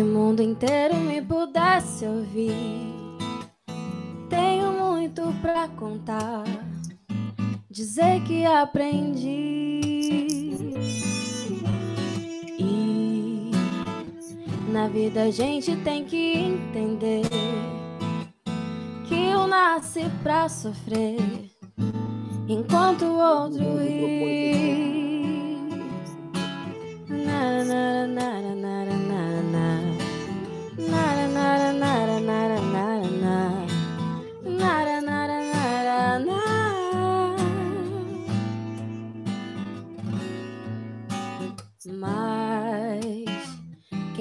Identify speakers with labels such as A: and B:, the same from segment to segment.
A: Se o mundo inteiro me pudesse ouvir, tenho muito pra contar, dizer que aprendi. E na vida a gente tem que entender que eu nasci pra sofrer, enquanto o outro ri.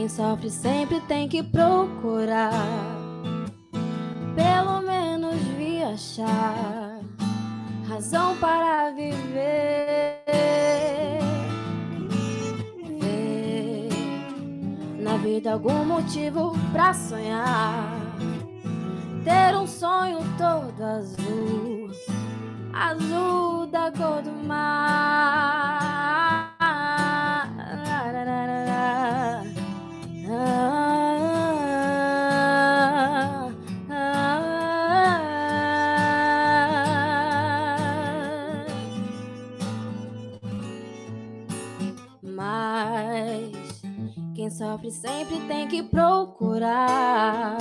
A: Quem sofre sempre tem que procurar, pelo menos vi achar razão para viver. Ver na vida algum motivo pra sonhar, ter um sonho todo azul, azul da cor do mar. Sofre sempre tem que procurar,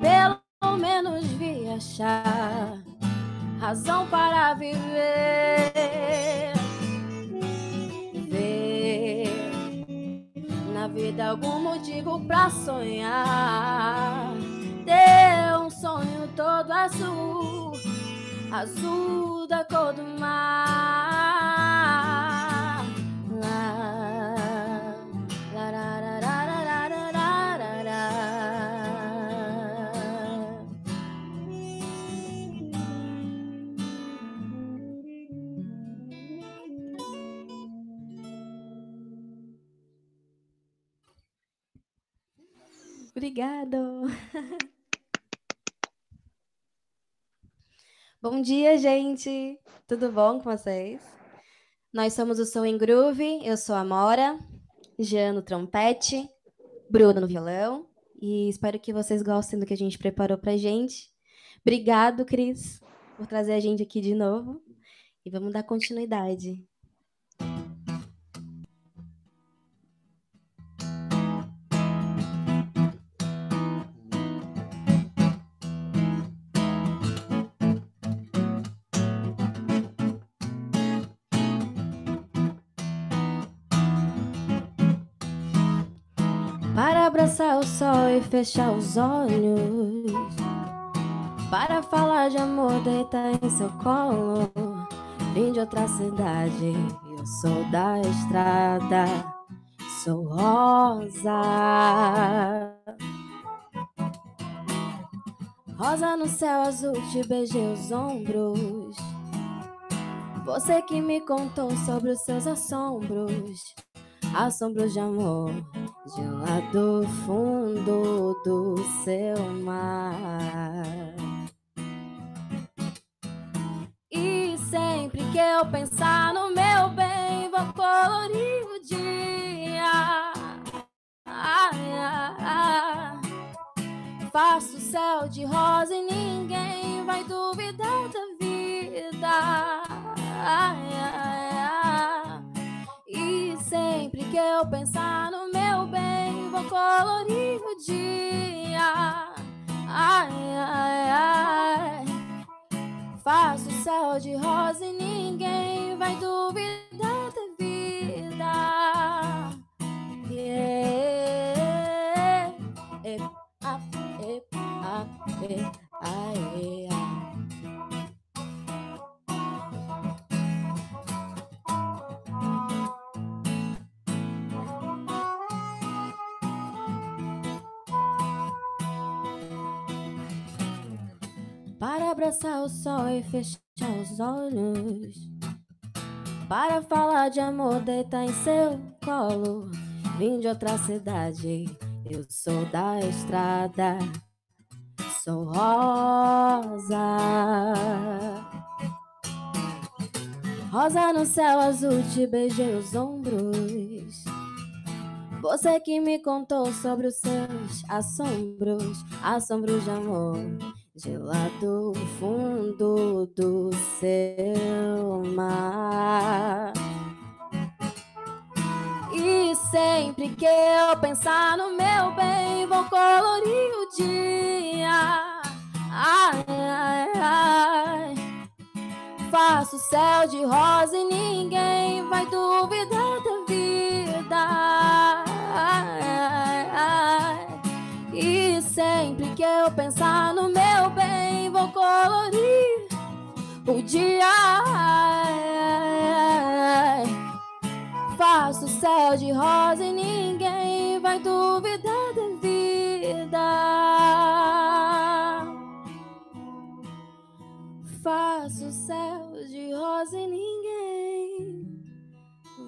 A: pelo menos vi achar razão para viver. Ver na vida algum motivo pra sonhar. Ter um sonho todo azul, azul da cor do mar. Obrigado. Bom dia, gente. Tudo bom com vocês? Nós somos o Soul em Groove. Eu sou a Mora, Jean no trompete, Bruno no violão. E espero que vocês gostem do que a gente preparou pra gente. Obrigado, Cris, por trazer a gente aqui de novo. E vamos dar continuidade. Abraçar o sol e fechar os olhos. Para falar de amor, deitar em seu colo. Vim de outra cidade, eu sou da estrada. Sou rosa. Rosa no céu azul, te beijei os ombros. Você que me contou sobre os seus assombros. Assombros de amor de lá do fundo do seu mar. E sempre que eu pensar no meu bem, vou colorir o dia. Ai, ai, ai. Faço céu de rosa e ninguém vai duvidar da vida. Ai, ai. Que eu pensar no meu bem, vou colorir o dia. Ai, ai, ai. Faço céu de rosa e ninguém vai duvidar da vida. Yeah. E, a, e, a, e, a, abraçar o sol e fechar os olhos. Para falar de amor, deitar em seu colo. Vim de outra cidade, eu sou da estrada. Sou rosa. Rosa no céu azul, te beijei os ombros. Você que me contou sobre os seus assombros, assombros de amor, de lá do fundo do seu mar. E sempre que eu pensar no meu bem, vou colorir o dia. Ai, ai, ai. Faço céu de rosa e ninguém vai duvidar da vida. Ai, ai, ai. E sempre que eu pensar no meu vou colorir o dia. Ai, Faço céu de rosa e ninguém vai duvidar da vida. Faço céu de rosa e ninguém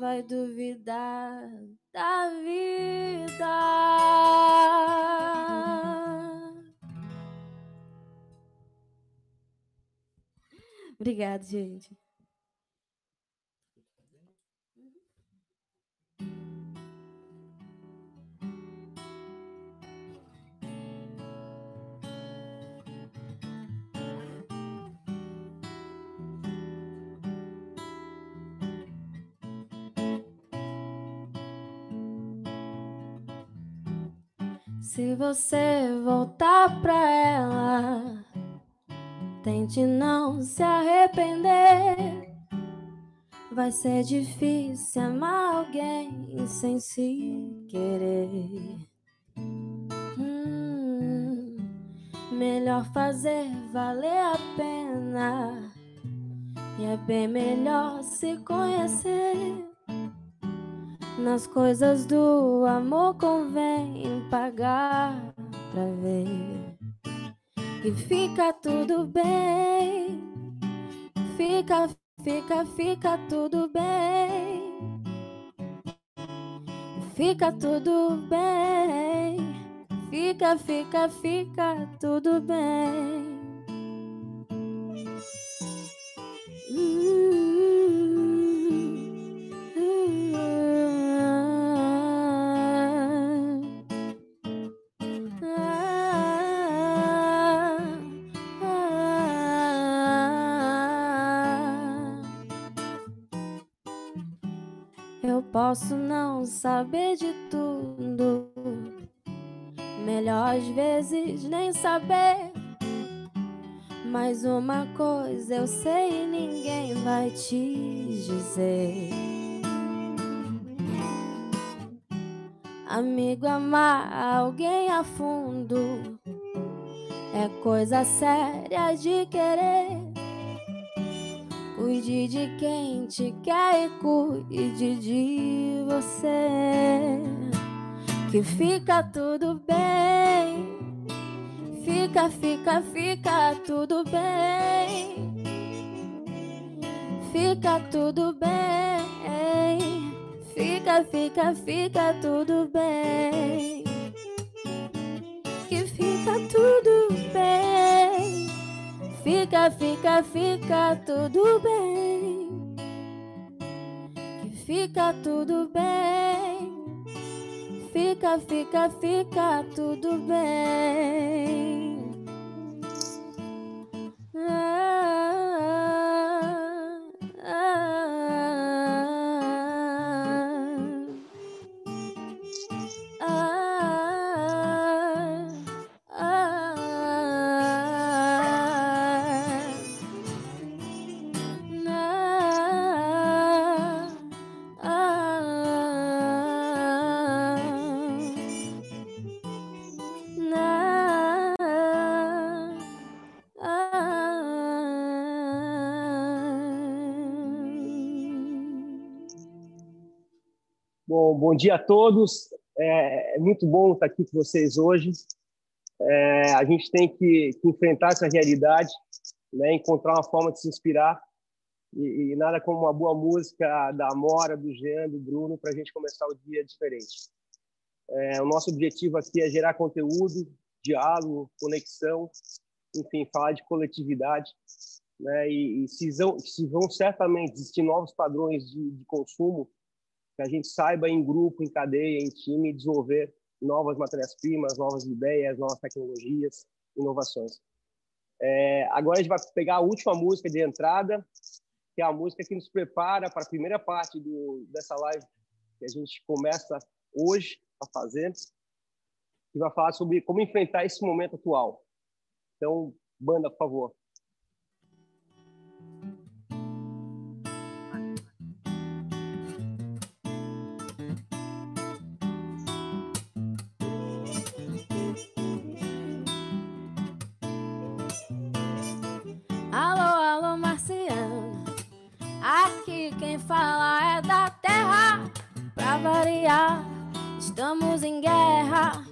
A: vai duvidar da vida. Obrigada, gente. Se você voltar pra ela, tente não se arrepender. Vai ser difícil amar alguém sem se querer. Hum, melhor fazer valer a pena. E é bem melhor se conhecer. Nas coisas do amor convém pagar pra ver que fica tudo bem. Fica, fica, fica tudo bem. Fica tudo bem. Fica, fica, fica tudo bem. Eu posso não saber de tudo, melhor às vezes nem saber. Mas uma coisa eu sei e ninguém vai te dizer. Amigo, amar alguém a fundo é coisa séria de querer. Cuide de quem te quer e cuide de você. Que fica tudo bem. Fica, fica, fica tudo bem. Fica tudo bem. Fica, fica, fica tudo bem. Que fica tudo bem. Fica, fica, fica tudo bem. Que fica tudo bem. Fica, fica, fica tudo bem. Ah,
B: Bom, dia a todos. É, é muito bom estar aqui com vocês hoje. É, a gente tem que, que, enfrentar essa realidade, né? encontrar uma forma de se inspirar. E, e nada como uma boa música da Amora, do Jean, do Bruno, para a gente começar o dia diferente. É, o nosso objetivo aqui é gerar conteúdo, diálogo, conexão, enfim, falar de coletividade. Né? E, e se, vão, se vão certamente existir novos padrões de, de consumo que a gente saiba em grupo, em cadeia, em time, desenvolver novas matérias-primas, novas ideias, novas tecnologias, inovações. É, agora a gente vai pegar a última música de entrada, que é a música que nos prepara para a primeira parte do, dessa live que a gente começa hoje a fazer, que vai falar sobre como enfrentar esse momento atual. Então, banda, por favor.
A: Fala é da terra. Pra variar, estamos em guerra.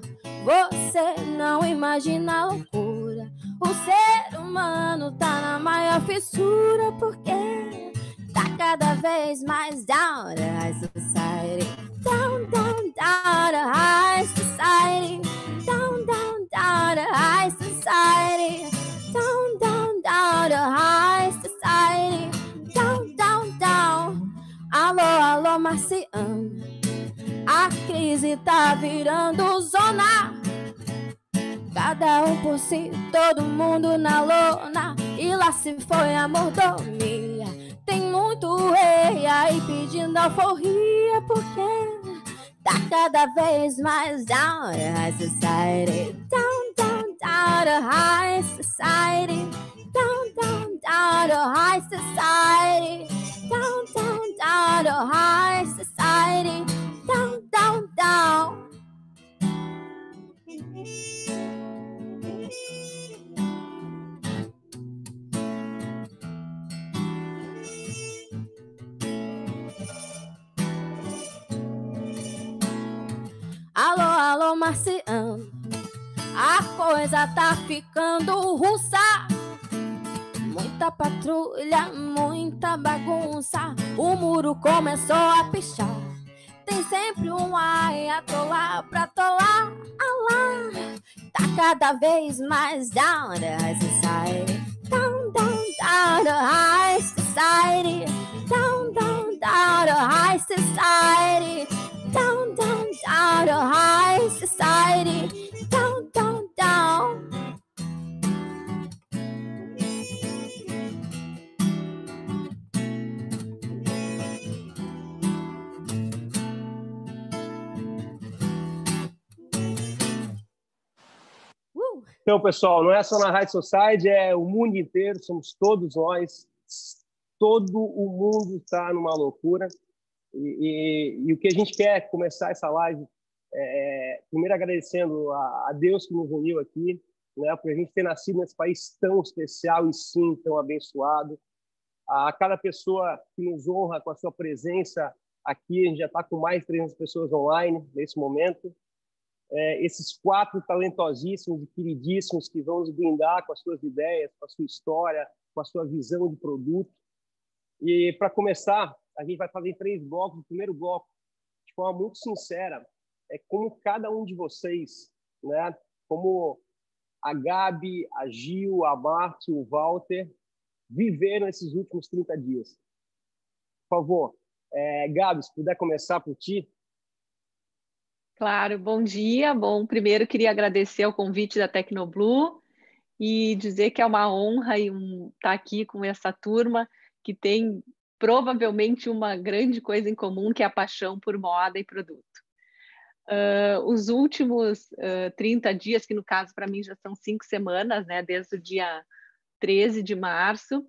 A: Você não imagina a loucura. O ser humano tá na maior fissura porque tá cada vez mais down the high society. Down, down, down the high society. Down, down, down the high society. Down, down, down the high society. Alô, marciano. A crise tá virando zona. Cada um por si, todo mundo na lona. E lá se foi a mordomia. Tem muito rei aí pedindo alforria, porque tá cada vez mais down high society. Down, down, down high society. Down, down, down high society down, down, down to high society. Down, down, down. Alô, alô, Marciano. A coisa tá ficando russa. Muita patrulha, muita bagunça. O muro começou a pichar. Tem sempre um ai atolar pra atolar. Alá, tá cada vez mais down the high society. Down, down, down the high society. Down, down, down the high society. Down, down, down the high society. Down, down, down.
B: Então, pessoal, não é só na Rádio Society, é o mundo inteiro, somos todos nós. Todo o mundo está numa loucura. E, e, e, o que a gente quer começar essa live é, primeiro agradecendo a, a, Deus que nos uniu aqui, né, por a gente ter nascido nesse país tão especial e sim tão abençoado. A, a cada pessoa que nos honra com a sua presença aqui, a gente já está com mais de 300 pessoas online nesse momento é, esses quatro talentosíssimos e queridíssimos que vão nos brindar com as suas ideias, com a sua história, com a sua visão de produto. E, para começar, a gente vai fazer três blocos. O primeiro bloco, de forma muito sincera, é como cada um de vocês, né, como a Gabi, a Gil, a Marte, o Walter, viveram esses últimos 30 dias. Por favor, é, Gabi, se puder começar por ti,
C: Claro, bom dia. Bom, primeiro queria agradecer o convite da Tecnoblue e dizer que é uma honra e um, estar tá aqui com essa turma que tem provavelmente uma grande coisa em comum, que é a paixão por moda e produto. Uh, os últimos uh, 30 dias, que no caso para mim já são cinco semanas, né, desde o dia 13 de março,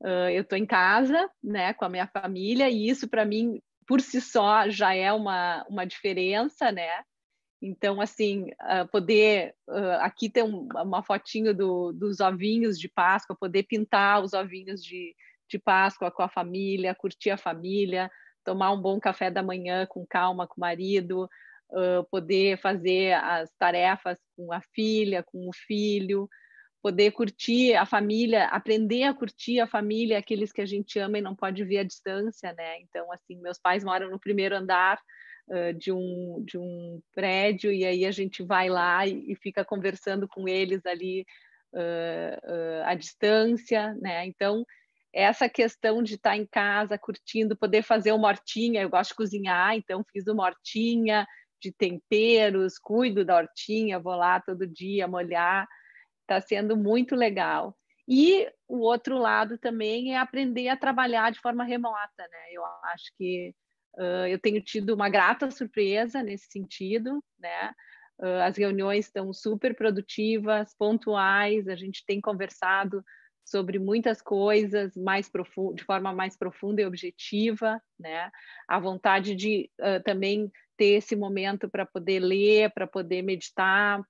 C: uh, eu estou em casa, né, com a minha família, e isso para mim por si só já é uma, uma diferença, né? Então, assim, uh, poder. Uh, aqui tem um, uma fotinho do, dos ovinhos de Páscoa, poder pintar os ovinhos de, de Páscoa com a família, curtir a família, tomar um bom café da manhã com calma com o marido, uh, poder fazer as tarefas com a filha, com o filho, poder curtir a família, aprender a curtir a família, aqueles que a gente ama e não pode ver à distância, né? Então, assim, meus pais moram no primeiro andar uh, de, um, de um prédio e aí a gente vai lá e, e fica conversando com eles ali uh, uh, à distância, né? Então, essa questão de estar em casa curtindo, poder fazer uma hortinha, eu gosto de cozinhar, então fiz uma hortinha de temperos, cuido da hortinha, vou lá todo dia molhar, está sendo muito legal. E o outro lado também é aprender a trabalhar de forma remota, né? Eu acho que uh, eu tenho tido uma grata surpresa nesse sentido, né? Uh, as reuniões estão super produtivas, pontuais, a gente tem conversado sobre muitas coisas mais de forma mais profunda e objetiva, né? A vontade de uh, também ter esse momento para poder ler, para poder meditar,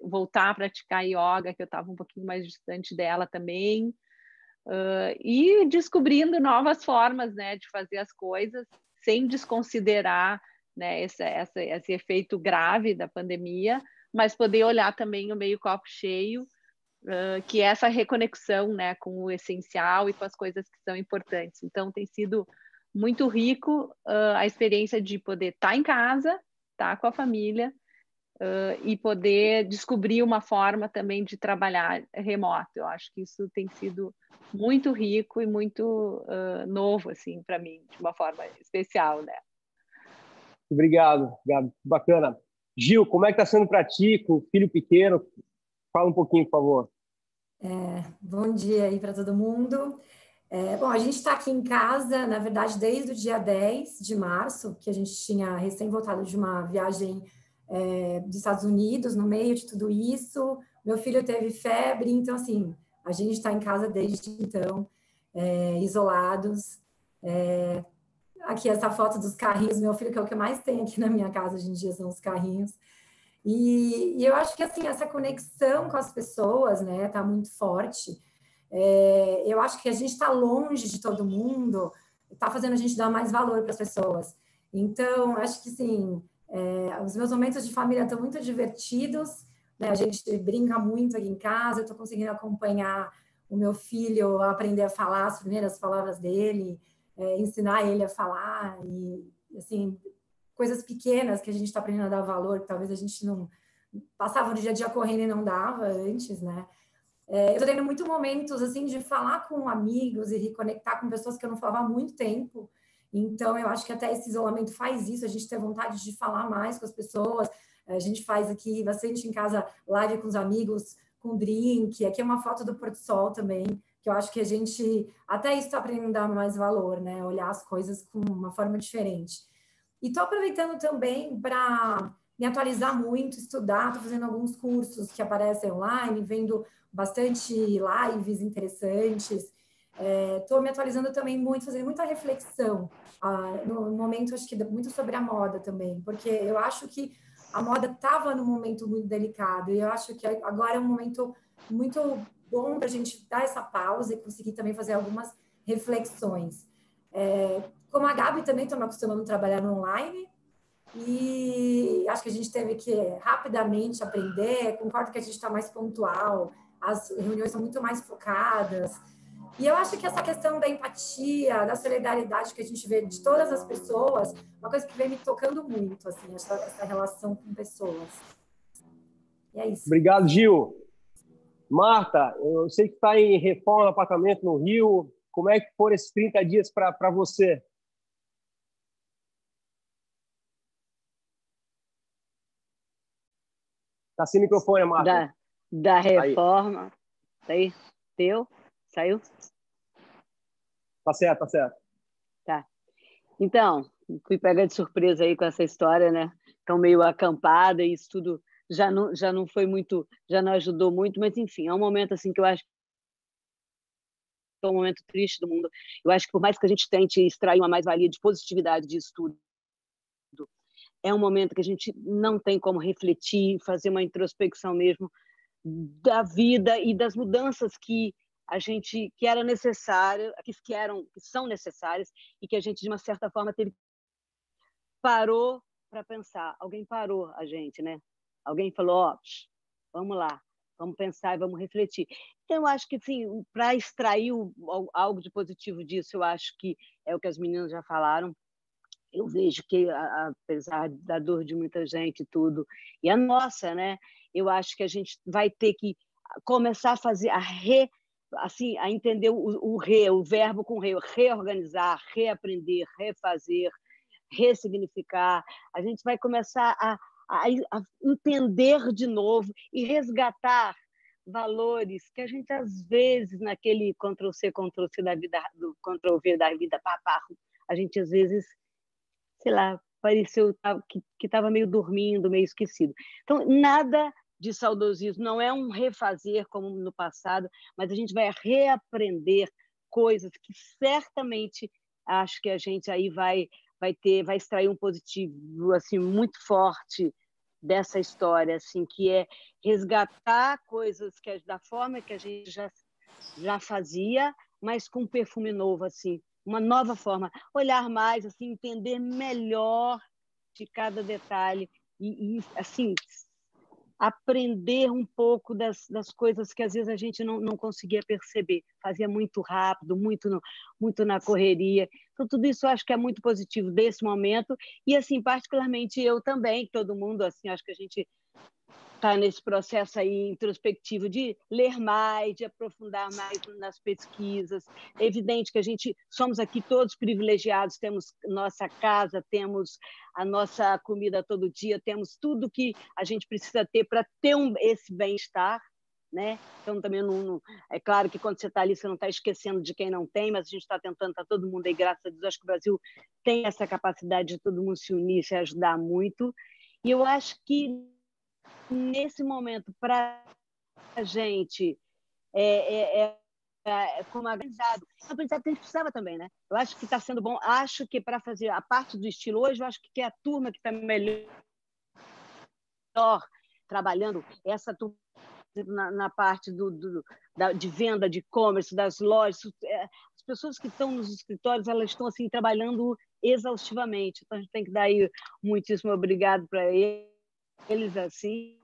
C: voltar a praticar yoga, que eu estava um pouquinho mais distante dela também, uh, e descobrindo novas formas, né, de fazer as coisas sem desconsiderar, né, esse, esse, esse efeito grave da pandemia, mas poder olhar também o meio copo cheio Uh, que é essa reconexão né, com o essencial e com as coisas que são importantes. Então, tem sido muito rico uh, a experiência de poder estar tá em casa, estar tá com a família uh, e poder descobrir uma forma também de trabalhar remoto. Eu acho que isso tem sido muito rico e muito novo assim para mim, de uma forma especial, né?
B: Obrigado, Gabi. Bacana. Gil, como é que está sendo para ti com o filho pequeno? Fala um pouquinho, por favor.
D: É, bom dia aí para todo mundo. É, bom, a gente está aqui em casa, na verdade, desde o dia 10 de março, que a gente tinha recém voltado de uma viagem é, dos Estados Unidos, no meio de tudo isso. Meu filho teve febre, então, assim, a gente está em casa desde então, é, isolados. É, aqui essa foto dos carrinhos, meu filho, que é o que mais tem aqui na minha casa hoje em dia, são os carrinhos. E, e eu acho que assim essa conexão com as pessoas, né, tá muito forte. É, eu acho que a gente está longe de todo mundo, está fazendo a gente dar mais valor para as pessoas. Então, acho que sim, é, os meus momentos de família estão muito divertidos. Né? A gente brinca muito aqui em casa. Eu estou conseguindo acompanhar o meu filho a aprender a falar as primeiras palavras dele, é, ensinar ele a falar e assim coisas pequenas que a gente está aprendendo a dar valor, que talvez a gente não passava o dia a dia correndo e não dava antes, né? É, eu estou tendo muitos momentos assim de falar com amigos e reconectar com pessoas que eu não falava há muito tempo. Então, eu acho que até esse isolamento faz isso, a gente ter vontade de falar mais com as pessoas. A gente faz aqui bastante em casa live com os amigos, com drink. Aqui é uma foto do Porto Sol também, que eu acho que a gente até isso está aprendendo a dar mais valor, né? Olhar as coisas com uma forma diferente. E estou aproveitando também para me atualizar muito, estudar, estou fazendo alguns cursos que aparecem online, vendo bastante lives interessantes. Estou é, me atualizando também muito, fazendo muita reflexão ah, no, momento, acho que muito sobre a moda também, porque eu acho que a moda estava num momento muito delicado e eu acho que agora é um momento muito bom para a gente dar essa pausa e conseguir também fazer algumas reflexões. É, como a Gabi também está me acostumando a trabalhar no online, e acho que a gente teve que rapidamente aprender. Concordo que a gente está mais pontual, as reuniões são muito mais focadas. E eu acho que essa questão da empatia, da solidariedade que a gente vê de todas as pessoas, uma coisa que vem me tocando muito, assim, essa, essa relação com pessoas. E é isso.
B: Obrigado, Gil. Marta, eu sei que está em reforma no apartamento no Rio. Como é que foram esses 30 dias para você? Tá sem microfone, Marta.
E: Da, da reforma. Aí. Tá aí? Teu? Saiu?
B: Tá certo, tá certo.
E: Tá. Então, fui pega de surpresa aí com essa história, né? Tão meio acampada e isso tudo já não, já não foi muito, já não ajudou muito, mas enfim, é um momento assim que eu acho que é um momento triste do mundo. Eu acho que por mais que a gente tente extrair uma mais-valia de positividade disso tudo, é um momento que a gente não tem como refletir, fazer uma introspecção mesmo da vida e das mudanças que a gente que era necessário, que eram, que são necessárias e que a gente de uma certa forma teve parou para pensar. Alguém parou a gente, né? Alguém falou, ó, oh, vamos lá, vamos pensar e vamos refletir. Então, eu acho que, sim, para extrair o, algo de positivo disso, eu acho que é o que as meninas já falaram, eu vejo que, apesar da dor de muita gente e tudo, e a nossa, né? Eu acho que a gente vai ter que começar a fazer, a re, assim a entender o, o re, o verbo com re, reorganizar, reaprender, refazer, ressignificar. A gente vai começar a, a, a entender de novo e resgatar valores que a gente às vezes naquele Ctrl C Ctrl C da vida do Ctrl V da vida papá, a gente às vezes sei lá pareceu que estava meio dormindo meio esquecido. Então nada de saudosismo não é um refazer como no passado mas a gente vai reaprender coisas que certamente acho que a gente aí vai vai ter vai extrair um positivo assim muito forte dessa história, assim, que é resgatar coisas que da forma que a gente já já fazia, mas com um perfume novo, assim, uma nova forma, olhar mais, assim, entender melhor de cada detalhe e, e assim aprender um pouco das, das coisas que às vezes a gente não, não conseguia perceber, fazia muito rápido, muito, no, muito na correria. Então, tudo isso eu acho que é muito positivo desse momento, e assim, particularmente eu também, todo mundo, assim, acho que a gente está nesse processo aí introspectivo de ler mais, de aprofundar mais nas pesquisas. É evidente que a gente somos aqui todos privilegiados, temos nossa casa, temos a nossa comida todo dia, temos tudo que a gente precisa ter para ter um, esse bem-estar. Né? Então também não, não, é claro que quando você está ali você não está esquecendo de quem não tem, mas a gente está tentando, está todo mundo aí, graças a Deus, acho que o Brasil tem essa capacidade de todo mundo se unir, se ajudar muito. E eu acho que nesse momento, para a gente, é, é, é, é como aprendizado, aprendizado que a gente precisava também, né? Eu acho que está sendo bom. Acho que para fazer a parte do estilo hoje, eu acho que é a turma que está melhor trabalhando, essa turma na, na parte do, do da, de venda, de e-commerce, das lojas, é, as pessoas que estão nos escritórios, elas estão assim trabalhando exaustivamente. Então a gente tem que dar aí muitíssimo obrigado para eles eles assim.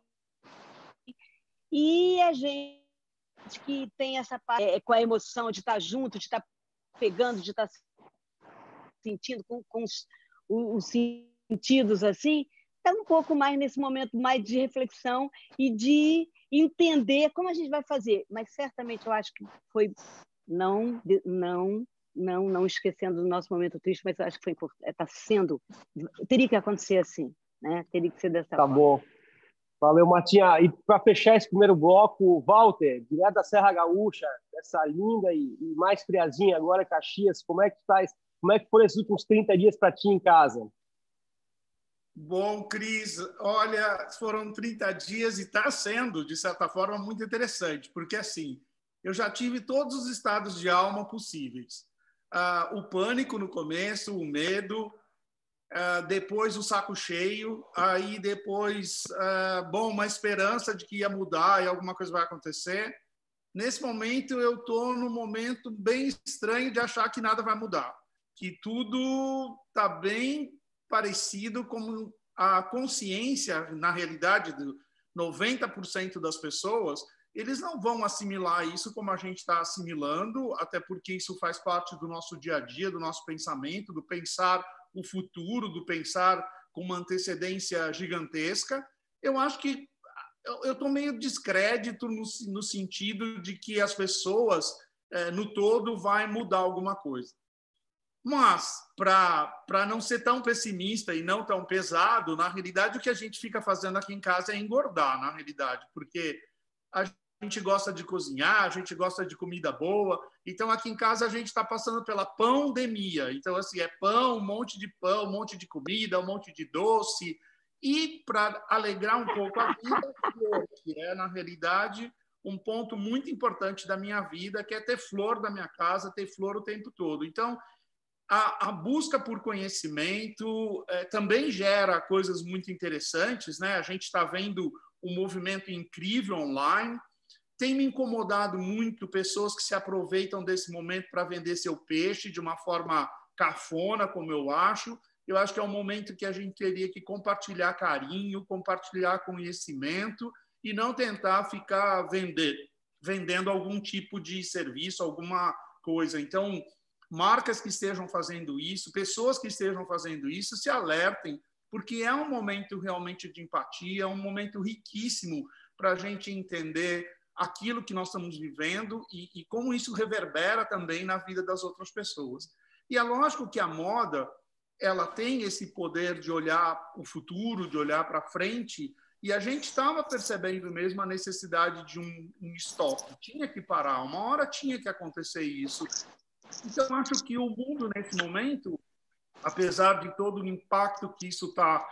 E: E a gente que tem essa parte é, com a emoção de estar junto, de estar pegando, de estar sentindo com, com os, os sentidos assim, está um pouco mais nesse momento mais de reflexão e de entender como a gente vai fazer. Mas certamente eu acho que foi não não não não esquecendo do nosso momento triste, mas eu acho que foi está sendo teria que acontecer assim né? Teria que ser dessa
B: tá
E: forma. Tá
B: bom. Valeu, Martinha. E para fechar esse primeiro bloco, Walter, direto da Serra Gaúcha, essa linda e, e mais friazinha agora, Caxias, como é que tá, como é que foram esses últimos 30 dias para ti em casa?
F: Bom, Cris, olha, foram 30 dias e está sendo, de certa forma, muito interessante, porque assim, eu já tive todos os estados de alma possíveis. Ah, o pânico no começo, o medo, Uh, depois o saco cheio, aí depois, uh, bom, uma esperança de que ia mudar e alguma coisa vai acontecer. Nesse momento, eu estou num momento bem estranho de achar que nada vai mudar, que tudo está bem parecido com a consciência, na realidade, de 90% das pessoas, eles não vão assimilar isso como a gente está assimilando, até porque isso faz parte do nosso dia a dia, do nosso pensamento, do pensar o futuro, do pensar com uma antecedência gigantesca. Eu acho que eu estou meio descrédito no, no, sentido de que as pessoas, é, no todo, vai mudar alguma coisa. Mas, para não ser tão pessimista e não tão pesado, na realidade, o que a gente fica fazendo aqui em casa é engordar, na realidade, porque a a gente gosta de cozinhar, a gente gosta de comida boa. Então, aqui em casa, a gente está passando pela pandemia. Então, assim, é pão, um monte de pão, um monte de comida, um monte de doce. E, para alegrar um pouco a vida, que é, na realidade, um ponto muito importante da minha vida, que é ter flor na minha casa, ter flor o tempo todo. Então, a, a busca por conhecimento é, também gera coisas muito interessantes. Né? A gente está vendo um movimento incrível online tem me incomodado muito pessoas que se aproveitam desse momento para vender seu peixe de uma forma cafona, como eu acho. Eu acho que é um momento que a gente teria que compartilhar carinho, compartilhar conhecimento e não tentar ficar vender, vendendo algum tipo de serviço, alguma coisa. Então, marcas que estejam fazendo isso, pessoas que estejam fazendo isso, se alertem, porque é um momento realmente de empatia, é um momento riquíssimo para a gente entender aquilo que nós estamos vivendo e, e como isso reverbera também na vida das outras pessoas. E é lógico que a moda ela tem esse poder de olhar o futuro, de olhar para frente, e a gente estava percebendo mesmo a necessidade de um, um stop. Tinha que parar, uma hora tinha que acontecer isso. Então, acho que o mundo, nesse momento, apesar de todo o impacto que isso está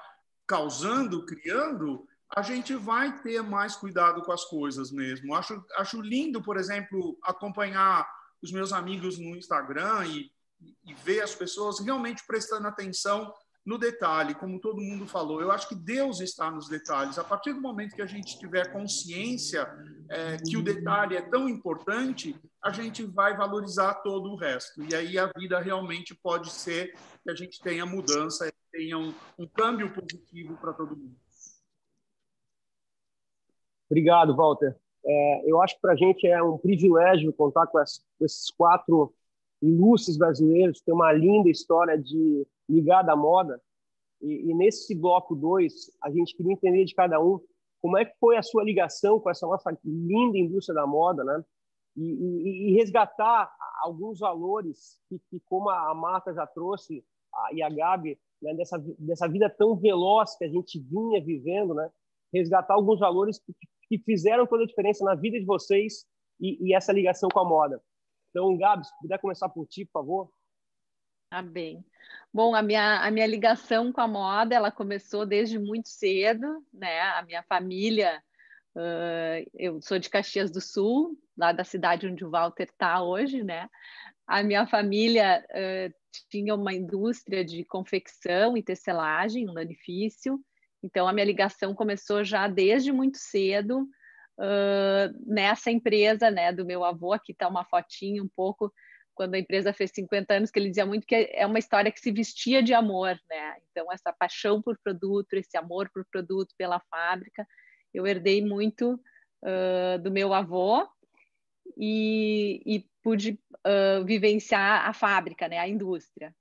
F: causando, criando, a gente vai ter mais cuidado com as coisas mesmo. Acho, acho lindo, por exemplo, acompanhar os meus amigos no Instagram e, e ver as pessoas realmente prestando atenção no detalhe, como todo mundo falou. Eu acho que Deus está nos detalhes. A partir do momento que a gente tiver consciência é, que o detalhe é tão importante, a gente vai valorizar todo o resto. E aí a vida realmente pode ser que a gente tenha mudança, tenha um, um câmbio positivo para todo mundo.
B: Obrigado, Walter. É, eu acho que para a gente é um privilégio contar com, as, com, esses quatro ilustres brasileiros, tem uma linda história de ligada à moda. E, e nesse bloco 2, a gente queria entender de cada um como é que foi a sua ligação com essa nossa linda indústria da moda, né? E, e, e resgatar alguns valores que, que, como a Marta já trouxe a, e a Gabi, né, dessa, dessa vida tão veloz que a gente vinha vivendo, né? Resgatar alguns valores que, que fizeram toda a diferença na vida de vocês e, e, essa ligação com a moda. Então, Gabi, se puder começar por ti, por favor.
C: Tá bem. Bom, a minha, a minha ligação com a moda, ela começou desde muito cedo, né? A minha família, uh, eu sou de Caxias do Sul, lá da cidade onde o Walter está hoje, né? A minha família uh, tinha uma indústria de confecção e tecelagem, um lanifício, então, a minha ligação começou já desde muito cedo uh, nessa empresa né, do meu avô. Aqui está uma fotinha um pouco quando a empresa fez 50 anos, que ele dizia muito que é uma história que se vestia de amor. Né? Então, essa paixão por produto, esse amor por produto, pela fábrica, eu herdei muito uh, do meu avô e, e pude uh, vivenciar a fábrica, né, a indústria.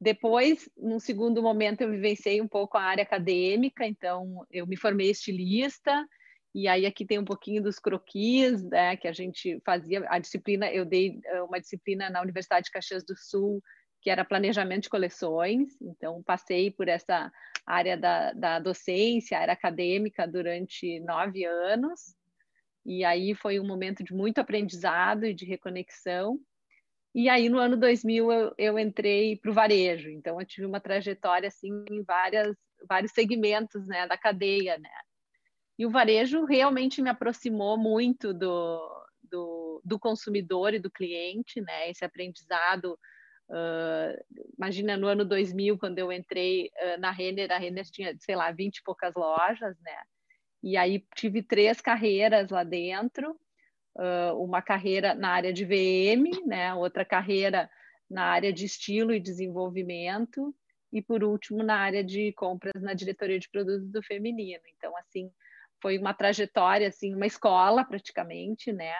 C: Depois, num segundo momento, eu vivenciei um pouco a área acadêmica, então eu me formei estilista, e aí aqui tem um pouquinho dos croquis, né, que a gente fazia, a disciplina, eu dei eh, uma disciplina na Universidade de Caxias do Sul, que era planejamento de coleções, então passei por essa área da, da docência, área acadêmica durante nove anos, e aí foi um momento de muito aprendizado e de reconexão, e aí, no ano 2000, eu, eu entrei para o varejo. Então, eu tive uma trajetória, assim, em várias, vários segmentos, né, da cadeia, né. E o varejo realmente me aproximou muito do, do, do consumidor e do cliente, né, esse aprendizado. Uh, imagina, no ano 2000, quando eu entrei uh, na Renner, a Renner tinha, sei lá, 20 e poucas lojas, né. E aí, tive três carreiras lá dentro, uh, uma carreira na área de VM, né? outra carreira na área de estilo e desenvolvimento, e por último na área de compras na diretoria de produtos do feminino. Então, assim, foi uma trajetória, assim, uma escola praticamente, né?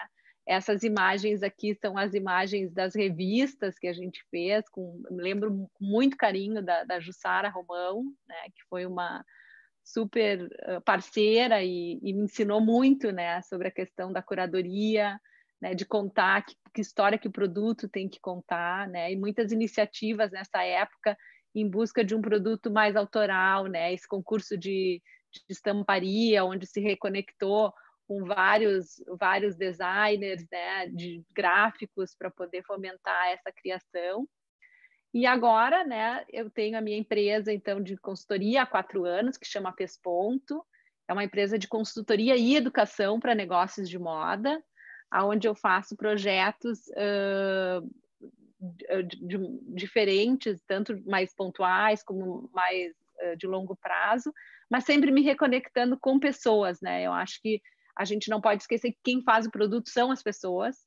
C: Essas imagens aqui são as imagens das revistas que a gente fez, com, lembro com muito carinho da, da Jussara Romão, né? Que foi uma, super parceira e, e, me ensinou muito, né, sobre a questão da curadoria, né, de contar que, que, história que o produto tem que contar, né, e muitas iniciativas nessa época em busca de um produto mais autoral, né, esse concurso de, de estamparia, onde se reconectou com vários, vários designers, né, de gráficos para poder fomentar essa criação. E agora, né, eu tenho a minha empresa, então, de consultoria há quatro anos, que chama Pesponto. É uma empresa de consultoria e educação para negócios de moda, onde eu faço projetos uh, de, de, diferentes, tanto mais pontuais como mais uh, de longo prazo, mas sempre me reconectando com pessoas, né? Eu acho que a gente não pode esquecer que quem faz o produto são as pessoas,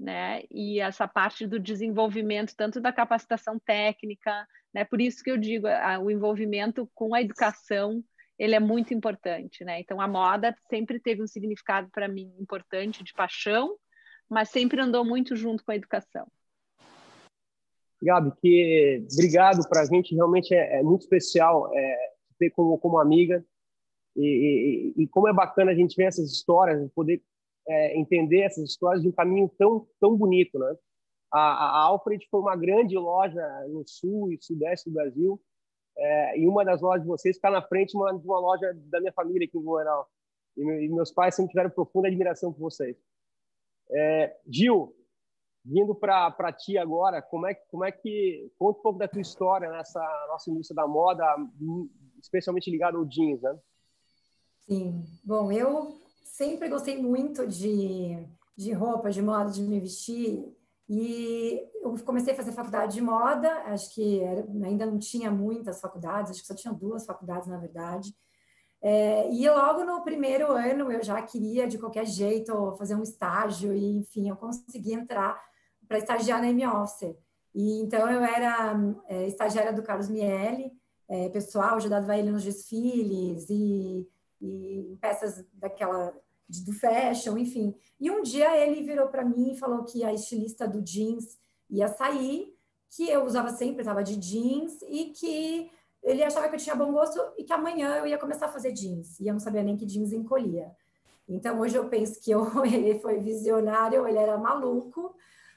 C: né? E essa parte do desenvolvimento tanto da capacitação técnica, né? Por isso que eu digo, a, o envolvimento com a educação, ele é muito importante, né? Então a moda sempre teve um significado para mim importante de paixão, mas sempre andou muito junto com a educação.
B: Gabi, que obrigado para a gente realmente é, é muito especial é, ter como como amiga e, e, e, como é bacana a gente ver essas histórias, poder é, entender essas histórias de um caminho tão tão bonito, né? A, a Alfred foi uma grande loja no sul e sudeste do Brasil, é, e uma das lojas de vocês está na frente de uma, de uma loja da minha família aqui em Blumenau. E, e, meus pais sempre tiveram profunda admiração por vocês. É, Gil, vindo para ti agora, como é, como é que conta um pouco da tua história nessa nossa indústria da moda, especialmente ligada ao jeans, né?
D: Sim. Bom, eu sempre gostei muito de, de roupa, de moda, de me vestir. E eu comecei a fazer faculdade de moda, acho que era, ainda não tinha muitas faculdades, acho que só tinha duas faculdades, na verdade. É, e logo no primeiro ano eu já queria, de qualquer jeito, fazer um estágio, e enfim, eu consegui entrar para estagiar na M-Office. E então eu era é, estagiária do Carlos Miele, é, pessoal, ajudava ele nos desfiles e, e peças daquela do fashion, enfim. E um dia ele virou para mim e falou que a estilista do jeans ia sair, que eu usava sempre, estava de jeans e que ele achava que eu tinha bom gosto e que amanhã eu ia começar a fazer jeans. E eu não sabia nem que jeans encolhia. Então hoje eu penso que ou ele foi visionário ele era maluco,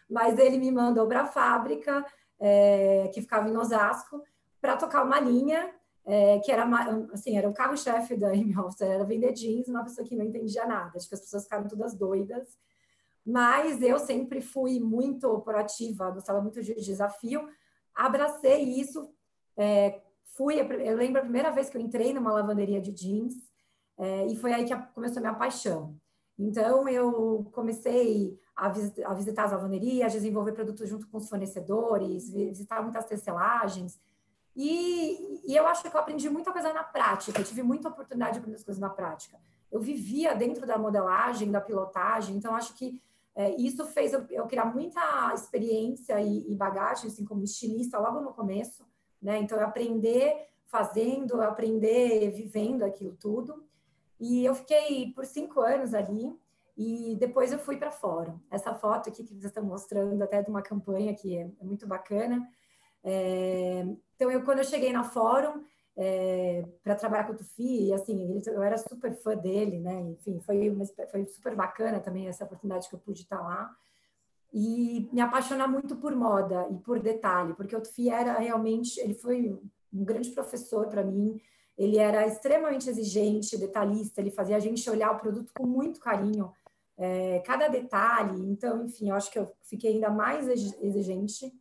D: mas ele me mandou para a fábrica, é, que ficava em Osasco, para tocar uma linha é, que era assim, era o carro-chefe da Amy Hofstra, era vender jeans, uma pessoa que não entendia nada, acho que as pessoas ficaram todas doidas, mas eu sempre fui muito proativa, gostava muito de desafio, abracei isso, é, fui, eu lembro a primeira vez que eu entrei numa lavanderia de jeans, é, e foi aí que começou a minha paixão. Então, eu comecei a, a visitar as lavanderias, desenvolver produtos junto com os fornecedores, visitar muitas tecelagens, e, e, eu acho que eu aprendi muita coisa na prática, eu tive muita oportunidade de aprender as coisas na prática. Eu vivia dentro da modelagem, da pilotagem, então acho que é, isso fez eu, eu, criar muita experiência e, e, bagagem, assim, como estilista, logo no começo, né? Então, eu aprender fazendo, aprender vivendo aquilo tudo. E eu fiquei por cinco anos ali, e depois eu fui para fora. Essa foto aqui que vocês estão mostrando, até de uma campanha que é, é muito bacana, é, então, eu, quando eu cheguei na Fórum é, para trabalhar com o Tufi, assim, eu era super fã dele, né? Enfim, foi, uma, foi super bacana também essa oportunidade que eu pude estar lá. E me apaixonar muito por moda e por detalhe, porque o Tufi era realmente, ele foi um grande professor para mim, ele era extremamente exigente, detalhista, ele fazia a gente olhar o produto com muito carinho, é, cada detalhe. Então, enfim, eu acho que eu fiquei ainda mais exigente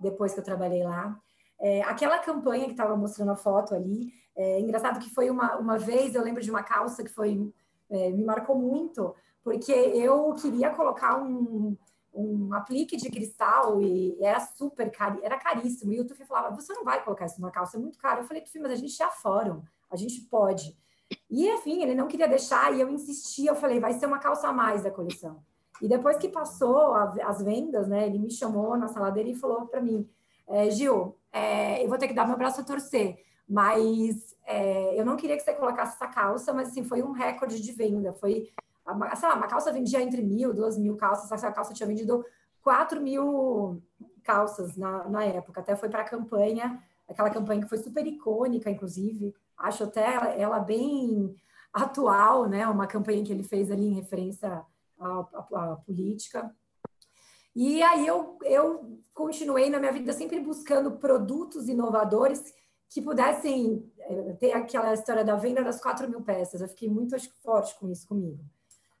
D: depois que eu trabalhei lá. É, aquela campanha que estava mostrando a foto ali, é engraçado que foi uma, uma vez, eu lembro de uma calça que foi é, me marcou muito, porque eu queria colocar um, um aplique de cristal e era super caro, era caríssimo. E o Tufi falava: Você não vai colocar isso numa calça, é muito caro. Eu falei: Tufi, mas a gente é fórum, a gente pode. E enfim, ele não queria deixar e eu insisti. Eu falei: Vai ser uma calça a mais da coleção. E depois que passou a, as vendas, né, ele me chamou na sala dele e falou para mim: é, Gil, é, eu vou ter que dar meu braço a torcer, mas é, eu não queria que você colocasse essa calça, mas assim, foi um recorde de venda. Foi, sei lá, uma calça vendia entre mil, duas mil calças, essa calça tinha vendido quatro mil calças na, na época, até foi para a campanha, aquela campanha que foi super icônica, inclusive, acho até ela bem atual, né? Uma campanha que ele fez ali em referência à, à, à política. E aí eu, eu continuei na minha vida sempre buscando produtos inovadores que pudessem eh, ter aquela história da venda das 4 mil peças. Eu fiquei muito acho, forte com isso comigo.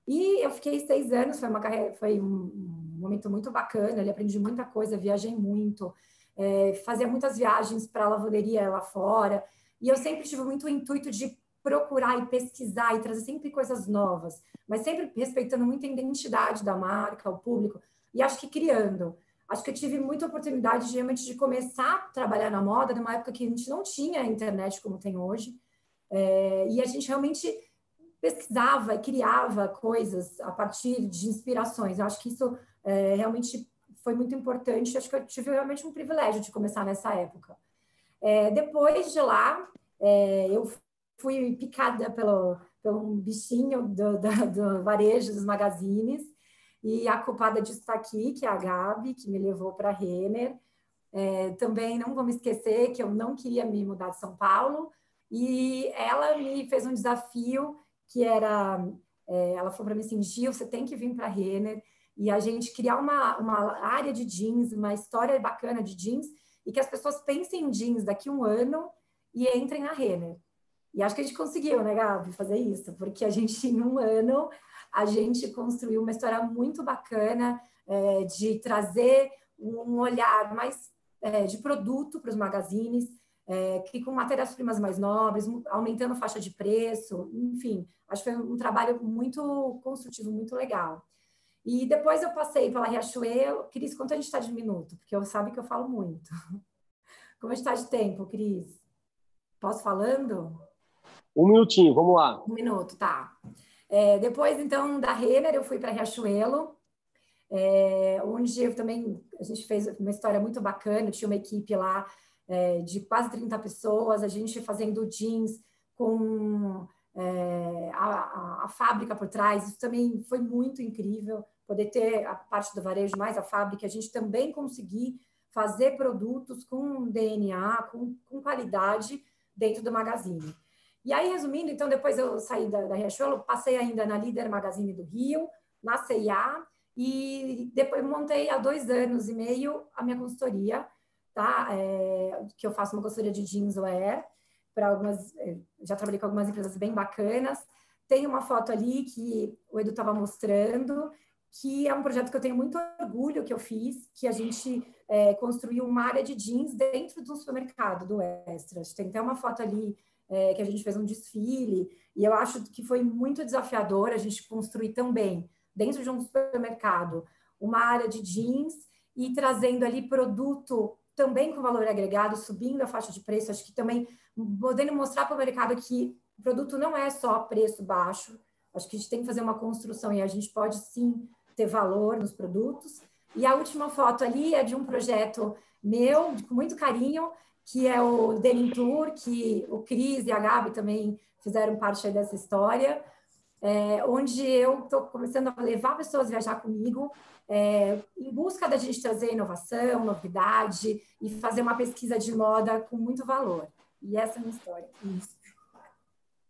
D: E eu fiquei seis anos, foi, uma carreira, foi um momento muito bacana, eu aprendi muita coisa, viajei muito, é, fazia muitas viagens para a lavanderia lá fora, e eu sempre tive muito o intuito de procurar e pesquisar e trazer sempre coisas novas, mas sempre respeitando muito a identidade da marca, o público e acho que criando. Acho que eu tive muita oportunidade de, realmente de começar a trabalhar na moda numa época que a gente não tinha internet como tem hoje. É, e a gente realmente pesquisava e criava coisas a partir de inspirações. Eu acho que isso é, realmente foi muito importante. Acho que eu tive realmente um privilégio de começar nessa época. É, depois de lá, é, eu fui picada pelo, pelo bichinho do, do, do varejo, dos magazines, e a culpada disso está aqui, que é a Gabi, que me levou para Renner. É, também não vou me esquecer que eu não queria me mudar de São Paulo, e ela me fez um desafio que era É, ela falou para mim assim, Gil, você tem que vir para Renner e a gente criar uma, uma área de jeans, uma história bacana de jeans e que as pessoas pensem em jeans daqui um ano e entrem na Renner. E acho que a gente conseguiu, né, Gabi, fazer isso, porque a gente, em um ano, a gente construiu uma história muito bacana é, de trazer um olhar mais é, de produto para os magazines, é, que com matérias-primas mais nobres, aumentando faixa de preço, enfim, acho que foi um trabalho muito construtivo, muito legal. E depois eu passei pela Riachuelo. Cris, quanto a gente está de minuto? Porque eu sabe que eu falo muito. Como a gente está de tempo, Cris? Posso falando?
B: Um minutinho, vamos lá.
D: Um minuto, tá. É, depois, então, da Renner, eu fui para Riachuelo, é, onde eu também, a gente fez uma história muito bacana, tinha uma equipe lá é, de quase 30 pessoas, a gente fazendo jeans com é, a, a, fábrica por trás, isso também foi muito incrível, poder ter a parte do varejo mais a fábrica, a gente também conseguir fazer produtos com DNA, com, com qualidade dentro do Magazine. E aí, resumindo, então, depois eu saí da, da Riachuelo, passei ainda na Líder Magazine do Rio, na CIA, e depois montei há dois anos e meio a minha consultoria, tá? É, que eu faço uma consultoria de jeanswear para algumas, é, já trabalhei com algumas empresas bem bacanas. Tem uma foto ali que o Edu estava mostrando, que é um projeto que eu tenho muito orgulho que eu fiz, que a gente é, construiu uma área de jeans dentro do supermercado do Extra. Tem até uma foto ali é, que a gente fez um desfile, e eu acho que foi muito desafiador a gente construir também, dentro de um supermercado, uma área de jeans e trazendo ali produto também com valor agregado, subindo a faixa de preço, acho que também podendo mostrar para o mercado que o produto não é só preço baixo, acho que a gente tem que fazer uma construção e a gente pode sim ter valor nos produtos. E a última foto ali é de um projeto meu, com muito carinho, que é o Denim que o Cris e a Gabi também fizeram parte dessa história, é, onde eu estou começando a levar pessoas a viajar comigo é, em busca da gente trazer inovação, novidade e fazer uma pesquisa de moda com muito valor. E essa é a minha história. Isso.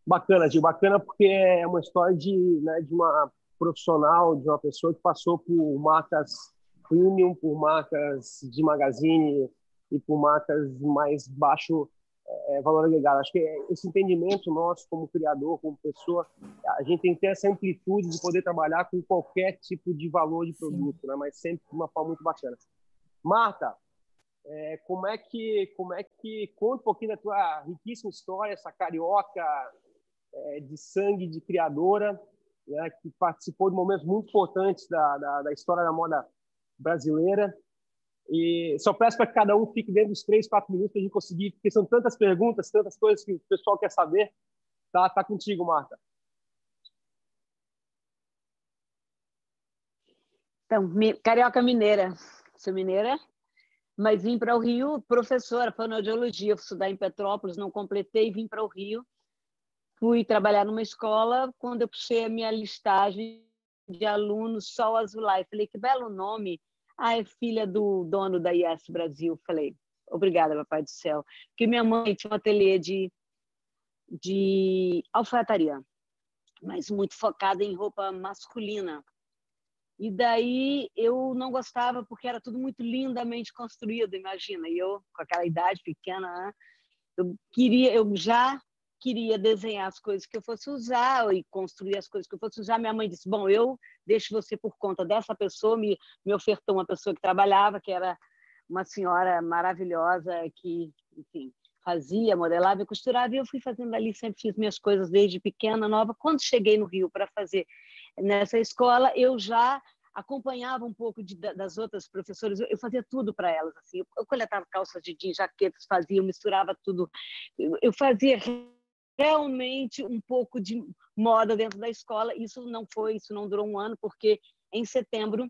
B: Bacana, Gil, bacana porque é uma história de, né, de uma profissional, de uma pessoa que passou por marcas premium, por marcas de magazine, e por marcas mais baixo é, valor agregado. Acho que esse entendimento nosso como criador, como pessoa, a gente tem que ter essa amplitude de poder trabalhar com qualquer tipo de valor de produto, né? mas sempre de uma forma muito bacana. Marta, é, como é que como é que conta um pouquinho da tua riquíssima história, essa carioca é, de sangue de criadora, né, que participou de momentos muito importantes da, da, da história da moda brasileira e só peço para que cada um fique dentro dos três, quatro minutos para a gente conseguir, porque são tantas perguntas, tantas coisas que o pessoal quer saber. Tá, tá contigo, Marta.
E: Então, carioca mineira. Sou mineira, mas vim para o Rio, professora, fonoaudiologia, estudar em Petrópolis, não completei, vim para o Rio. Fui trabalhar numa escola, quando eu puxei a minha listagem de alunos Sol Azulay, falei, que belo nome, ah, é filha do dono da IS Brasil. Falei, obrigada, papai do céu. Porque minha mãe tinha um ateliê de, de alfaiataria, mas muito focada em roupa masculina. E daí eu não gostava porque era tudo muito lindamente construído, imagina. E eu, com aquela idade pequena, né, eu queria, eu já queria desenhar as coisas que eu fosse usar e construir as coisas que eu fosse usar. Minha mãe disse: Bom, eu deixo você por conta dessa pessoa. Me, me ofertou uma pessoa que trabalhava, que era uma senhora maravilhosa, que, enfim, fazia, modelava e costurava. E eu fui fazendo ali, sempre fiz minhas coisas desde pequena, nova. Quando cheguei no Rio para fazer nessa escola, eu já acompanhava um pouco de, das outras professoras, eu, fazia tudo para elas, assim, eu, coletava calças de jeans, jaquetas, fazia, misturava tudo, eu, eu fazia realmente um pouco de moda dentro da escola. Isso não foi, isso não durou um ano, porque em setembro,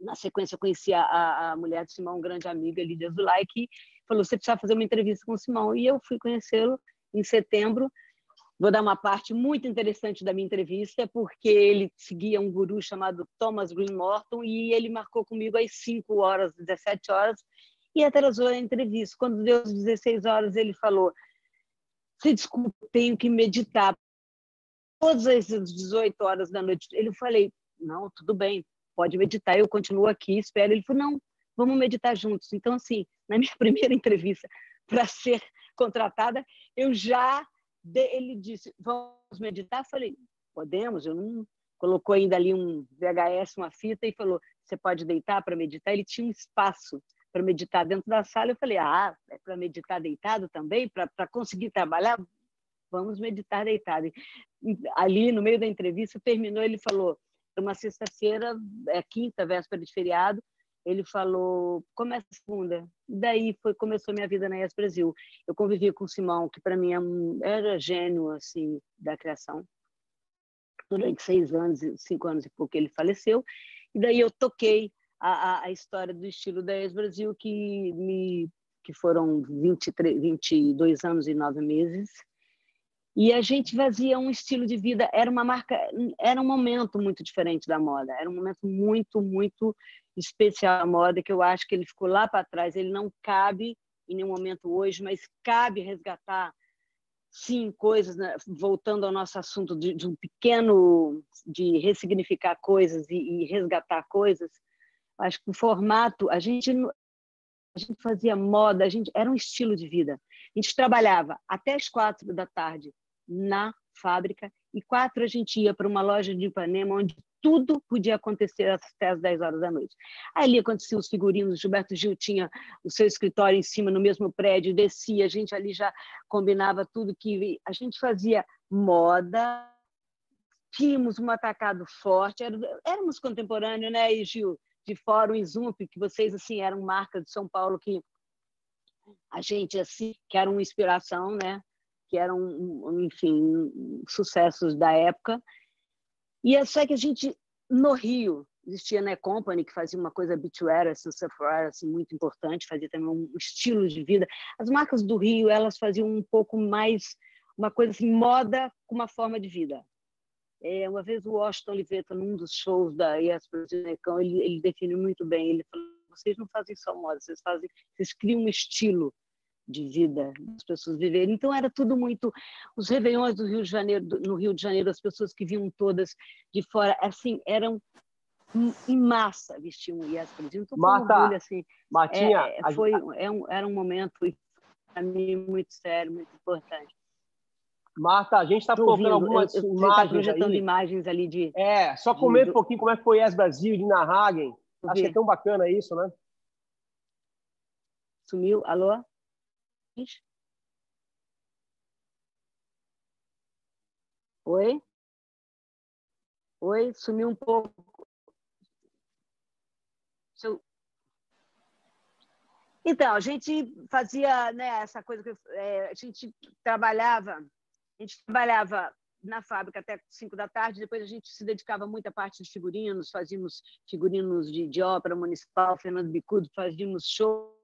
E: na sequência, eu conheci a, a mulher de Simão, grande amiga, Lídia Zulay, que falou: você precisa fazer uma entrevista com o Simão. E eu fui conhecê-lo em setembro. Vou dar uma parte muito interessante da minha entrevista, porque ele seguia um guru chamado Thomas Green Morton e ele marcou comigo às 5 horas, 17 horas, e atrasou a entrevista. Quando deu às 16 horas, ele falou: se desculpa, tenho que meditar. todas as 18 horas da noite. Ele falei, não, tudo bem, pode meditar, eu continuo aqui, espero. Ele falou, não, vamos meditar juntos. Então, assim, na minha primeira entrevista para ser contratada, eu já, ele disse, vamos meditar? Eu falei, podemos, eu não... Colocou ainda ali um VHS, uma fita, e falou, você pode deitar para meditar? Ele tinha um espaço para meditar dentro da sala. Eu falei, ah, é para meditar deitado também? Para conseguir trabalhar? Vamos meditar deitado. E, ali, no meio da entrevista, terminou, ele falou, uma sexta-feira, é quinta, véspera de feriado, ele falou, começa segunda. Daí foi começou minha vida na ES Brasil. Eu convivi com o Simão, que para mim é era gênio assim da criação. Durante seis anos, cinco anos e pouco ele faleceu. E daí eu toquei a, a, história do estilo da ex-Brasil, que, me, que foram 23, 22 anos e nove meses. E a gente fazia um estilo de vida, era uma marca, era um momento muito diferente da moda, era um momento muito, muito especial da moda, que eu acho que ele ficou lá para trás, ele não cabe em nenhum momento hoje, mas cabe resgatar, sim, coisas, né? voltando ao nosso assunto de, de, um pequeno, de ressignificar coisas e, e resgatar coisas, Acho que o formato, a gente, a gente fazia moda, a gente era um estilo de vida. A gente trabalhava até as quatro da tarde na fábrica e quatro a gente ia para uma loja de Ipanema onde tudo podia acontecer até as 10 horas da noite. Ali aconteciam os figurinos, Gilberto Gil tinha o seu escritório em cima no mesmo prédio, descia, a gente ali já combinava tudo que a gente fazia moda, tínhamos um atacado forte, éramos contemporâneos, né, Gil? De Fórum e Zump, que vocês assim eram marca de São Paulo que a gente assim que era uma inspiração, né? Que eram, enfim, sucessos da época. E é só que a gente no Rio existia né Company que fazia uma coisa beachwear, assim, surfwear, assim muito importante, fazia também um estilo de vida. As marcas do Rio elas faziam um pouco mais uma coisa assim moda com uma forma de vida. É, uma vez o Washington Oliveto, num dos shows da ES Brasil ele, ele definiu muito bem. Ele falou: vocês não fazem só moda, vocês fazem, vocês criam um estilo de vida as pessoas viverem. Então era tudo muito os réveillons do Rio de Janeiro, no Rio de Janeiro, as pessoas que vinham todas de fora, assim, eram em massa vestiam o IES Brasil. Então,
B: Marta,
E: orgulho, assim,
B: Martinha,
E: é, foi, é um, era um momento para mim muito sério, muito importante.
B: Marta, a gente está colocando algumas eu, eu, tá imagens. Tá
E: projetando
B: aí.
E: imagens ali de.
B: É, só comenta um pouquinho como é que foi Yes Brasil, de Hagen. Acho que é tão bacana isso, né?
E: Sumiu? Alô? Oi? Oi? Sumiu um pouco. Seu... Então, a gente fazia né, essa coisa que é, a gente trabalhava a gente trabalhava na fábrica até 5 da tarde, depois a gente se dedicava muito à parte de figurinos, fazíamos figurinos de, de ópera municipal, Fernando Bicudo, fazíamos show.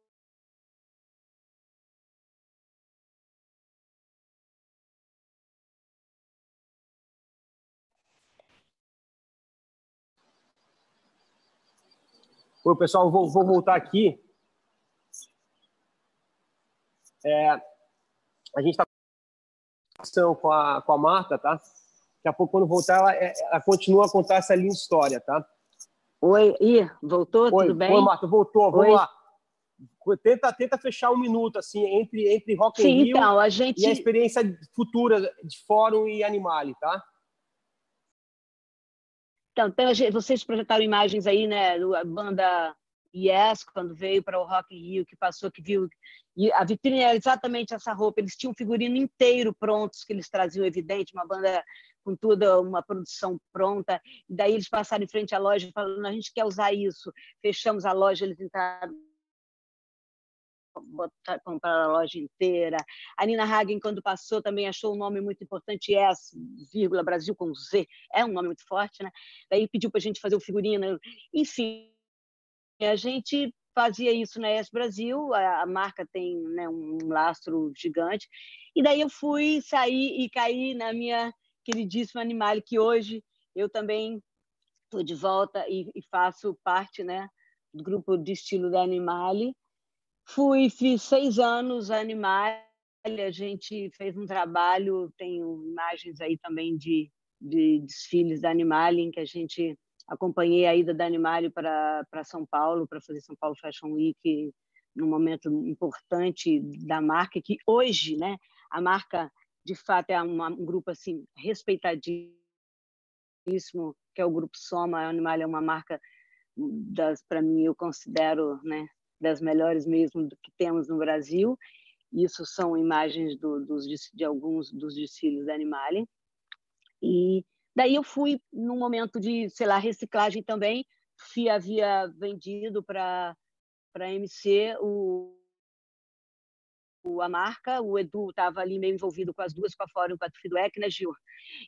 B: Oi, pessoal, vou, vou voltar aqui. É, a gente está com a, com a Marta, tá? Daqui a pouco, quando voltar, ela, é, ela continua a contar essa linda história, tá?
E: Oi, Ih, voltou?
B: Oi,
E: tudo bem?
B: Oi, Marta, voltou. Vamos Oi. lá. Tenta, tenta fechar um minuto, assim, entre, entre Rock Sim, Rio
E: então, a gente...
B: e a experiência futura de Fórum e Animale, tá?
E: Então, então vocês projetaram imagens aí, né, da banda Yes, quando veio para o Rock in Rio, que passou, que viu. E a vitrine era exatamente essa roupa. Eles tinham um figurino inteiro prontos, que eles traziam, evidente, uma banda com toda uma produção pronta. E daí eles passaram em frente à loja falando: a gente quer usar isso. Fechamos a loja, eles entraram botar, comprar a loja inteira. A Nina Hagen, quando passou, também achou um nome muito importante, S, vírgula, Brasil com Z, é um nome muito forte, né? Daí pediu para a gente fazer o figurino. Enfim, a gente fazia isso na ES Brasil, a, a marca tem né, um lastro gigante, e daí eu fui sair e cair na minha queridíssima Animale, que hoje eu também estou de volta e, e, faço parte né, do grupo de estilo da Animale. Fui, fiz seis anos a Animale, a gente fez um trabalho, tenho imagens aí também de de desfiles da Animale, em que a gente acompanhei a ida da Animale para São Paulo, para fazer São Paulo Fashion Week, num momento importante da marca, que hoje, né, a marca, de fato, é uma, um grupo assim respeitadíssimo, que é o Grupo Soma. A Animale é uma marca, para mim, eu considero né, das melhores mesmo que temos no Brasil. Isso são imagens do, dos, de alguns dos desfiles da Animale. E daí eu fui num momento de, sei lá, reciclagem também. Fui havia vendido para a MC o, o, a marca, o Edu estava ali meio envolvido com as duas, com a Fórum, com a Fiduec, né, Gil?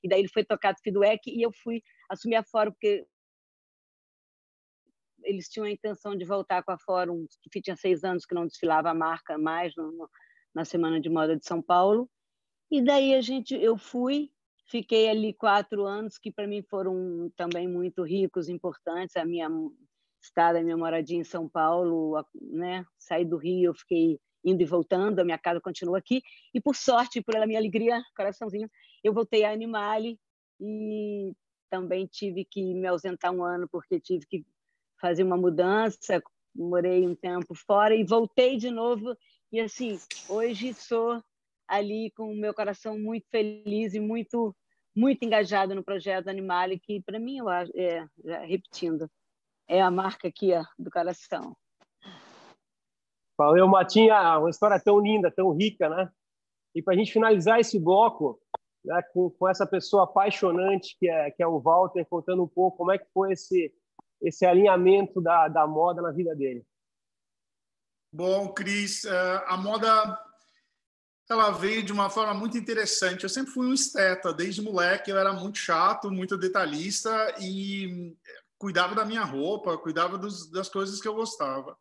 E: E daí ele foi tocar Fiduec e eu fui assumir a Fórum porque eles tinham a intenção de voltar com a Fórum, que tinha seis anos que não desfilava a marca mais no, na Semana de Moda de São Paulo. E daí a gente, eu fui, Fiquei ali quatro anos que para mim foram também muito ricos, importantes. A minha estada, a minha moradia em São Paulo, né? Saí do Rio, fiquei indo e voltando, a minha casa continua aqui. E por sorte, por minha alegria, coraçãozinho, eu voltei a Animale e também tive que me ausentar um ano porque tive que fazer uma mudança, morei um tempo fora e voltei de novo. E assim, hoje sou ali com o meu coração muito feliz e muito muito engajado no projeto Animale, que para mim, eu acho, é, repetindo, é a marca aqui ó, do coração.
B: Valeu, Matinha, uma história tão linda, tão rica, né? E para a gente finalizar esse bloco, né, com, com essa pessoa apaixonante que é, que é o Walter, contando um pouco como é que foi esse, esse alinhamento da, da moda na vida dele.
F: Bom, Cris, eh, a moda ela veio de uma forma muito interessante. Eu sempre fui um esteta, desde moleque eu era muito chato, muito detalhista e cuidava da minha roupa, cuidava dos, das coisas que eu gostava.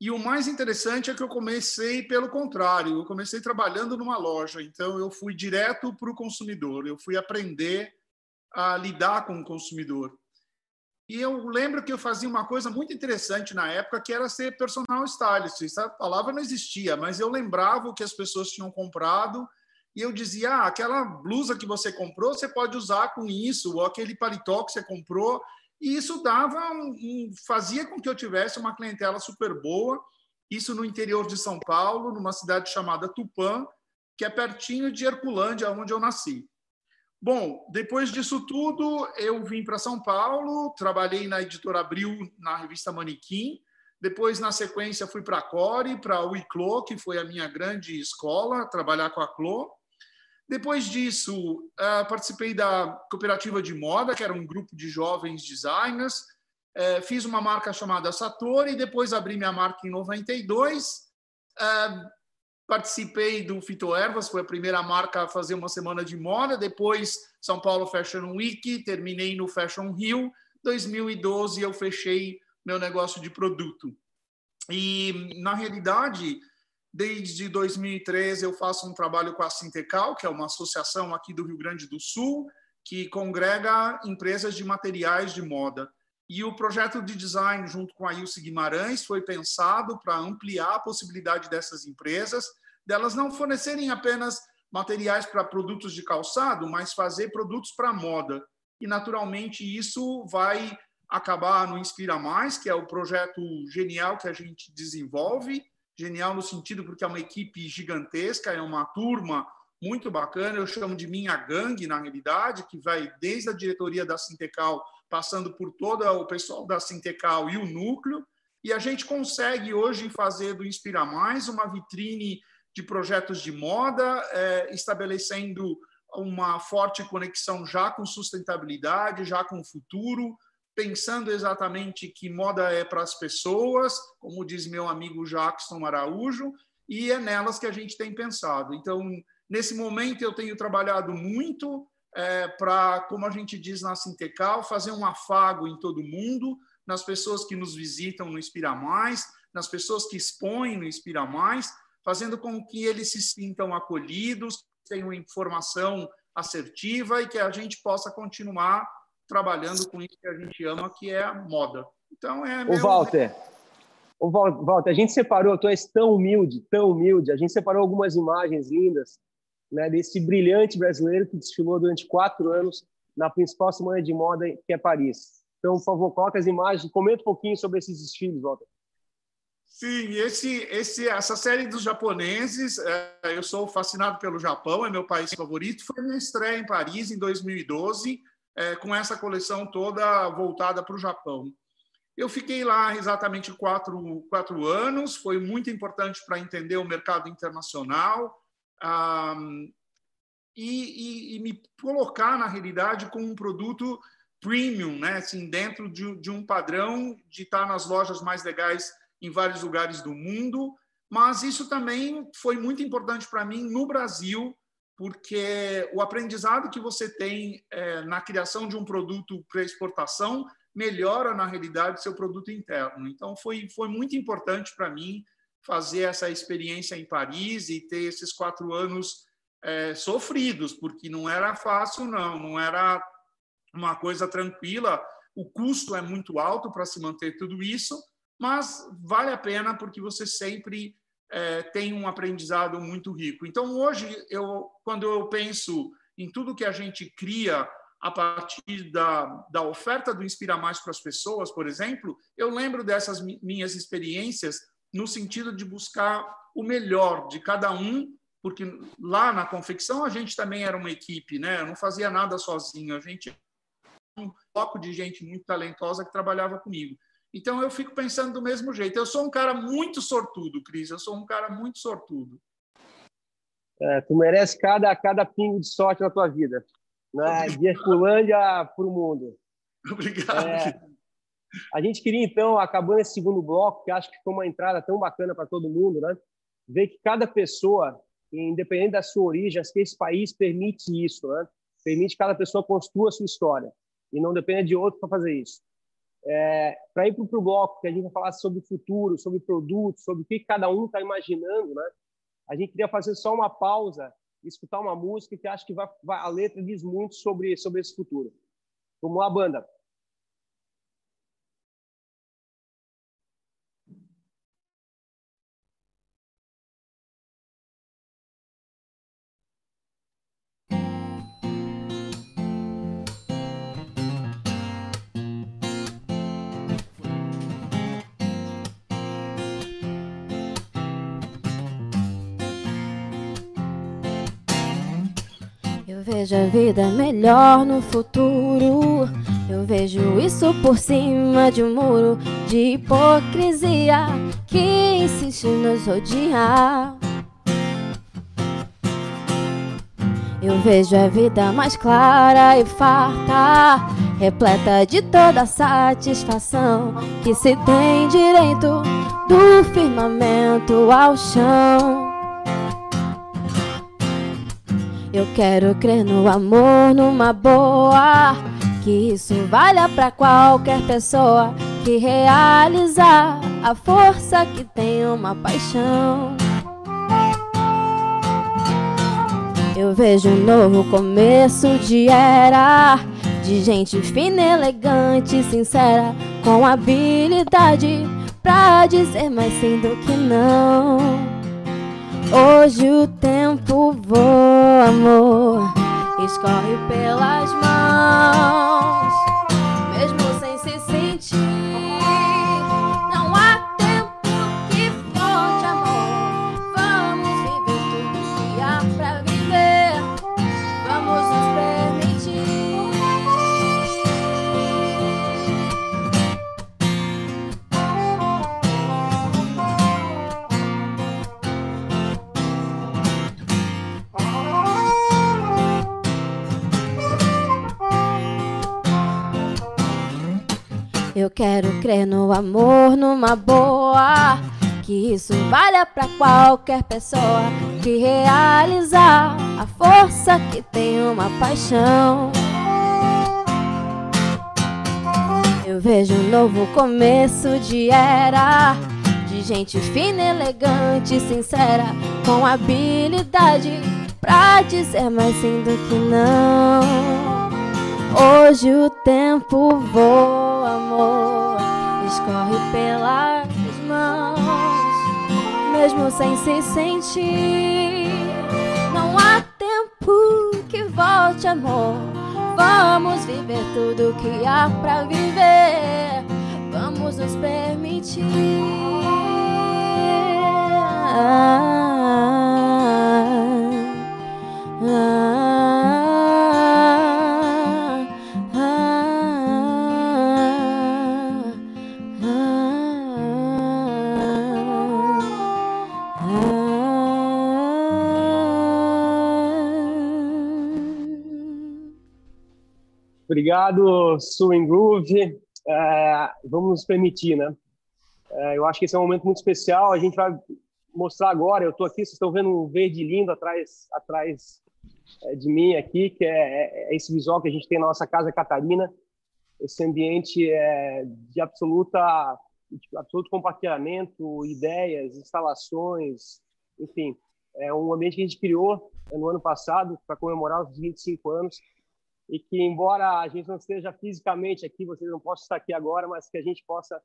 F: E o mais interessante é que eu comecei pelo contrário, eu comecei trabalhando numa loja, então eu fui direto para o consumidor, eu fui aprender a lidar com o consumidor. E eu lembro que eu fazia uma coisa muito interessante na época, que era ser personal stylist. Essa palavra não existia, mas eu lembrava o que as pessoas tinham comprado e eu dizia: ah, aquela blusa que você comprou, você pode usar com isso, ou aquele paletó que você comprou. E isso dava um, fazia com que eu tivesse uma clientela super boa. Isso no interior de São Paulo, numa cidade chamada Tupã, que é pertinho de Herculândia, onde eu nasci. Bom, depois disso tudo, eu vim para São Paulo, trabalhei na editora Abril, na revista Manequim. Depois, na sequência, fui para a Core, para a Uiclo, que foi a minha grande escola, trabalhar com a Clo. Depois disso, uh, participei da Cooperativa de Moda, que era um grupo de jovens designers. Uh, fiz uma marca chamada Satori, depois abri minha marca em 92. Participei do Fitoervas, foi a primeira marca a fazer uma semana de moda. Depois, São Paulo Fashion Week, terminei no Fashion Rio. 2012, eu fechei meu negócio de produto. E, na realidade, desde 2013, eu faço um trabalho com a Sintecal, que é uma associação aqui do Rio Grande do Sul, que congrega empresas de materiais de moda. E o projeto de design, junto com a Ilse Guimarães, foi pensado para ampliar a possibilidade dessas empresas, delas não fornecerem apenas materiais para produtos de calçado, mas fazer produtos para moda. E, naturalmente, isso vai acabar no Inspira Mais, que é o projeto genial que a gente desenvolve. Genial no sentido porque é uma equipe gigantesca, é uma turma muito bacana. Eu chamo de minha gangue, na realidade, que vai desde a diretoria da Sintecal passando por todo o pessoal da Sintecal e o núcleo, e a gente consegue hoje fazer do Inspira Mais uma vitrine de projetos de moda, é, estabelecendo uma forte conexão já com sustentabilidade, já com o futuro, pensando exatamente que moda é para as pessoas, como diz meu amigo Jackson Araújo, e é nelas que a gente tem pensado. Então, nesse momento, eu tenho trabalhado muito é, para, como a gente diz na Sintecal, fazer um afago em todo mundo, nas pessoas que nos visitam no Inspira Mais, nas pessoas que expõem no Inspira Mais, fazendo com que eles se sintam acolhidos, tenham informação assertiva e que a gente possa continuar trabalhando com isso que a gente ama, que é a moda. Então é.
B: Meu... O Walter. O Walter, a gente separou, tu és tão humilde, tão humilde, a gente separou algumas imagens lindas né, desse brilhante brasileiro que desfilou durante quatro anos na principal semana de moda que é Paris. Então, por favor, coloque as imagens, comenta um pouquinho sobre esses desfiles, Walter.
F: Sim, esse, esse, essa série dos japoneses, é, eu sou fascinado pelo Japão, é meu país favorito. Foi minha estreia em Paris em 2012, é, com essa coleção toda voltada para o Japão. Eu fiquei lá exatamente quatro, quatro anos, foi muito importante para entender o mercado internacional e, e, e, me colocar, na realidade, com um produto premium, né? assim, dentro de, de um padrão de estar nas lojas mais legais em vários lugares do mundo, mas isso também foi muito importante para mim no Brasil, porque o aprendizado que você tem é, na criação de um produto para exportação melhora, na realidade, seu produto interno. Então, foi, foi muito importante para mim fazer essa experiência em Paris e ter esses quatro anos é, sofridos, porque não era fácil, não, não era uma coisa tranquila. O custo é muito alto para se manter tudo isso, mas vale a pena porque você sempre é, tem um aprendizado muito rico. Então, hoje, eu, quando eu penso em tudo que a gente cria a partir da, da oferta do Inspira Mais para as pessoas, por exemplo, eu lembro dessas minhas experiências no sentido de buscar o melhor de cada um, porque lá na confecção a gente também era uma equipe, né? Eu não fazia nada sozinho, a gente um bloco de gente muito talentosa que trabalhava comigo. Então eu fico pensando do mesmo jeito. Eu sou um cara muito sortudo, Cris. Eu sou um cara muito sortudo.
B: É, tu merece cada, cada pingo de sorte na tua vida. Né? De Herculândia para o mundo.
F: Obrigado. É,
B: a gente queria, então, acabando esse segundo bloco, que acho que foi uma entrada tão bacana para todo mundo, né? ver que cada pessoa, independente da sua origem, acho que esse país permite isso, né? permite que cada pessoa construa a sua história e não dependa de outro para fazer isso. É, para ir para o bloco, que a gente vai falar sobre o futuro, sobre produtos, sobre o que cada um está imaginando, né? A gente queria fazer só uma pausa, escutar uma música que acho que vai, vai, a letra diz muito sobre sobre esse futuro. Vamos lá, banda.
A: Vejo a vida melhor no futuro. Eu vejo isso por cima de um muro de hipocrisia que insiste em nos odiar. Eu vejo a vida mais clara e farta, repleta de toda satisfação que se tem direito do firmamento ao chão. Eu quero crer no amor, numa boa. Que isso valha pra qualquer pessoa que realizar a força que tem uma paixão. Eu vejo um novo começo de era de gente fina, elegante, sincera, com habilidade pra dizer mais sim do que não. Hoje o tempo voa, amor, escorre pelas mãos, amor, numa boa. Que isso valha pra qualquer pessoa que realizar a força que tem uma paixão. Eu vejo um novo começo de era de gente fina, elegante, sincera, com habilidade pra dizer mais sim do que não. Hoje o tempo voa, amor, escorre pelas mãos, mesmo sem se sentir. Não há tempo que volte, amor. Vamos viver tudo que há pra viver. Vamos nos permitir.
B: Obrigado, Swing Groove. É, vamos nos permitir, né? É, eu acho que esse é um momento muito especial. A gente vai mostrar agora. Eu estou aqui, vocês estão vendo um verde lindo atrás, atrás é, de mim aqui, que é, é, é, esse visual que a gente tem na nossa casa Catarina. Esse ambiente é de absoluta, de absoluto compartilhamento, ideias, instalações, enfim. É um ambiente que a gente criou no ano passado para comemorar os 25 anos e que, embora a gente não esteja fisicamente aqui, vocês não possam estar aqui agora, mas que a gente possa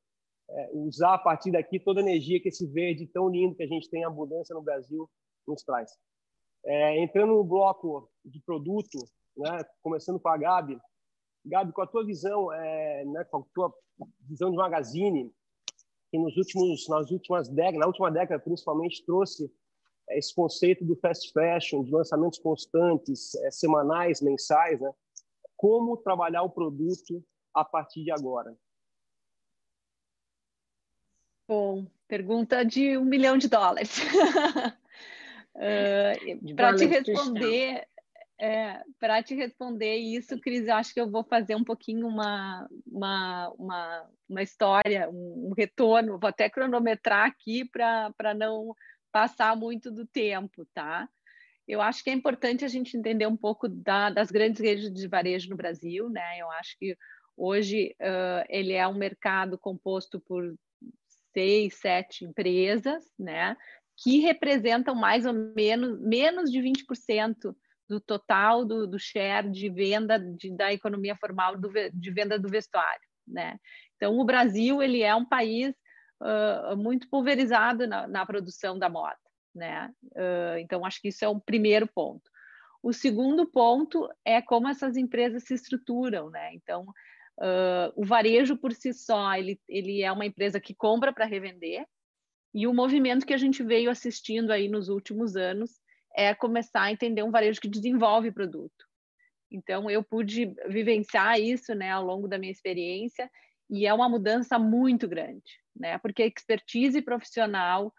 B: é, usar a partir daqui toda a energia que esse verde tão lindo que a gente tem em abundância no Brasil nos traz. É, entrando no bloco de produto, né, começando com a Gabi. Gabi, com a tua visão, é, né, com a tua visão de magazine, que nos últimos, nas últimas décadas, na última década principalmente, trouxe é, esse conceito do fast fashion, de lançamentos constantes, é, semanais, mensais, né? Como trabalhar o produto a partir de agora?
C: Bom, pergunta de um milhão de dólares. uh, para te responder, é, para te responder isso, Cris, eu acho que eu vou fazer um pouquinho uma, uma, uma, uma história, um, um retorno, vou até cronometrar aqui para não passar muito do tempo, tá? Eu acho que é importante a gente entender um pouco da, das grandes redes de varejo no Brasil, né? Eu acho que hoje uh, ele é um mercado composto por seis, sete empresas, né? Que representam mais ou menos menos de 20% do total do, do share de venda de, da economia formal do, de venda do vestuário, né? Então o Brasil ele é um país uh, muito pulverizado na, na produção da moda né? Uh, então, acho que isso é o primeiro ponto. O segundo ponto é como essas empresas se estruturam, né? Então, uh, o varejo por si só, ele, ele é uma empresa que compra para revender, e o movimento que a gente veio assistindo aí nos últimos anos é começar a entender um varejo que desenvolve produto. Então, eu pude vivenciar isso né, ao longo da minha experiência, e é uma mudança muito grande, né? Porque a expertise profissional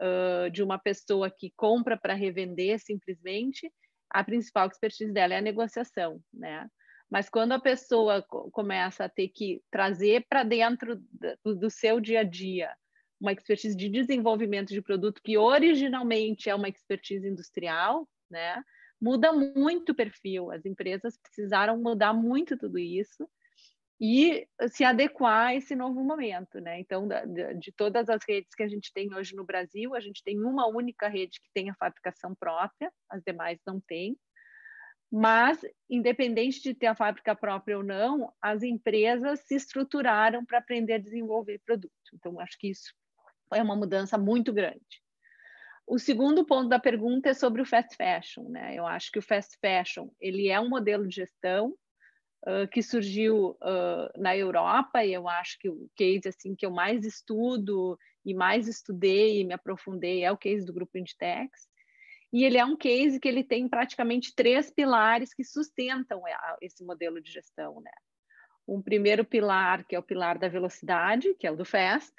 C: uh, de uma pessoa que compra para revender simplesmente, a principal expertise dela é a negociação, né? Mas quando a pessoa começa a ter que trazer para dentro do, do seu dia a dia uma expertise de desenvolvimento de produto que originalmente é uma expertise industrial, né? Muda muito o perfil. As empresas precisaram mudar muito tudo isso e se adequar a esse novo momento, né? Então, de todas as redes que a gente tem hoje no Brasil, a gente tem uma única rede que tem a fabricação própria, as demais não têm. Mas, independente de ter a fábrica própria ou não, as empresas se estruturaram para aprender a desenvolver produto. Então, acho que isso é uma mudança muito grande. O segundo ponto da pergunta é sobre o fast fashion, né? Eu acho que o fast fashion ele é um modelo de gestão que surgiu uh, na Europa, e eu acho que o case assim, que eu mais estudo e mais estudei e me aprofundei é o case do grupo Inditex. E ele é um case que ele tem praticamente três pilares que sustentam esse modelo de gestão. Né? Um primeiro pilar, que é o pilar da velocidade, que é o do fast.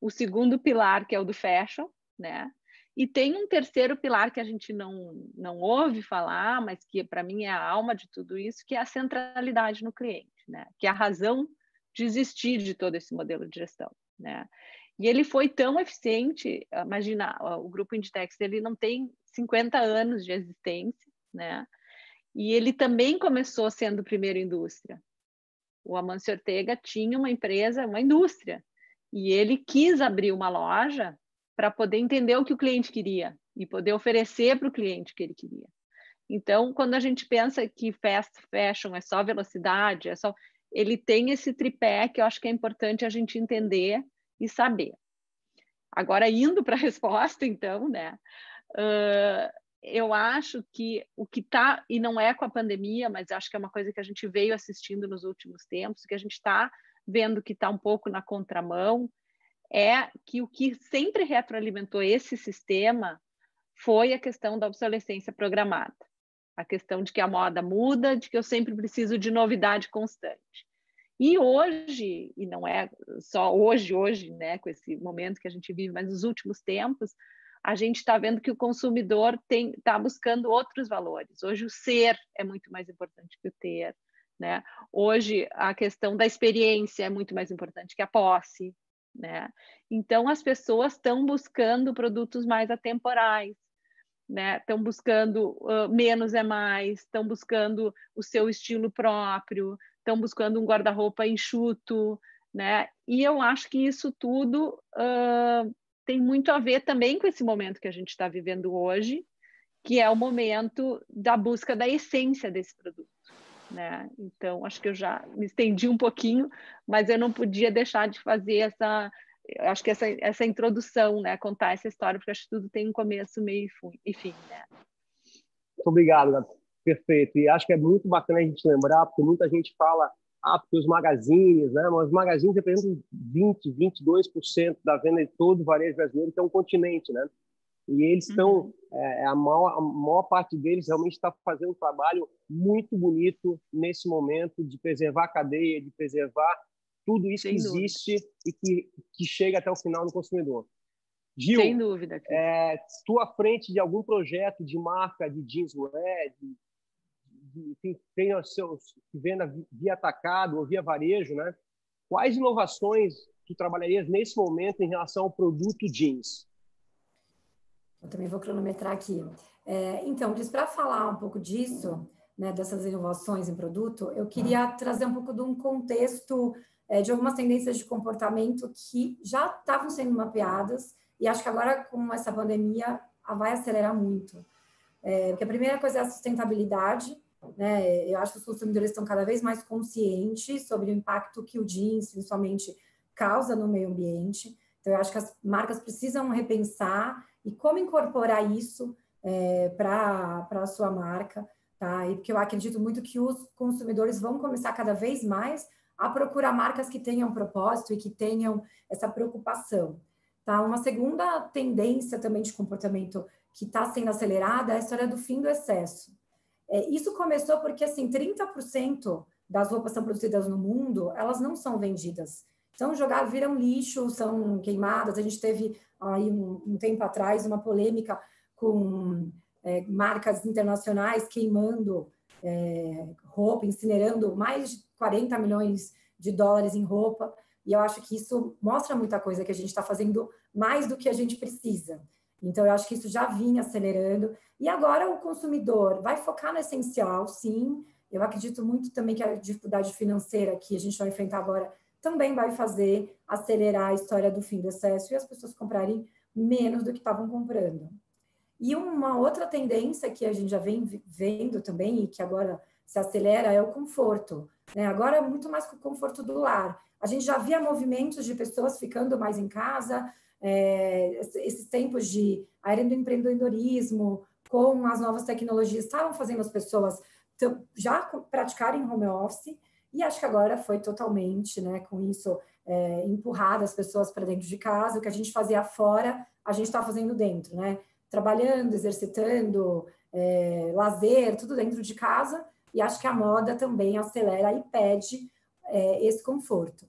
C: O segundo pilar, que é o do fashion, né? E tem um terceiro pilar que a gente não, não ouve falar, mas que para mim é a alma de tudo isso, que é a centralidade no cliente, né? que é a razão de existir de todo esse modelo de gestão. Né? E ele foi tão eficiente, imagina, o grupo Inditex ele não tem 50 anos de existência, né? E ele também começou sendo primeiro indústria. O Amancio Ortega tinha uma empresa, uma indústria, e ele quis abrir uma loja para poder entender o que o cliente queria e poder oferecer para o cliente o que ele queria. Então, quando a gente pensa que fast fashion é só velocidade, é só ele tem esse tripé que eu acho que é importante a gente entender e saber. Agora, indo para a resposta, então, né? Uh, eu acho que o que está, e não é com a pandemia, mas acho que é uma coisa que a gente veio assistindo nos últimos tempos, que a gente está vendo que está um pouco na contramão, é que o que sempre retroalimentou esse sistema foi a questão da obsolescência programada. A questão de que a moda muda, de que eu sempre preciso de novidade constante. E hoje, e não é só hoje, hoje, né, com esse momento que a gente vive, mas nos últimos tempos, a gente está vendo que o consumidor está buscando outros valores. Hoje o ser é muito mais importante que o ter. Né? Hoje a questão da experiência é muito mais importante que a posse. Né? Então as pessoas estão buscando produtos mais atemporais, estão né? buscando uh, menos é mais, estão buscando o seu estilo próprio, estão buscando um guarda-roupa enxuto, né? E eu acho que isso tudo uh, tem muito a ver também com esse momento que a gente está vivendo hoje, que é o momento da busca da essência desse produto. Né? Então, acho que eu já me estendi um pouquinho, mas eu não podia deixar de fazer essa, acho que essa, essa introdução, né? Contar essa história, porque acho que tudo tem um começo, meio e fim, né?
B: Muito obrigado. Perfeito. E acho que é muito bacana a gente lembrar, porque muita gente fala ah, porque os magazines, né? Mas os magazines representam 20, 22% da venda de todo o varejo brasileiro, que é um continente, né? E eles estão, uhum. é, a, maior, a maior parte deles realmente está fazendo um trabalho muito bonito nesse momento de preservar a cadeia, de preservar tudo isso Sem que dúvida. existe e que, que chega até o final do consumidor.
C: Gil, Sem dúvida.
B: É, tu à frente de algum projeto de marca de jeanswear, de que tem os seus que venda via atacado ou via varejo, né? Quais inovações tu trabalharias nesse momento em relação ao produto jeans?
D: Eu também vou cronometrar aqui. É, então, para falar um pouco disso, né, dessas inovações em produto, eu queria trazer um pouco de um contexto é, de algumas tendências de comportamento que já estavam sendo mapeadas e acho que agora com essa pandemia vai acelerar muito. É, porque a primeira coisa é a sustentabilidade, né? Eu acho que os consumidores estão cada vez mais conscientes sobre o impacto que o jeans, principalmente, causa no meio ambiente. Então, eu acho que as marcas precisam repensar e como incorporar isso é, para a sua marca, tá? E porque eu acredito muito que os consumidores vão começar cada vez mais a procurar marcas que tenham propósito e que tenham essa preocupação. Tá? Uma segunda tendência também de comportamento que está sendo acelerada é a história do fim do excesso. É, isso começou porque, assim, 30% das roupas são produzidas no mundo, elas não são vendidas. São jogadas, viram lixo, são queimadas. A gente teve aí um, um tempo atrás uma polêmica com é, marcas internacionais queimando é, roupa, incinerando mais de 40 milhões de dólares em roupa. E eu acho que isso mostra muita coisa, que a gente está fazendo mais do que a gente precisa. Então, eu acho que isso já vinha acelerando. E agora o consumidor vai focar no essencial, sim. Eu acredito muito também que a dificuldade financeira que a gente vai enfrentar agora também vai fazer acelerar a história do fim do excesso e as pessoas comprarem menos do que estavam comprando. E uma outra tendência que a gente já vem vendo também e que agora se acelera é o conforto. Né? Agora é muito mais com o conforto do lar. A gente já via movimentos de pessoas ficando mais em casa, é, esses tempos de área do empreendedorismo, com as novas tecnologias, estavam fazendo as pessoas já praticarem home office, e acho que agora foi totalmente, né, com isso, é, as pessoas para dentro de casa, o que a gente fazia fora, a gente está fazendo dentro, né? Trabalhando, exercitando, é, lazer, tudo dentro de casa, e acho que a moda também acelera e pede é, esse conforto.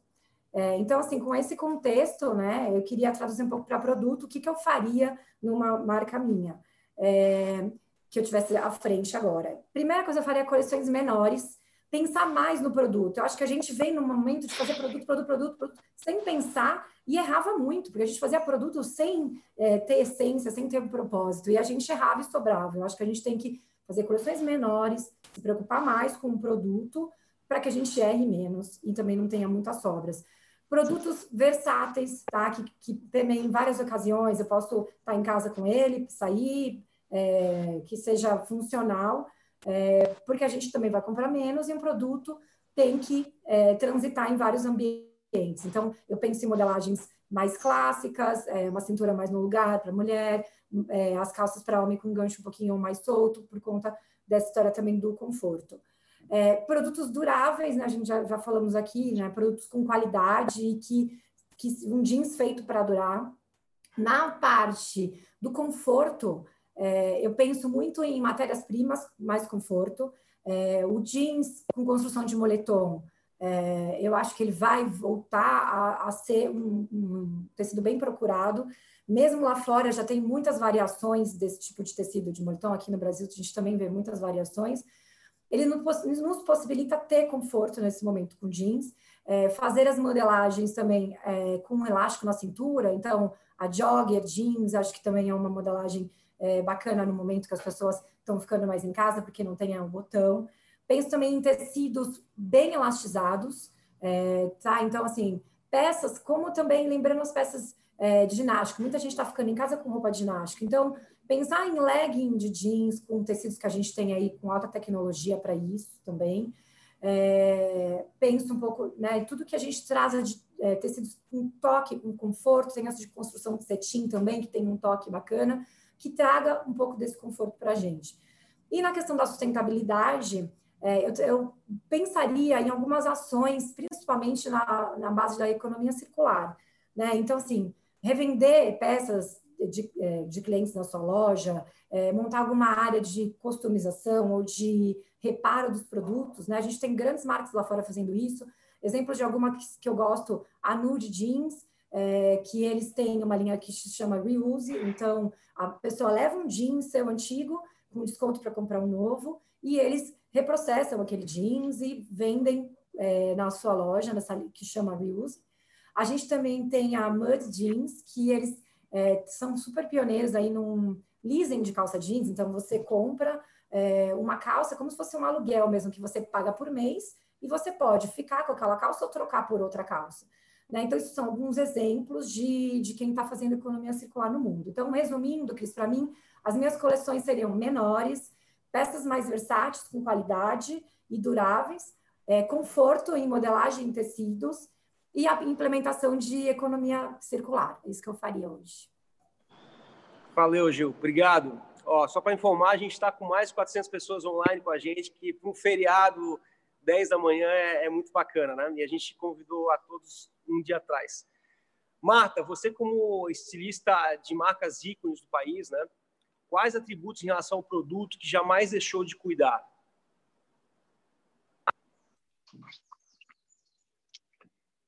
D: É, então, assim, com esse contexto, né, eu queria traduzir um pouco para produto, o que, que eu faria numa marca minha, é, que eu tivesse à frente agora. Primeira coisa, eu faria coleções menores, pensar mais no produto. Eu acho que a gente vem no momento de fazer produto, produto, produto, produto sem pensar e errava muito, porque a gente fazia produto sem é, ter essência, sem ter um propósito, e a gente errava e sobrava. Eu acho que a gente tem que fazer coleções menores, se preocupar mais com o produto, para que a gente erre menos e também não tenha muitas sobras. Produtos versáteis, tá? Que, que também em várias ocasiões eu posso estar em casa com ele, sair, é, que seja funcional, é, porque a gente também vai comprar menos e um produto tem que é, transitar em vários ambientes. Então, eu penso em modelagens mais clássicas, é, uma cintura mais no lugar para mulher, é, as calças para homem com gancho um pouquinho mais solto, por conta dessa história também do conforto. É, produtos duráveis, né, a gente já, já falamos aqui, né, produtos com qualidade e que, que um jeans feito para durar. Na parte do conforto, é, eu penso muito em matérias-primas, mais conforto. É, o jeans com construção de moletom, é, eu acho que ele vai voltar a, a ser um, um, tecido bem procurado. Mesmo lá fora já tem muitas variações desse tipo de tecido de moletom. Aqui no Brasil a gente também vê muitas variações. Ele nos possibilita ter conforto nesse momento com jeans, é, fazer as modelagens também é, com um elástico na cintura. Então, a jogger jeans, acho que também é uma modelagem é, bacana no momento que as pessoas estão ficando mais em casa porque não tem o botão. Penso também em tecidos bem elastizados, é, tá? Então, assim, peças, como também lembrando as peças é, de ginástica. Muita gente está ficando em casa com roupa de ginástica. Então, pensar em legging de jeans com tecidos que a gente tem aí com alta tecnologia para isso também. É, penso um pouco, né? Tudo que a gente traz de é, tecidos com toque, com conforto, tem essa de construção de cetim também, que tem um toque bacana que traga um pouco desse conforto para a gente. E na questão da sustentabilidade, é, eu, eu, pensaria em algumas ações, principalmente na, na base da economia circular. Né? Então, assim, revender peças de, é, de clientes na sua loja, é, montar alguma área de customização ou de reparo dos produtos. Né? A gente tem grandes marcas lá fora fazendo isso. Exemplos de alguma que, que eu gosto, a Nude Jeans, é, que eles têm uma linha que se chama Reuse, então a pessoa leva um jeans seu antigo com desconto para comprar um novo e eles reprocessam aquele jeans e vendem é, na sua loja, nessa que chama Reuse. A gente também tem a Mud Jeans, que eles é, são super pioneiros aí num leasing de calça jeans, então você compra é, uma calça como se fosse um aluguel mesmo, que você paga por mês, e você pode ficar com aquela calça ou trocar por outra calça. Né? Então, isso são alguns exemplos de, de quem está fazendo economia circular no mundo. Então, resumindo, Cris, para mim, as minhas coleções seriam menores, peças mais versáteis, com qualidade e duráveis, é, conforto em modelagem em tecidos e a implementação de economia circular. É isso que eu faria hoje.
B: Valeu, Gil. Obrigado. Ó, só para informar, a gente está com mais de 400 pessoas online com a gente, que para um feriado 10 da manhã é, é, muito bacana, né? E a gente convidou a todos um dia atrás. Marta, você como estilista de marcas ícones do país, né? Quais atributos em relação ao produto que jamais deixou de cuidar?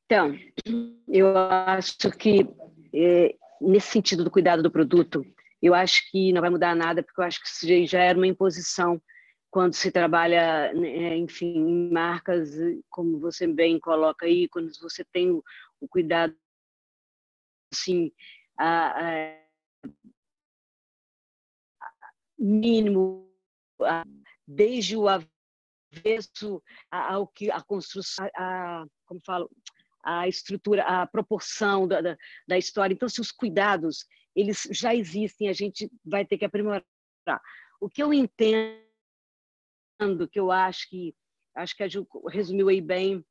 E: Então, eu acho que é, nesse sentido do cuidado do produto, eu acho que não vai mudar nada, porque eu acho que isso já era uma imposição quando se trabalha, né, enfim, em marcas, como você bem coloca aí, quando você tem o, cuidado, assim, a, a, mínimo, a, desde o avesso ao que a construção, a, como falo, a estrutura, a proporção da, da, da história. Então, se os cuidados eles já existem, a gente vai ter que aprimorar. O que eu entendo que eu acho que acho que a Ju resumiu aí bem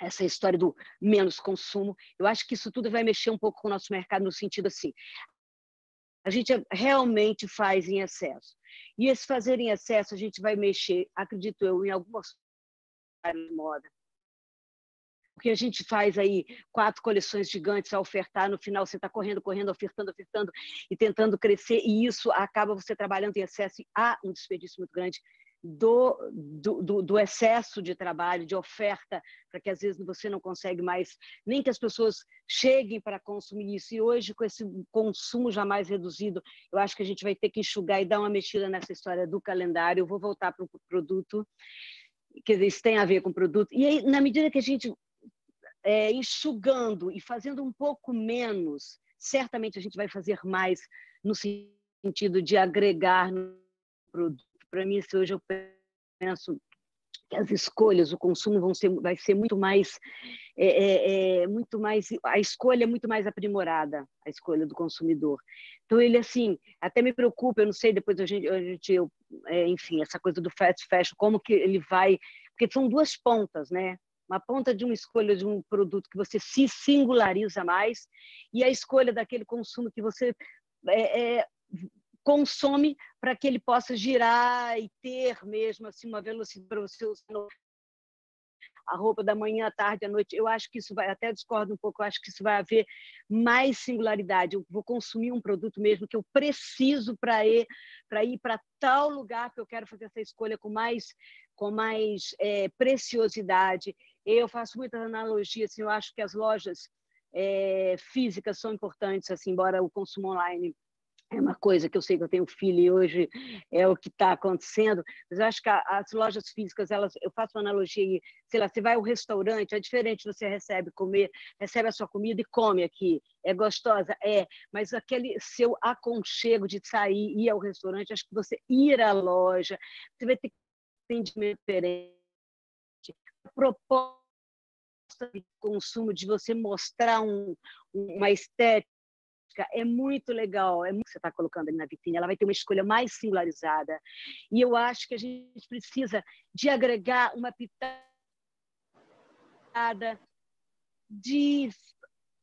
E: essa história do menos consumo. Eu acho que isso tudo vai mexer um pouco com o nosso mercado no sentido assim, a gente realmente faz em excesso. E esse fazer em excesso, a gente vai mexer, acredito eu, em algumas áreas de moda. Porque a gente faz aí quatro coleções gigantes a ofertar, no final você está correndo, correndo, ofertando, ofertando e tentando crescer, e isso acaba você trabalhando em excesso e há um desperdício muito grande do, do, do, excesso de trabalho, de oferta, para que às vezes você não consegue mais, nem que as pessoas cheguem para consumir isso. E hoje, com esse consumo jamais reduzido, eu acho que a gente vai ter que enxugar e dar uma mexida nessa história do calendário. Eu vou voltar para o produto, dizer, isso tem a ver com o produto. E aí, na medida que a gente é, enxugando e fazendo um pouco menos, certamente a gente vai fazer mais no sentido de agregar no produto para mim, se hoje eu penso que as escolhas, o consumo vão ser, vai ser muito mais, é, é, é, muito mais, a escolha é muito mais aprimorada, a escolha do consumidor. Então ele assim, até me preocupa, eu não sei depois a gente, a gente eu, é, enfim, essa coisa do fast fashion, como que ele vai, porque são duas pontas, né? uma ponta de uma escolha de um produto que você se singulariza mais e a escolha daquele consumo que você é, é, consome para que ele possa girar e ter mesmo assim uma velocidade para você usar a roupa da manhã, à tarde, à noite. Eu acho que isso vai, até discordo um pouco, eu acho que isso vai haver mais singularidade. Eu vou consumir um produto mesmo que eu preciso para ir para ir para tal lugar que eu quero fazer essa escolha com mais com mais é, preciosidade. Eu faço muitas analogias, assim, eu acho que as lojas é, físicas são importantes, assim, embora o consumo online é uma coisa que eu sei que eu tenho filho e hoje é o que está acontecendo, mas eu acho que as lojas físicas, elas, eu faço uma analogia aí, sei lá, você vai ao restaurante, é diferente, você recebe comer, recebe a sua comida e come aqui, é gostosa? É, mas aquele seu aconchego de sair, ir ao restaurante, acho que você ir à loja, você vai ter entendimento diferente, a proposta de consumo, de você mostrar um, uma estética, é muito legal, é muito que você está colocando ali na vitrine, ela vai ter uma escolha mais singularizada. E eu acho que a gente precisa de agregar uma pitada de.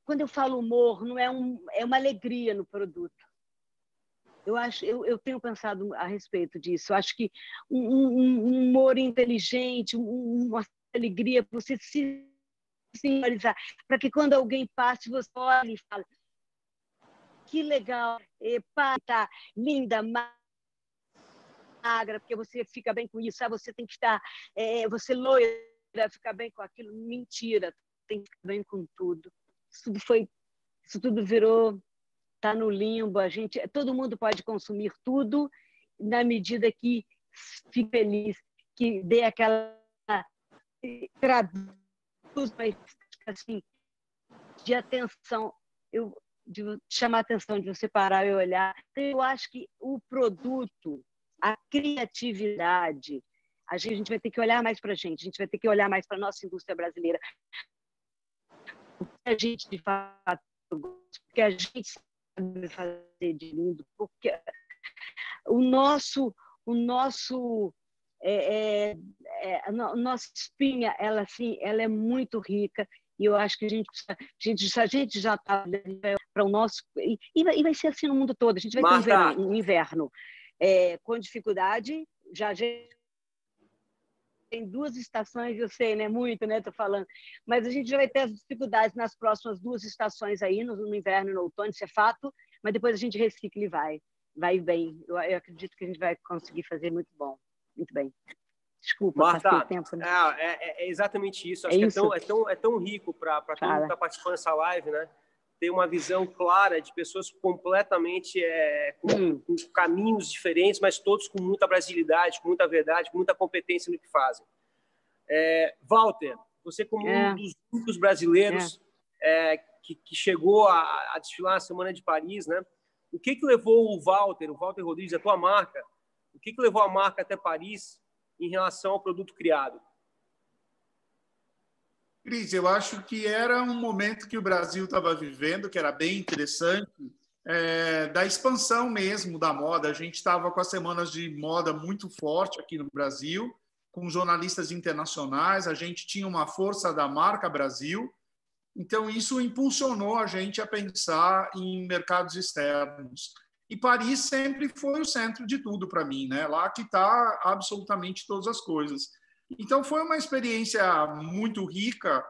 E: Quando eu falo humor, não é, um, é uma alegria no produto. Eu acho, eu, eu tenho pensado a respeito disso. Eu acho que um, um, um humor inteligente, um, uma alegria, você se singularizar, para que quando alguém passe, você olhe e fale que legal, Epa, tá linda, magra, porque você fica bem com isso, ah, você tem que estar, é, você loira, ficar bem com aquilo. Mentira, tem que ficar bem com tudo. Isso tudo foi, isso tudo virou, tá no limbo, a gente, todo mundo pode consumir tudo na medida que fique feliz, que dê aquela traduz assim de atenção. Eu de chamar a atenção, de você parar e olhar. Então, eu acho que o produto, a criatividade, a gente, vai ter que olhar mais para a gente, a gente vai ter que olhar mais para a nossa indústria brasileira. O que a gente, de fato, porque a gente sabe fazer de lindo, porque o nosso, o nosso é, é, é, a nossa espinha, ela assim, ela é muito rica e eu acho que a gente, a gente, a gente já está para o nosso. E, e, vai ser assim no mundo todo. A gente vai Marta. ter um, verão, um inverno é, com dificuldade. Já, tem duas estações, eu sei, né? Muito, né? Estou falando. Mas a gente já vai ter as dificuldades nas próximas duas estações aí, no, no inverno e no outono, isso é fato. Mas depois a gente recicla e vai. Vai bem. Eu, eu acredito que a gente vai conseguir fazer muito bom. Muito bem. Desculpa,
B: Marta, tempo, né? É, é, é, exatamente isso. Acho é que isso? É, tão, é, tão, é tão rico para todo mundo que está participando dessa live, né? Ter uma visão clara de pessoas completamente é, com, com, caminhos diferentes, mas todos com muita brasilidade, com muita verdade, com muita competência no que fazem. É, Walter, você como um dos únicos brasileiros que, que, chegou a, a desfilar na Semana de Paris, né? O que que levou o Walter, o Walter Rodrigues, a tua marca, o que que levou a marca até Paris em relação ao produto criado?
F: Cris, eu acho que era um momento que o Brasil estava vivendo, que era bem interessante, é, da expansão mesmo da moda. A gente estava com as semanas de moda muito forte aqui no Brasil, com jornalistas internacionais, a gente tinha uma força da marca Brasil, então isso impulsionou a gente a pensar em mercados externos. E Paris sempre foi o centro de tudo para mim, né? Lá que está absolutamente todas as coisas. Então foi uma experiência muito rica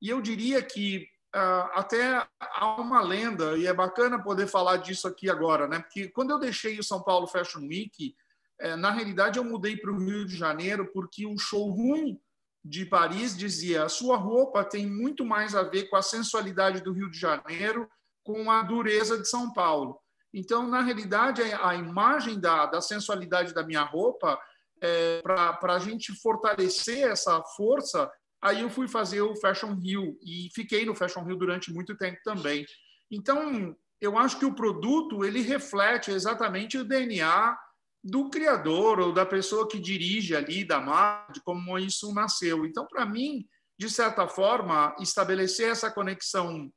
F: e eu diria que uh, até há uma lenda e é bacana poder falar disso aqui agora, né? Porque quando eu deixei o São Paulo Fashion Week, eh, na realidade eu mudei para o Rio de Janeiro porque o showroom de Paris dizia: a sua roupa tem muito mais a ver com a sensualidade do Rio de Janeiro, com a dureza de São Paulo. Então, na realidade, a imagem da, da sensualidade da minha roupa, é, para a gente fortalecer essa força, aí eu fui fazer o Fashion Rio e fiquei no Fashion Rio durante muito tempo também. Então, eu acho que o produto ele reflete exatamente o DNA do criador ou da pessoa que dirige ali da marca, de como isso nasceu. Então, para mim, de certa forma, estabelecer essa conexão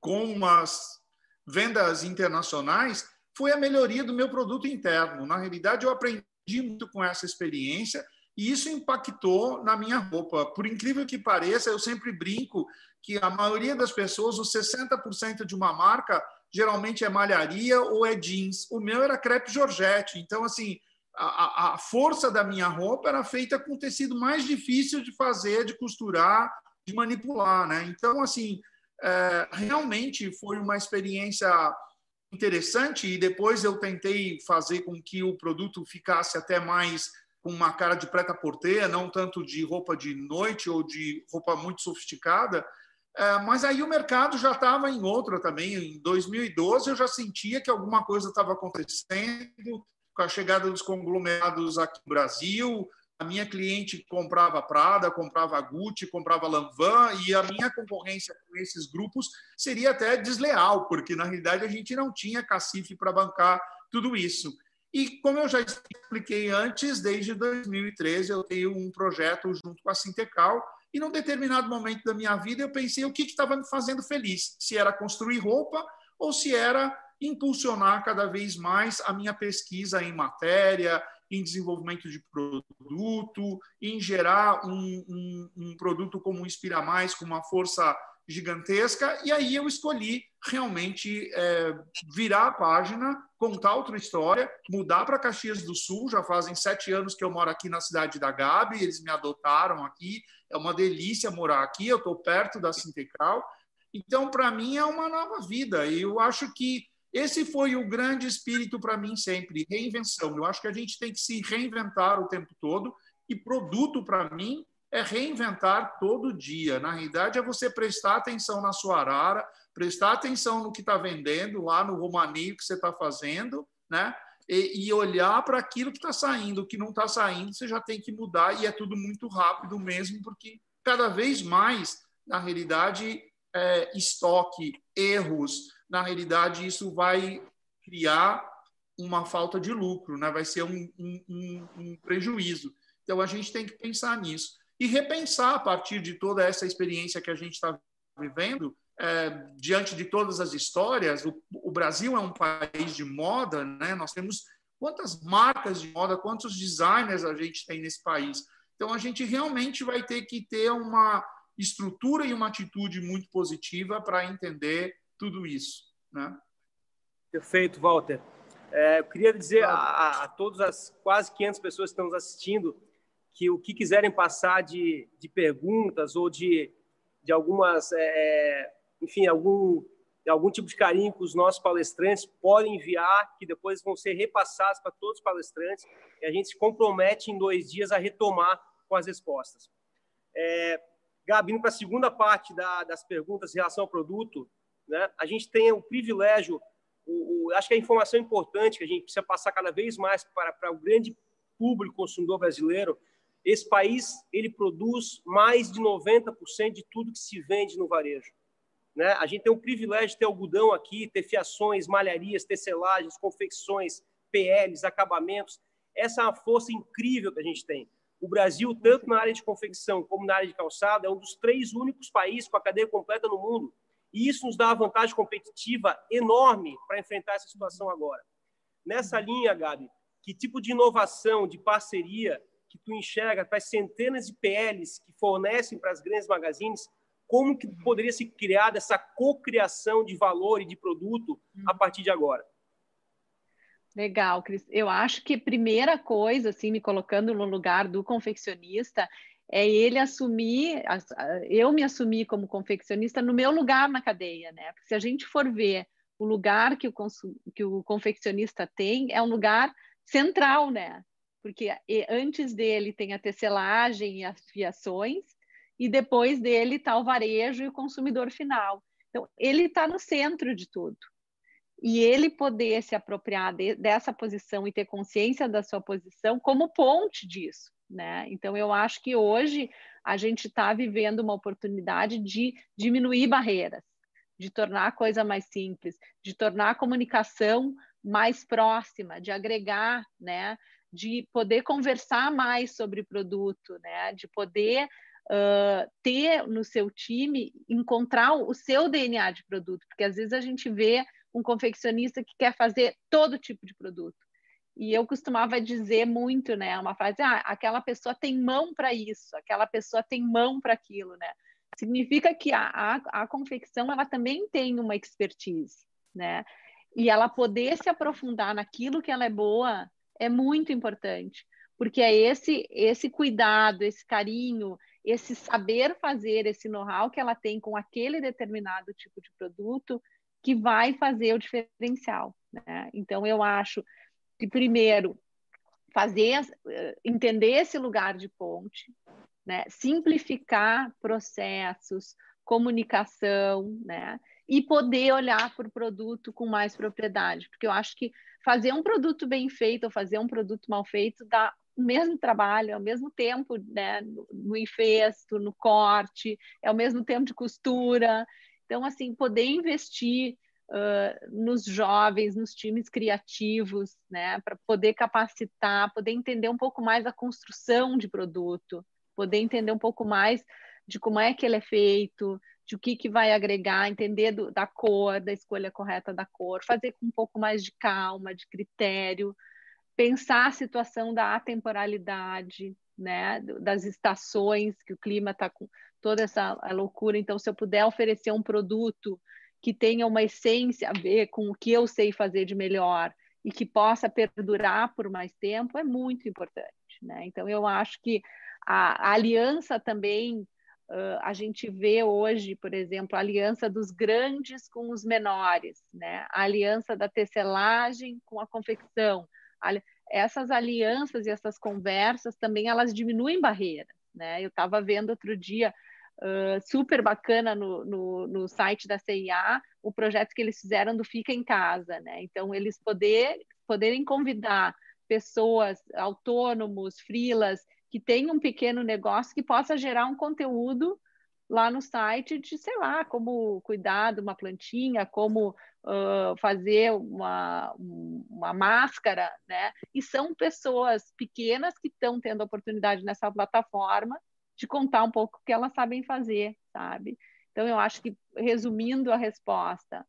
F: com as vendas internacionais foi a melhoria do meu produto interno. Na realidade, eu aprendi muito com essa experiência e isso impactou na minha roupa. Por incrível que pareça, eu sempre brinco que a maioria das pessoas, os 60% de uma marca, geralmente é malharia ou é jeans. O meu era crepe Georgette. Então, assim, a, a força da minha roupa era feita com tecido mais difícil de fazer, de costurar, de manipular, né? Então, assim, é, realmente foi uma experiência interessante e depois eu tentei fazer com que o produto ficasse até mais com uma cara de preta porter, não tanto de roupa de noite ou de roupa muito sofisticada. É, mas aí o mercado já estava em outra também. Em 2012 eu já sentia que alguma coisa estava acontecendo com a chegada dos conglomerados aqui no Brasil. A minha cliente comprava Prada, comprava Gucci, comprava Lanvin e a minha concorrência com esses grupos seria até desleal, porque na realidade a gente não tinha cacife para bancar tudo isso. E como eu já expliquei antes, desde 2013 eu tenho um projeto junto com a Sintecal e num determinado momento da minha vida eu pensei o que estava me fazendo feliz, se era construir roupa ou se era impulsionar cada vez mais a minha pesquisa em matéria, em desenvolvimento de produto, em gerar um, um, um produto como Inspira Mais, com uma força gigantesca, e aí eu escolhi realmente é, virar a página, contar outra história, mudar para Caxias do Sul. Já fazem sete anos que eu moro aqui na cidade da Gabi, eles me adotaram aqui. É uma delícia morar aqui, eu estou perto da Sintecal. Então, para mim, é uma nova vida. E eu acho que esse foi o grande espírito para mim sempre, reinvenção. Eu acho que a gente tem que se reinventar o tempo todo. E produto, para mim, é reinventar todo dia. Na realidade, é você prestar atenção na sua arara, prestar atenção no que está vendendo, lá no romaninho que você está fazendo, né? E, e olhar para aquilo que está saindo, o que não está saindo, você já tem que mudar, e é tudo muito rápido mesmo, porque cada vez mais, na realidade, é, estoque, erros, na realidade, isso vai criar uma falta de lucro, né? vai ser um, um, um prejuízo. Então, a gente tem que pensar nisso e repensar a partir de toda essa experiência que a gente está vivendo, é, diante de todas as histórias. O, o, Brasil é um país de moda, né? Nós temos quantas marcas de moda, quantos designers a gente tem nesse país. Então a gente realmente vai ter que ter uma estrutura e uma atitude muito positiva para entender tudo isso, né?
B: Perfeito, Walter. É, eu queria dizer a, a todas as quase 500 pessoas que estão nos assistindo que o que quiserem passar de, de perguntas ou de, de algumas, é, é enfim, algum, algum tipo de carinho com os nossos palestrantes, podem enviar, que depois vão ser repassados para todos os palestrantes, e a gente se compromete em dois dias a retomar com as respostas. É, Gabi, para a segunda parte da, das perguntas em relação ao produto, né, a gente tem o privilégio, o, o, acho que a informação importante que a gente precisa passar cada vez mais para, para o grande público consumidor brasileiro esse país ele produz mais de 90% de tudo que se vende no varejo. Né? A gente tem o privilégio de ter algodão aqui, ter fiações, malharias, tecelagens, confecções, PLs, acabamentos. Essa é uma força incrível que a gente tem. O Brasil, tanto na área de confecção como na área de calçado, é um dos três únicos países com a cadeia completa no mundo. E isso nos dá uma vantagem competitiva enorme para enfrentar essa situação agora. Nessa linha, Gabi, que tipo de inovação, de parceria que tu enxerga para as centenas de PLs que fornecem para as grandes magazines, como que poderia ser criada essa cocriação de valor e de produto a partir de agora?
C: Legal, Cris. Eu acho que a primeira coisa, assim, me colocando no lugar do confeccionista, é ele assumir, eu me assumir como confeccionista no meu lugar na cadeia, né? Porque se a gente for ver o lugar que o, que o confeccionista tem, é um lugar central, né? porque antes dele tem a tecelagem e as fiações, e depois dele está o varejo e o consumidor final. Então, ele está no centro de tudo. E ele poder se apropriar de, dessa posição e ter consciência da sua posição como ponte disso. Né? Então, eu acho que hoje a gente está vivendo uma oportunidade de diminuir barreiras, de tornar a coisa mais simples, de tornar a comunicação mais próxima, de agregar, né? de poder conversar mais sobre produto, né? de poder uh, ter no seu time, encontrar o seu DNA de produto, porque às vezes a gente vê um confeccionista que quer fazer todo tipo de produto. E eu costumava dizer muito, né? Uma frase, ah, aquela pessoa tem mão para isso, aquela pessoa tem mão para aquilo, né? Significa que a, a, a confecção ela também tem uma expertise, né? E ela poder se aprofundar naquilo que ela é boa é muito importante, porque é esse esse cuidado, esse carinho, esse saber fazer, esse know-how que ela tem com aquele determinado tipo de produto que vai fazer o diferencial. Né? Então, eu acho que, primeiro, fazer, eh, entender esse lugar de ponte, né? simplificar processos, comunicação, né? e poder olhar para o produto com mais propriedade, porque eu acho que fazer um produto bem feito ou fazer um produto mal feito dá o mesmo trabalho, é o mesmo tempo né, no, no infesto, no corte, é o mesmo tempo de costura. Então, assim, poder investir uh, nos jovens, nos times criativos, né, para poder capacitar, poder entender um pouco mais a construção de produto, poder entender um pouco mais de como é que ele é feito, de o que, que vai agregar, entender do, da cor, da escolha correta da cor, fazer com um pouco mais de calma, de critério, pensar a situação da atemporalidade, né, das estações, que o clima está com toda essa loucura. Então, se eu puder oferecer um produto que tenha uma essência a ver com o que eu sei fazer de melhor e que possa perdurar por mais tempo, é muito importante. Né? Então, eu acho que a, a aliança também, uh, a gente vê hoje, por exemplo, a aliança dos grandes com os menores, né? a aliança da tecelagem com a confecção, essas alianças e essas conversas também elas diminuem barreiras, né? Eu estava vendo outro dia uh, super bacana no, no, no, site da CIA o projeto que eles fizeram do Fica em Casa, né? Então eles poder, poderem convidar pessoas autônomos, frilas que têm um pequeno negócio que possa gerar um conteúdo lá no site de, sei lá, como cuidar de uma plantinha, como uh, fazer uma, uma máscara, né? E são pessoas pequenas que estão tendo oportunidade nessa plataforma de contar um pouco o que elas sabem fazer, sabe? Então, eu acho que, resumindo a resposta,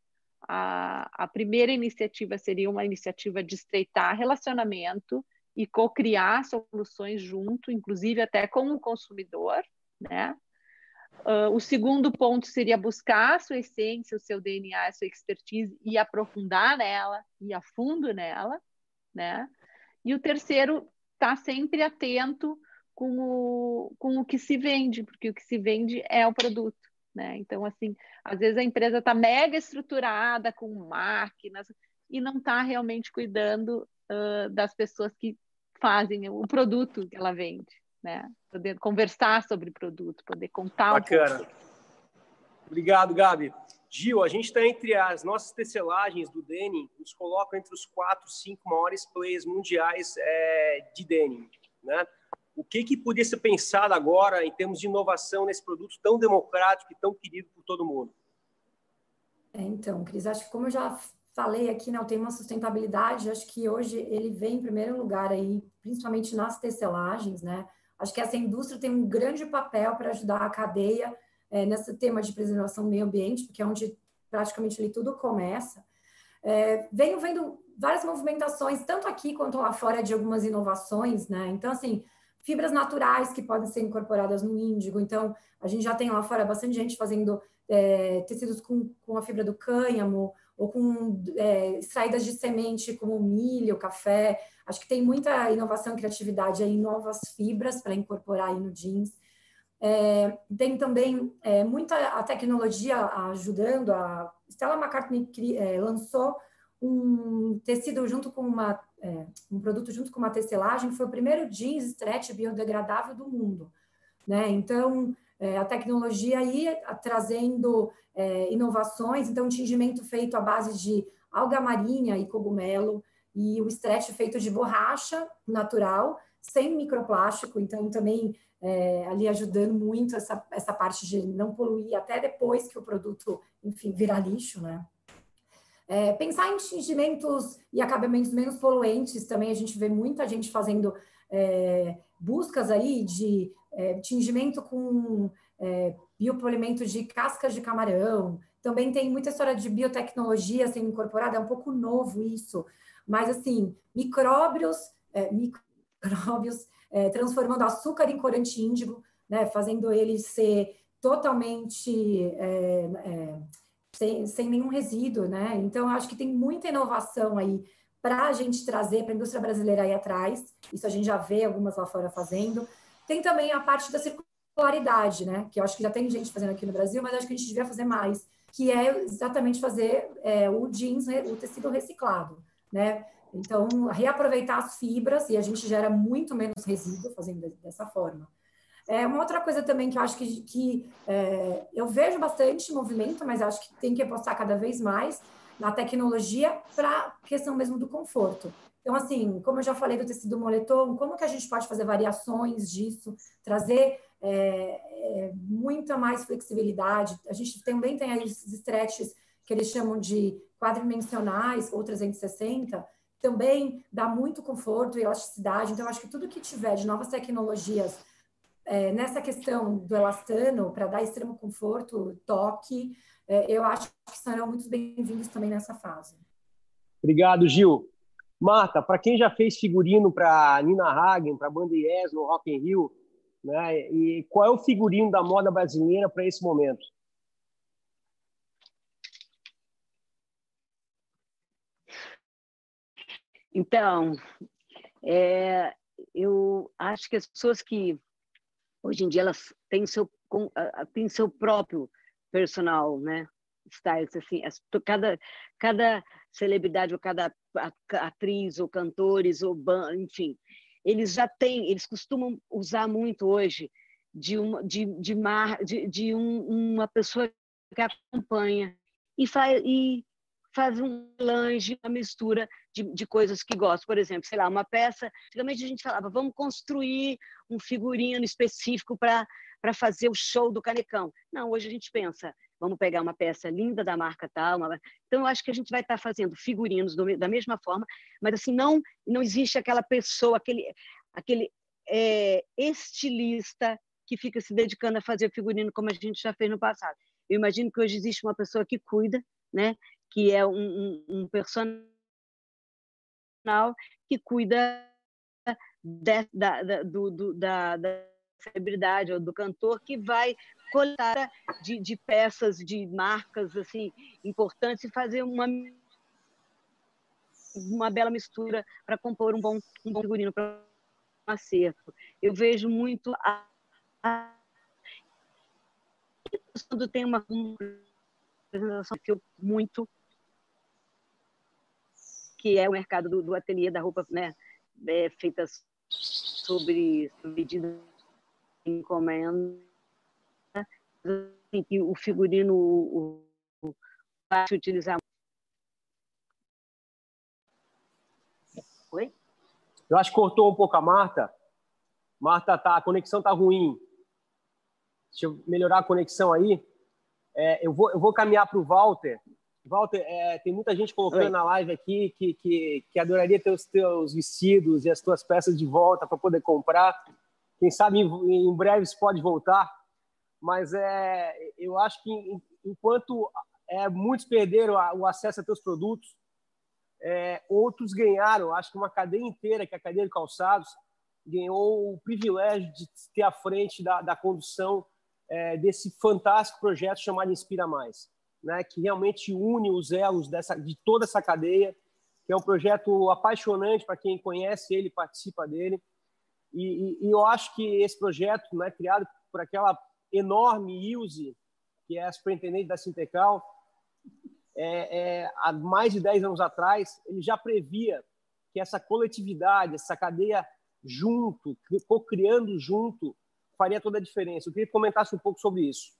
C: a, a primeira iniciativa seria uma iniciativa de estreitar relacionamento e co-criar soluções junto, inclusive até com o consumidor, né? Uh, o segundo ponto seria buscar a sua essência, o seu DNA, a sua expertise e aprofundar nela, e a fundo nela, né? E o terceiro, estar tá sempre atento com o, com o que se vende, porque o que se vende é o produto, né? Então, assim, às vezes a empresa está mega estruturada com máquinas e não está realmente cuidando uh, das pessoas que fazem o produto que ela vende né? Poder conversar sobre produto, poder contar
B: Bacana.
C: um.
B: Obrigado, Gabi. Gil, a gente está entre as nossas tecelagens do denim, nos colocam entre os quatro, cinco maiores players mundiais é, de denim, né? O que, que podia ser pensado agora em termos de inovação nesse produto tão democrático e tão querido por todo mundo?
D: É, então, Cris, acho que como eu já falei aqui, né, o tema sustentabilidade, acho que hoje ele vem em primeiro lugar aí, principalmente nas tecelagens, né? Acho que essa indústria tem um grande papel para ajudar a cadeia é, nesse tema de preservação do meio ambiente, porque é onde praticamente ali tudo começa. É, venho vendo várias movimentações, tanto aqui quanto lá fora, de algumas inovações, né? Então, assim, fibras naturais que podem ser incorporadas no índigo. Então, a gente já tem lá fora bastante gente fazendo é, tecidos com, com a fibra do cânhamo, ou com é, extraídas de semente como milho, café. Acho que tem muita inovação e criatividade aí, novas fibras para incorporar aí no jeans. É, tem também é, muita a tecnologia ajudando. A Stella McCartney é, lançou um tecido junto com uma é, um produto junto com uma tecelagem, foi o primeiro jeans stretch biodegradável do mundo, né? Então é, a tecnologia aí trazendo é, inovações, então tingimento feito à base de alga marinha e cogumelo, e o stretch feito de borracha natural, sem microplástico, então também é, ali ajudando muito essa, essa parte de não poluir até depois que o produto, enfim, virar lixo, né? É, pensar em tingimentos e acabamentos menos poluentes também, a gente vê muita gente fazendo é, buscas aí de é, tingimento com é, biopolimento de cascas de camarão, Também tem muita história de biotecnologia sendo incorporada, é um pouco novo isso, mas assim, micróbios, é, micróbios é, transformando açúcar em corante índigo, né, fazendo ele ser totalmente é, é, sem, sem nenhum resíduo, né? Então, acho que tem muita inovação aí para a gente trazer para a indústria brasileira aí atrás. Isso a gente já vê algumas lá fora fazendo. Tem também a parte da circularidade, né? Que eu acho que já tem gente fazendo aqui no Brasil, mas acho que a gente devia fazer mais, que é exatamente fazer é, o jeans, o tecido reciclado, né? Então, reaproveitar as fibras e a gente gera muito menos resíduo fazendo dessa forma. É, uma outra coisa também que eu acho que, que é, eu vejo bastante movimento, mas acho que tem que apostar cada vez mais na tecnologia para questão mesmo do conforto. Então, assim, como eu já falei do tecido moletom, como que a gente pode fazer variações disso, trazer é, é, muita mais flexibilidade? A gente também tem aí os stretches que eles chamam de quadridimensionais ou 360, também dá muito conforto e elasticidade. Então, acho que tudo que tiver de novas tecnologias é, nessa questão do elastano, para dar extremo conforto, toque, é, eu acho que serão muito bem-vindos também nessa fase.
B: Obrigado, Gil. Marta, para quem já fez figurino para Nina Hagen, para Banda Yes no Rock in Rio, né, e qual é o figurino da moda brasileira para esse momento?
E: Então, é, eu acho que as pessoas que hoje em dia elas têm seu têm seu próprio personal, né? Styles assim, cada cada celebridade ou cada atriz ou cantores ou enfim, eles já têm, eles costumam usar muito hoje de uma de de, mar, de, de um, uma pessoa que acompanha e faz e faz um lanche, uma mistura de, de coisas que gosta. Por exemplo, sei lá, uma peça. Antigamente a gente falava, vamos construir um figurino específico para para fazer o show do canecão. Não, hoje a gente pensa, vamos pegar uma peça linda da marca tal. Uma... Então, eu acho que a gente vai estar tá fazendo figurinos do, da mesma forma, mas assim, não, não existe aquela pessoa, aquele, aquele é, estilista que fica se dedicando a fazer figurino como a gente já fez no passado. Eu imagino que hoje existe uma pessoa que cuida, né? Que é um, um, um personal que cuida de, da, da, do, do, da, da celebridade ou do cantor que vai coletar de, de, peças de marcas assim importantes e fazer uma uma bela mistura para compor um bom um bom figurino para um acerto. Eu vejo muito a, a tem uma apresentação que eu muito que é o mercado do, do ateliê da roupa, né, é, feita sobre, medida encomenda, assim, que o figurino o, vai se utilizar. Oi?
B: Eu acho que cortou um pouco a Marta. Marta, tá, a conexão tá ruim. Deixa eu melhorar a conexão aí. É, eu, vou, eu vou caminhar para o Walter Walter, é, tem muita gente colocando Oi. na live aqui que, que, que adoraria ter os teus vestidos e as tuas peças de volta para poder comprar. Quem sabe em, em breve isso pode voltar. Mas é, eu acho que enquanto é, muitos perderam o acesso a teus produtos, é, outros ganharam. Acho que uma cadeia inteira, que é a cadeia de calçados, ganhou o privilégio de ter à frente da, da condução é, desse fantástico projeto chamado Inspira Mais né, que realmente une os elos dessa, de toda essa cadeia, que é um projeto apaixonante para quem conhece ele, participa dele. E, e, e, eu acho que esse projeto, né, criado por aquela enorme Ilse, que é a superintendente da Sintecal, é, é, há mais de 10 anos atrás, ele já previa que essa coletividade, essa cadeia junto, co-criando junto, faria toda a diferença. Eu queria que comentasse um pouco sobre isso.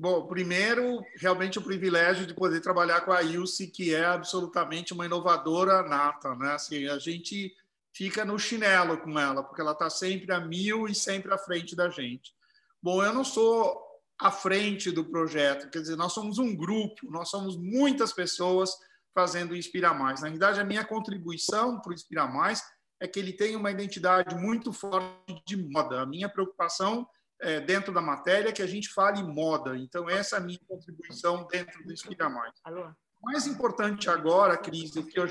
F: Bom, primeiro, realmente o privilégio de poder trabalhar com a Ilse, que é absolutamente uma inovadora nata, né? Assim, a gente fica no chinelo com ela, porque ela está sempre a mil e sempre à frente da gente. Bom, eu não sou à frente do projeto, quer dizer, nós somos um grupo, nós somos muitas pessoas fazendo o Inspira Mais. Na verdade, a minha contribuição para o Inspira Mais é que ele tem uma identidade muito forte de moda. A minha preocupação é, dentro da matéria que a gente fale moda. Então, essa é a minha contribuição dentro do Inspira Mais. O mais importante agora, Cris, é que eu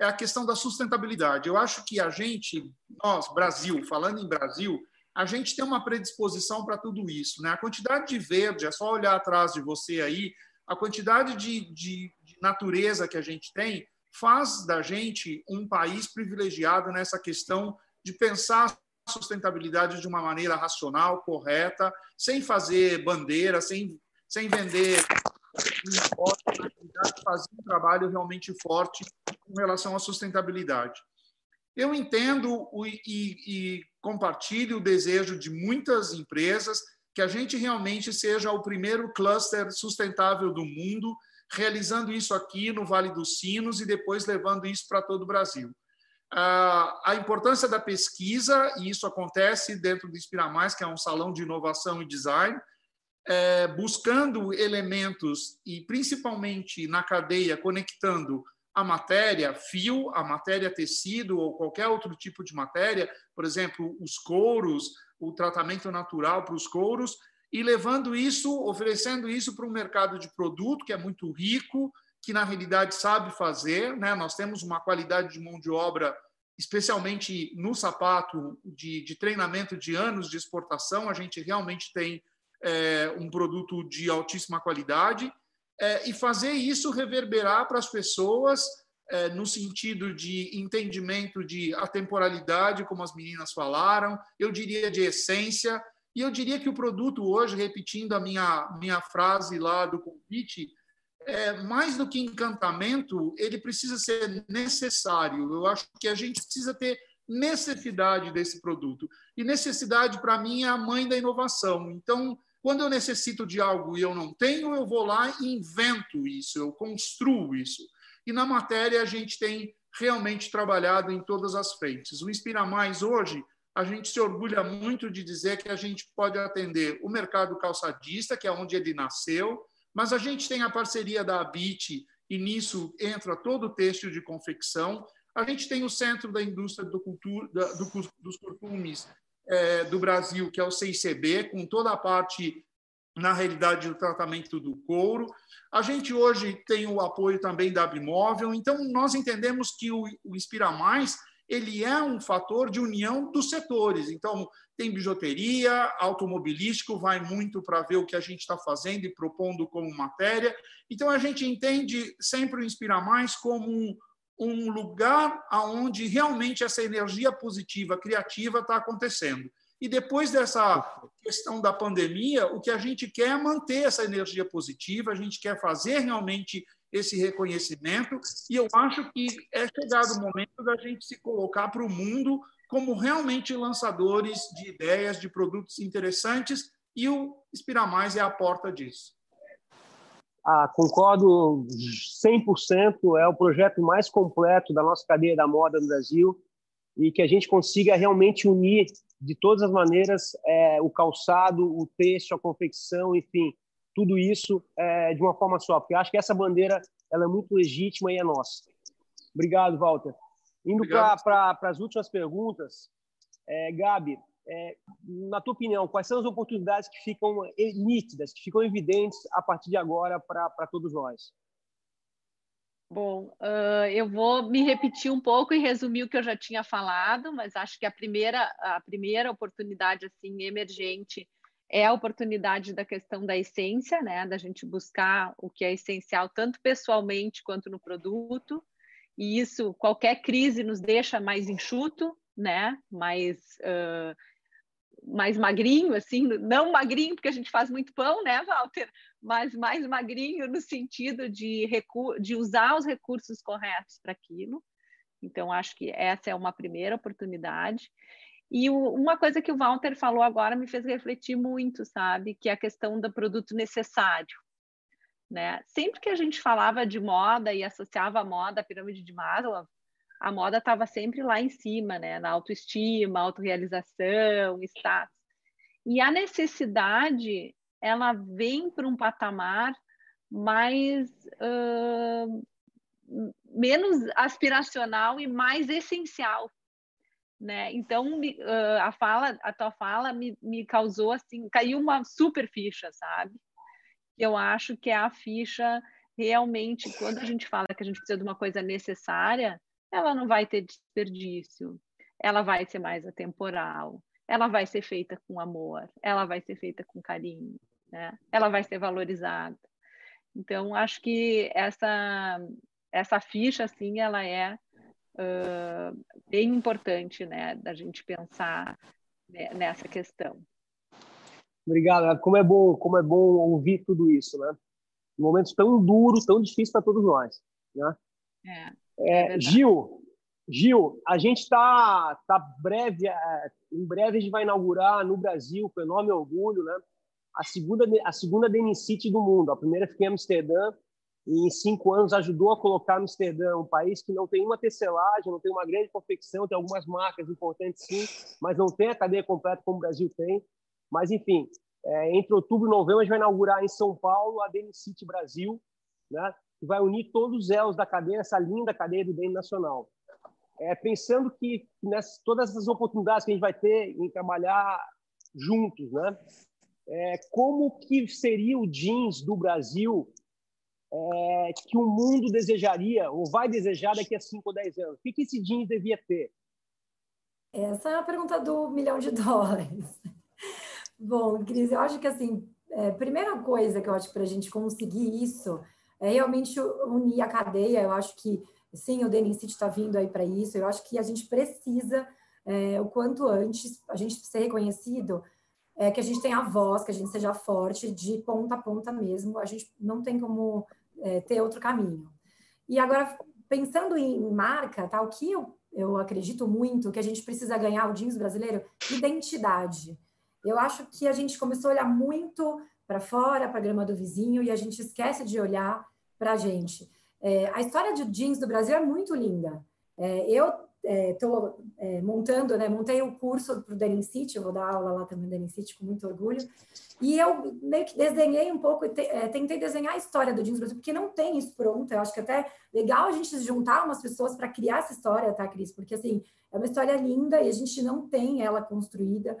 F: é a questão da sustentabilidade. Eu acho que a gente, nós, Brasil, falando em Brasil, a gente tem uma predisposição para tudo isso. Né? A quantidade de verde, é só olhar atrás de você aí, a quantidade de, de, de natureza que a gente tem faz da gente um país privilegiado nessa questão de pensar a sustentabilidade de uma maneira racional, correta, sem fazer bandeira, sem, sem vender fazer um trabalho realmente forte com relação à sustentabilidade. Eu entendo e, e compartilho o desejo de muitas empresas que a gente realmente seja o primeiro cluster sustentável do mundo, realizando isso aqui no Vale dos Sinos e depois levando isso para todo o Brasil. A importância da pesquisa, e isso acontece dentro do Inspira Mais, que é um salão de inovação e design, é, buscando elementos e principalmente na cadeia conectando a matéria fio, a matéria tecido ou qualquer outro tipo de matéria, por exemplo, os couros, o tratamento natural para os couros, e levando isso, oferecendo isso para um mercado de produto que é muito rico, que na realidade sabe fazer. Né? Nós temos uma qualidade de mão de obra, especialmente no sapato, de, de treinamento de anos de exportação, a gente realmente tem é, um produto de altíssima qualidade é, e fazer isso reverberar para as pessoas é, no sentido de entendimento de atemporalidade, como as meninas falaram, eu diria de essência, e eu diria que o produto hoje, repetindo a minha, minha frase lá do convite, é, mais do que encantamento, ele precisa ser necessário. Eu acho que a gente precisa ter necessidade desse produto. E necessidade, para mim, é a mãe da inovação. Então, quando eu necessito de algo e eu não tenho, eu vou lá e invento isso, eu construo isso. E na matéria a gente tem realmente trabalhado em todas as frentes. O Inspira Mais hoje, a gente se orgulha muito de dizer que a gente pode atender o mercado calçadista, que é onde ele nasceu, mas a gente tem a parceria da Abit, e nisso entra todo o têxtil de confecção. A gente tem o Centro da Indústria do Cultura, do, dos Corpumes, é, do Brasil, que é o CICB, com toda a parte, na realidade, do tratamento do couro. A gente hoje tem o apoio também da Abimóvel, então nós entendemos que o, o Inspira Mais ele é um fator de união dos setores. Então, tem bijuteria, automobilístico, vai muito para ver o que a gente está fazendo e propondo como matéria. Então, a gente entende sempre o Inspira Mais como um, um lugar onde realmente essa energia positiva, criativa está acontecendo. E depois dessa questão da pandemia, o que a gente quer é manter essa energia positiva, a gente quer fazer realmente esse reconhecimento, e eu acho que é chegado o momento da gente se colocar para o mundo como realmente lançadores de ideias, de produtos interessantes, e o Inspira Mais é a porta disso.
B: Ah, concordo 100%. É o projeto mais completo da nossa cadeia da moda no Brasil e que a gente consiga realmente unir de todas as maneiras é, o calçado, o texto, a confecção, enfim, tudo isso é, de uma forma só. Porque acho que essa bandeira ela é muito legítima e é nossa. Obrigado, Walter. Indo para as últimas perguntas, é, Gabi, é, na tua opinião, quais são as oportunidades que ficam nítidas, que ficam evidentes a partir de agora para todos nós?
C: Bom, uh, eu vou me repetir um pouco e resumir o que eu já tinha falado, mas acho que a primeira, a primeira oportunidade assim emergente é a oportunidade da questão da essência, né, da gente buscar o que é essencial tanto pessoalmente quanto no produto. E isso, qualquer crise nos deixa mais enxuto, né, mais uh, mais magrinho, assim, não magrinho porque a gente faz muito pão, né, Walter? Mas mais magrinho no sentido de, de usar os recursos corretos para aquilo. Então, acho que essa é uma primeira oportunidade. E o, uma coisa que o Walter falou agora me fez refletir muito, sabe? Que é a questão do produto necessário. Né? Sempre que a gente falava de moda e associava a moda à pirâmide de Maslow, a moda estava sempre lá em cima, né? Na autoestima, autorrealização, status. E a necessidade, ela vem para um patamar mais uh, menos aspiracional e mais essencial. né? Então a fala, a tua fala me, me causou assim, caiu uma super ficha, sabe? Eu acho que é a ficha realmente quando a gente fala que a gente precisa de uma coisa necessária, ela não vai ter desperdício, ela vai ser mais atemporal, ela vai ser feita com amor, ela vai ser feita com carinho, né? Ela vai ser valorizada. Então acho que essa essa ficha assim ela é uh, bem importante, né, da gente pensar nessa questão.
B: Obrigado. Como é bom, como é bom ouvir tudo isso, né? Em momentos tão duros, tão difíceis para todos nós, né?
C: É,
B: é, é Gil, Gil, a gente está tá breve, é, em breve a gente vai inaugurar no Brasil, com enorme orgulho, né? A segunda, a segunda Denicity do mundo. A primeira fiquei em Amsterdã, e em cinco anos ajudou a colocar Amsterdã, um país que não tem uma tecelagem, não tem uma grande confecção, tem algumas marcas importantes sim, mas não tem a cadeia completa como o Brasil tem. Mas, enfim, é, entre outubro e novembro a gente vai inaugurar em São Paulo a Denim City Brasil, né, que vai unir todos os elos da cadeia, essa linda cadeia do denim nacional. É, pensando que nessas, todas essas oportunidades que a gente vai ter em trabalhar juntos, né, é, como que seria o jeans do Brasil é, que o mundo desejaria ou vai desejar daqui a 5 ou 10 anos? O que, que esse jeans devia ter?
D: Essa é a pergunta do milhão de dólares. Bom, Cris, eu acho que assim, é, primeira coisa que eu acho para a gente conseguir isso é realmente unir a cadeia. Eu acho que sim, o City está vindo aí para isso. Eu acho que a gente precisa, é, o quanto antes, a gente ser reconhecido é, que a gente tenha voz, que a gente seja forte de ponta a ponta mesmo. A gente não tem como é, ter outro caminho. E agora, pensando em marca, tá, o que eu, eu acredito muito que a gente precisa ganhar o jeans brasileiro? Identidade. Eu acho que a gente começou a olhar muito para fora, para a grama do vizinho, e a gente esquece de olhar para a gente. É, a história de jeans do Brasil é muito linda. É, eu estou é, é, montando, né, montei o curso para o Denim City, eu vou dar aula lá também no Denim City com muito orgulho, e eu meio que desenhei um pouco, te, é, tentei desenhar a história do Jeans Brasil, porque não tem isso pronto, eu acho que até legal a gente juntar umas pessoas para criar essa história, tá, Cris? Porque, assim, é uma história linda e a gente não tem ela construída,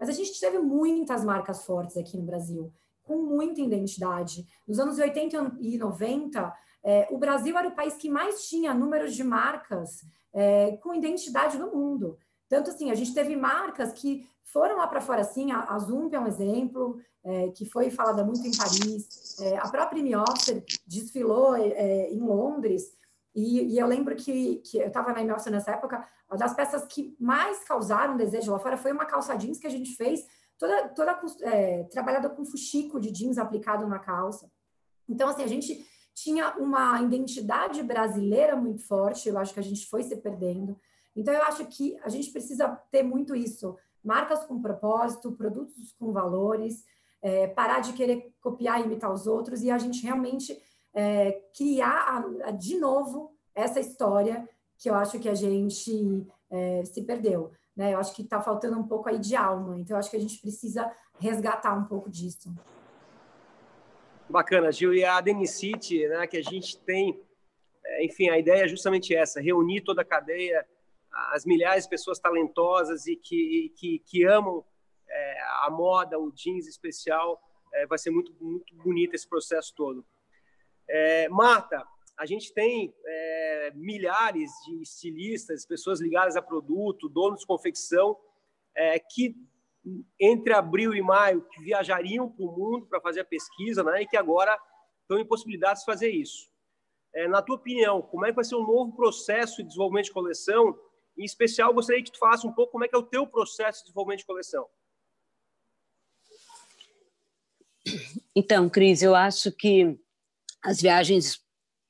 D: mas a gente teve muitas marcas fortes aqui no Brasil, com muita identidade. Nos anos 80 e 90, é, o Brasil era o país que mais tinha números de marcas é, com identidade no mundo. Tanto assim, a gente teve marcas que foram lá para fora, assim, a, a Zump é um exemplo, é, que foi falada muito em Paris, é, a própria Imioster desfilou é, em Londres, e, e, eu lembro que, que eu estava na Imioster nessa época, uma das peças que mais causaram desejo lá fora foi uma calça jeans que a gente fez, toda, toda é, trabalhada com fuxico de jeans aplicado na calça. Então, assim, a gente tinha uma identidade brasileira muito forte, eu acho que a gente foi se perdendo. Então, eu acho que a gente precisa ter muito isso: marcas com propósito, produtos com valores, é, parar de querer copiar e imitar os outros e a gente realmente é, criar a, a, de novo essa história que eu acho que a gente é, se perdeu. Né? Eu acho que está faltando um pouco aí de alma, então eu acho que a gente precisa resgatar um pouco disso.
B: Bacana, Gil. E a Denicity, né, que a gente tem, é, enfim, a ideia é justamente essa: reunir toda a cadeia, as milhares de pessoas talentosas e que, que, que amam é, a moda, o jeans especial. É, vai ser muito, muito bonito esse processo todo. É, Marta, a gente tem é, milhares de estilistas, pessoas ligadas a produto, donos de confecção, é, que entre abril e maio que viajariam para o mundo para fazer a pesquisa, né, e que agora estão impossibilitados de fazer isso. É, na tua opinião, como é que vai ser o novo processo de desenvolvimento de coleção? Em especial, gostaria que tu falasse um pouco como é que é o teu processo de desenvolvimento de coleção.
E: Então, Cris, eu acho que as viagens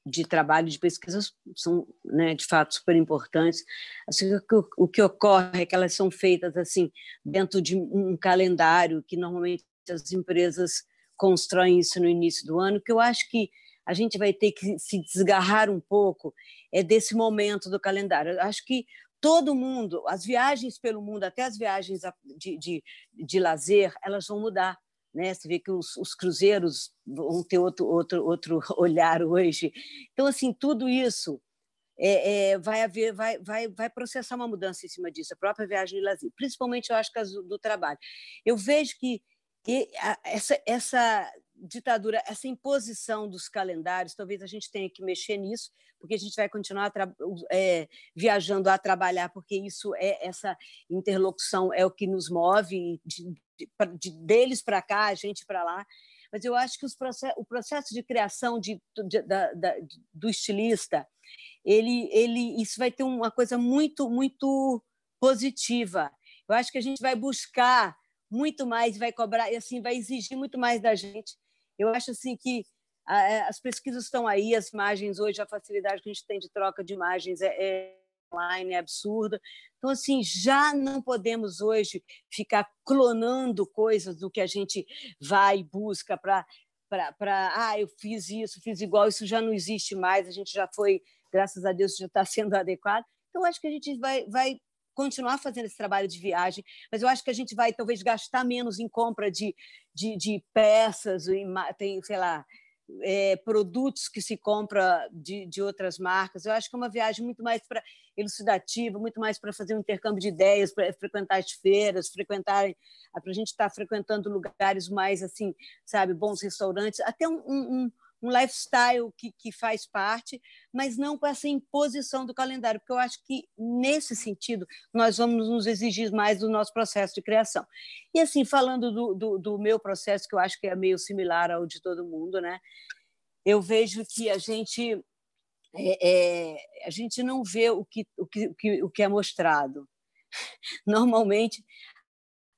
E: de trabalho de pesquisa são, né, de fato, super importantes. Assim, o, o que ocorre é que elas são feitas assim dentro de um calendário que normalmente as empresas constroem isso no início do ano, que eu acho que a gente vai ter que se desgarrar um pouco é desse momento do calendário. Eu acho que todo mundo, as viagens pelo mundo, até as viagens de, de, de lazer, elas vão mudar né? Você vê que os, os, cruzeiros vão ter outro, outro, outro olhar hoje. Então, assim, tudo isso é, é, vai haver, vai, vai, vai processar uma mudança em cima disso, a própria viagem de lazer, principalmente eu acho que do trabalho. Eu vejo que essa, essa ditadura, essa imposição dos calendários, talvez a gente tenha que mexer nisso, porque a gente vai continuar é, viajando a trabalhar, porque isso é essa interlocução é o que nos move de, de, de deles para cá, a gente para lá. Mas eu acho que process, o processo de criação de, da, da, do estilista, ele, ele, isso vai ter uma coisa muito, muito positiva. Eu acho que a gente vai buscar muito mais, vai cobrar, e assim vai exigir muito mais da gente. Eu acho assim que é, as pesquisas estão aí, as imagens hoje, a facilidade que a gente tem de troca de imagens é, é online, é absurda. Então, assim, já não podemos hoje ficar clonando coisas do que a gente vai e busca para ah, eu fiz isso, fiz igual, isso já não existe mais, a gente já foi, graças a Deus, já está sendo adequado. Então, acho que a gente vai, vai continuar fazendo esse trabalho de viagem, mas eu acho que a gente vai talvez gastar menos em compra de, de, de peças, tem, sei lá, é, produtos que se compra de, de outras marcas. Eu acho que é uma viagem muito mais para elucidativa, muito mais para fazer um intercâmbio de ideias, para frequentar as feiras, frequentar, para a gente estar tá frequentando lugares mais assim, sabe, bons restaurantes, até um, um, um lifestyle que, que faz parte, mas não com essa imposição do calendário, porque eu acho que, nesse sentido, nós vamos nos exigir mais do nosso processo de criação. E, assim, falando do, do, do meu processo, que eu acho que é meio similar ao de todo mundo, né? eu vejo que a gente, é, é, a gente não vê o que, o, que, o que é mostrado. Normalmente,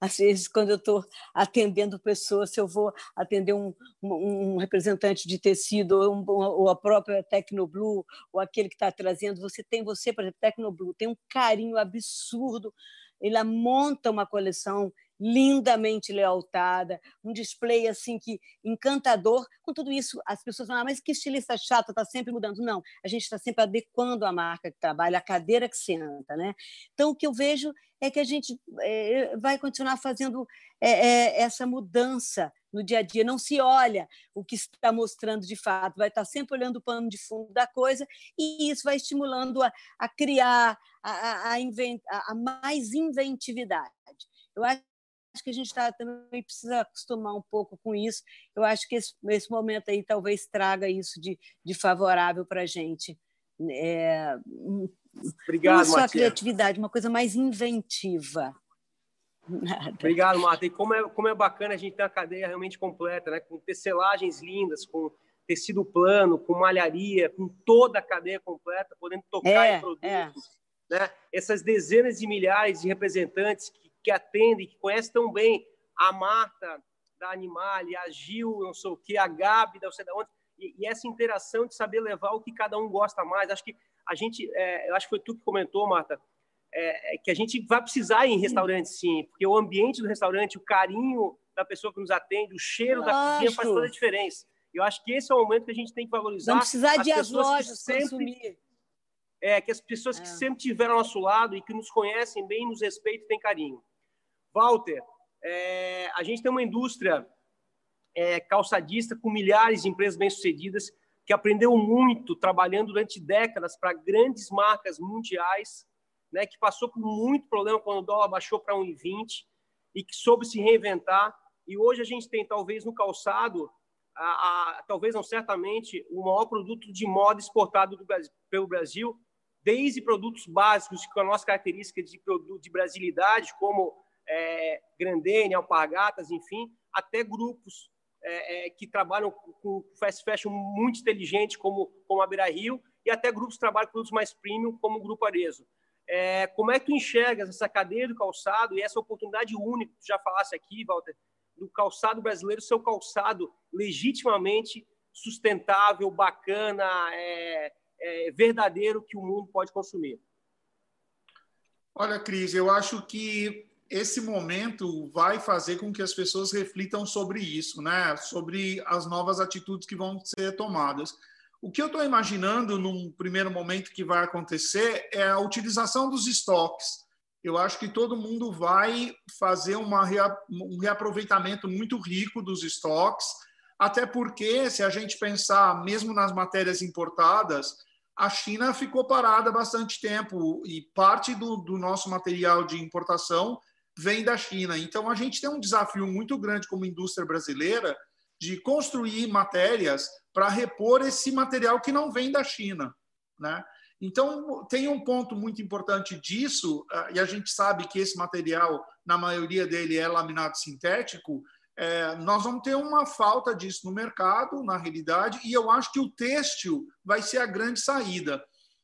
E: às vezes, quando eu estou atendendo pessoas, se eu vou atender um, um representante de tecido, ou, um, ou a própria Tecnoblue, ou aquele que está trazendo, você tem, você, por exemplo, Tecnoblue, tem um carinho absurdo, ela monta uma coleção lindamente lealtada, um display assim que encantador. Com tudo isso, as pessoas falam, ah, mas que estilista chato, está sempre mudando. Não, a gente está sempre adequando a marca que trabalha, a cadeira que senta. Né? Então, o que eu vejo é que a gente é, vai continuar fazendo é, é, essa mudança no dia a dia. Não se olha o que está mostrando de fato, vai estar sempre olhando o pano de fundo da coisa, e isso vai estimulando a, a criar, a, a, a, a mais inventividade. Eu acho acho que a gente tá, também precisa acostumar um pouco com isso. Eu acho que esse, esse momento aí talvez traga isso de, de favorável para a gente. É,
B: Obrigado,
E: não só a criatividade, uma coisa mais inventiva.
B: Nada. Obrigado, Marta. E como é, como é bacana a gente ter uma cadeia realmente completa, né? com tecelagens lindas, com tecido plano, com malharia, com toda a cadeia completa, podendo tocar é, em produtos. É. Né? Essas dezenas de milhares de representantes que que atende, que conhece tão bem a Marta da Animale, a Gil, não sei o que, a Gabi, não sei de onde, e, e, essa interação de saber levar o que cada um gosta mais. Acho que a gente, é, eu acho que foi tu que comentou, Marta, é, é que a gente vai precisar ir em restaurante, sim, porque o ambiente do restaurante, o carinho da pessoa que nos atende, o cheiro Lógico. da cozinha faz toda a diferença. Eu acho que esse é o momento que a gente tem que valorizar.
E: Não precisar de as lojas sempre, consumir.
B: É, que as pessoas que é. sempre tiveram ao nosso lado e que nos conhecem bem, nos respeitam e têm carinho. Walter, é, a gente tem uma indústria é, calçadista com milhares de empresas bem-sucedidas que aprendeu muito trabalhando durante décadas para grandes marcas mundiais, né, que passou por muito problema quando o dólar baixou para 1,20 e que soube se reinventar. E hoje a gente tem, talvez, no calçado, a, a, talvez não certamente, o maior produto de moda exportado do, pelo Brasil, desde produtos básicos com a nossa característica de, de brasilidade, como é, Grandene, Alpargatas, enfim, até grupos é, é, que trabalham com fast fashion muito inteligente, como, como a Beira Rio, e até grupos que trabalham com produtos mais premium, como o Grupo Arezo. É, como é que tu enxergas essa cadeia do calçado e essa oportunidade única, tu já falasse aqui, Walter, do calçado brasileiro ser um calçado legitimamente sustentável, bacana, é, é, verdadeiro que o mundo pode consumir?
F: Olha, Cris, eu acho que esse momento vai fazer com que as pessoas reflitam sobre isso, né? Sobre as novas atitudes que vão ser tomadas. O que eu estou imaginando num primeiro momento que vai acontecer é a utilização dos estoques. Eu acho que todo mundo vai fazer uma, um reaproveitamento muito rico dos estoques, até porque, se a gente pensar mesmo nas matérias importadas, a China ficou parada bastante tempo e parte do, do nosso material de importação vem da China. Então, a gente tem um desafio muito grande como indústria brasileira de construir matérias para repor esse material que não vem da China. Né? Então, tem um ponto muito importante disso, ah, e a gente sabe que esse material, na maioria dele, é laminado sintético. É, nós vamos ter uma falta disso no mercado, na realidade, e eu acho que o têxtil vai ser a grande saída.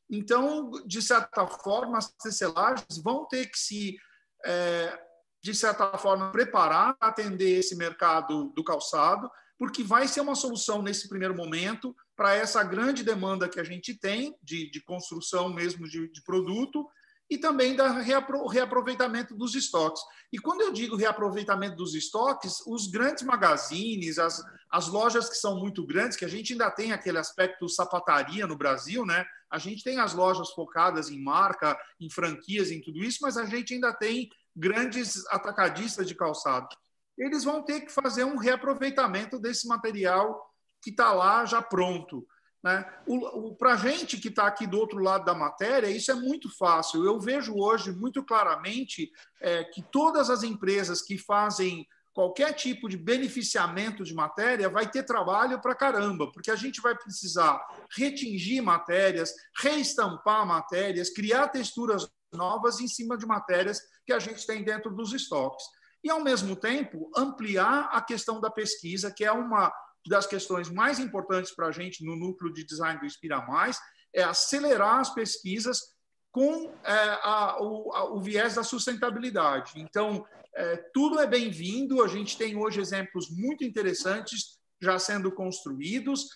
F: Então, de certa forma, as tecelagens vão ter que se é, de certa forma, preparar, atender esse mercado do calçado, porque vai ser uma solução nesse primeiro momento para essa grande demanda que a gente tem de, de construção mesmo de, de produto e também da reapro, reaproveitamento dos estoques. E quando eu digo reaproveitamento dos estoques, os grandes magazines, as, as lojas que são muito grandes, que a gente ainda tem aquele aspecto sapataria no Brasil, né? A gente tem as lojas focadas em marca, em franquias, em tudo isso, mas a gente ainda tem grandes atacadistas de calçado. Eles vão ter que fazer um reaproveitamento desse material que está lá já pronto. Né? Para a gente que está aqui do outro lado da matéria, isso é muito fácil. Eu vejo hoje muito claramente é, que todas as empresas que fazem qualquer tipo de beneficiamento de matéria vai ter trabalho para caramba, porque a gente vai precisar retingir matérias, reestampar matérias, criar texturas novas em cima de matérias que a gente tem dentro dos estoques. E, ao mesmo tempo, ampliar a questão da pesquisa, que é uma das questões mais importantes para a gente no núcleo de design do Inspira Mais, é acelerar as pesquisas com é, a, o, a, o, viés da sustentabilidade. Então, é, tudo é bem-vindo, a gente tem hoje exemplos muito interessantes já sendo construídos,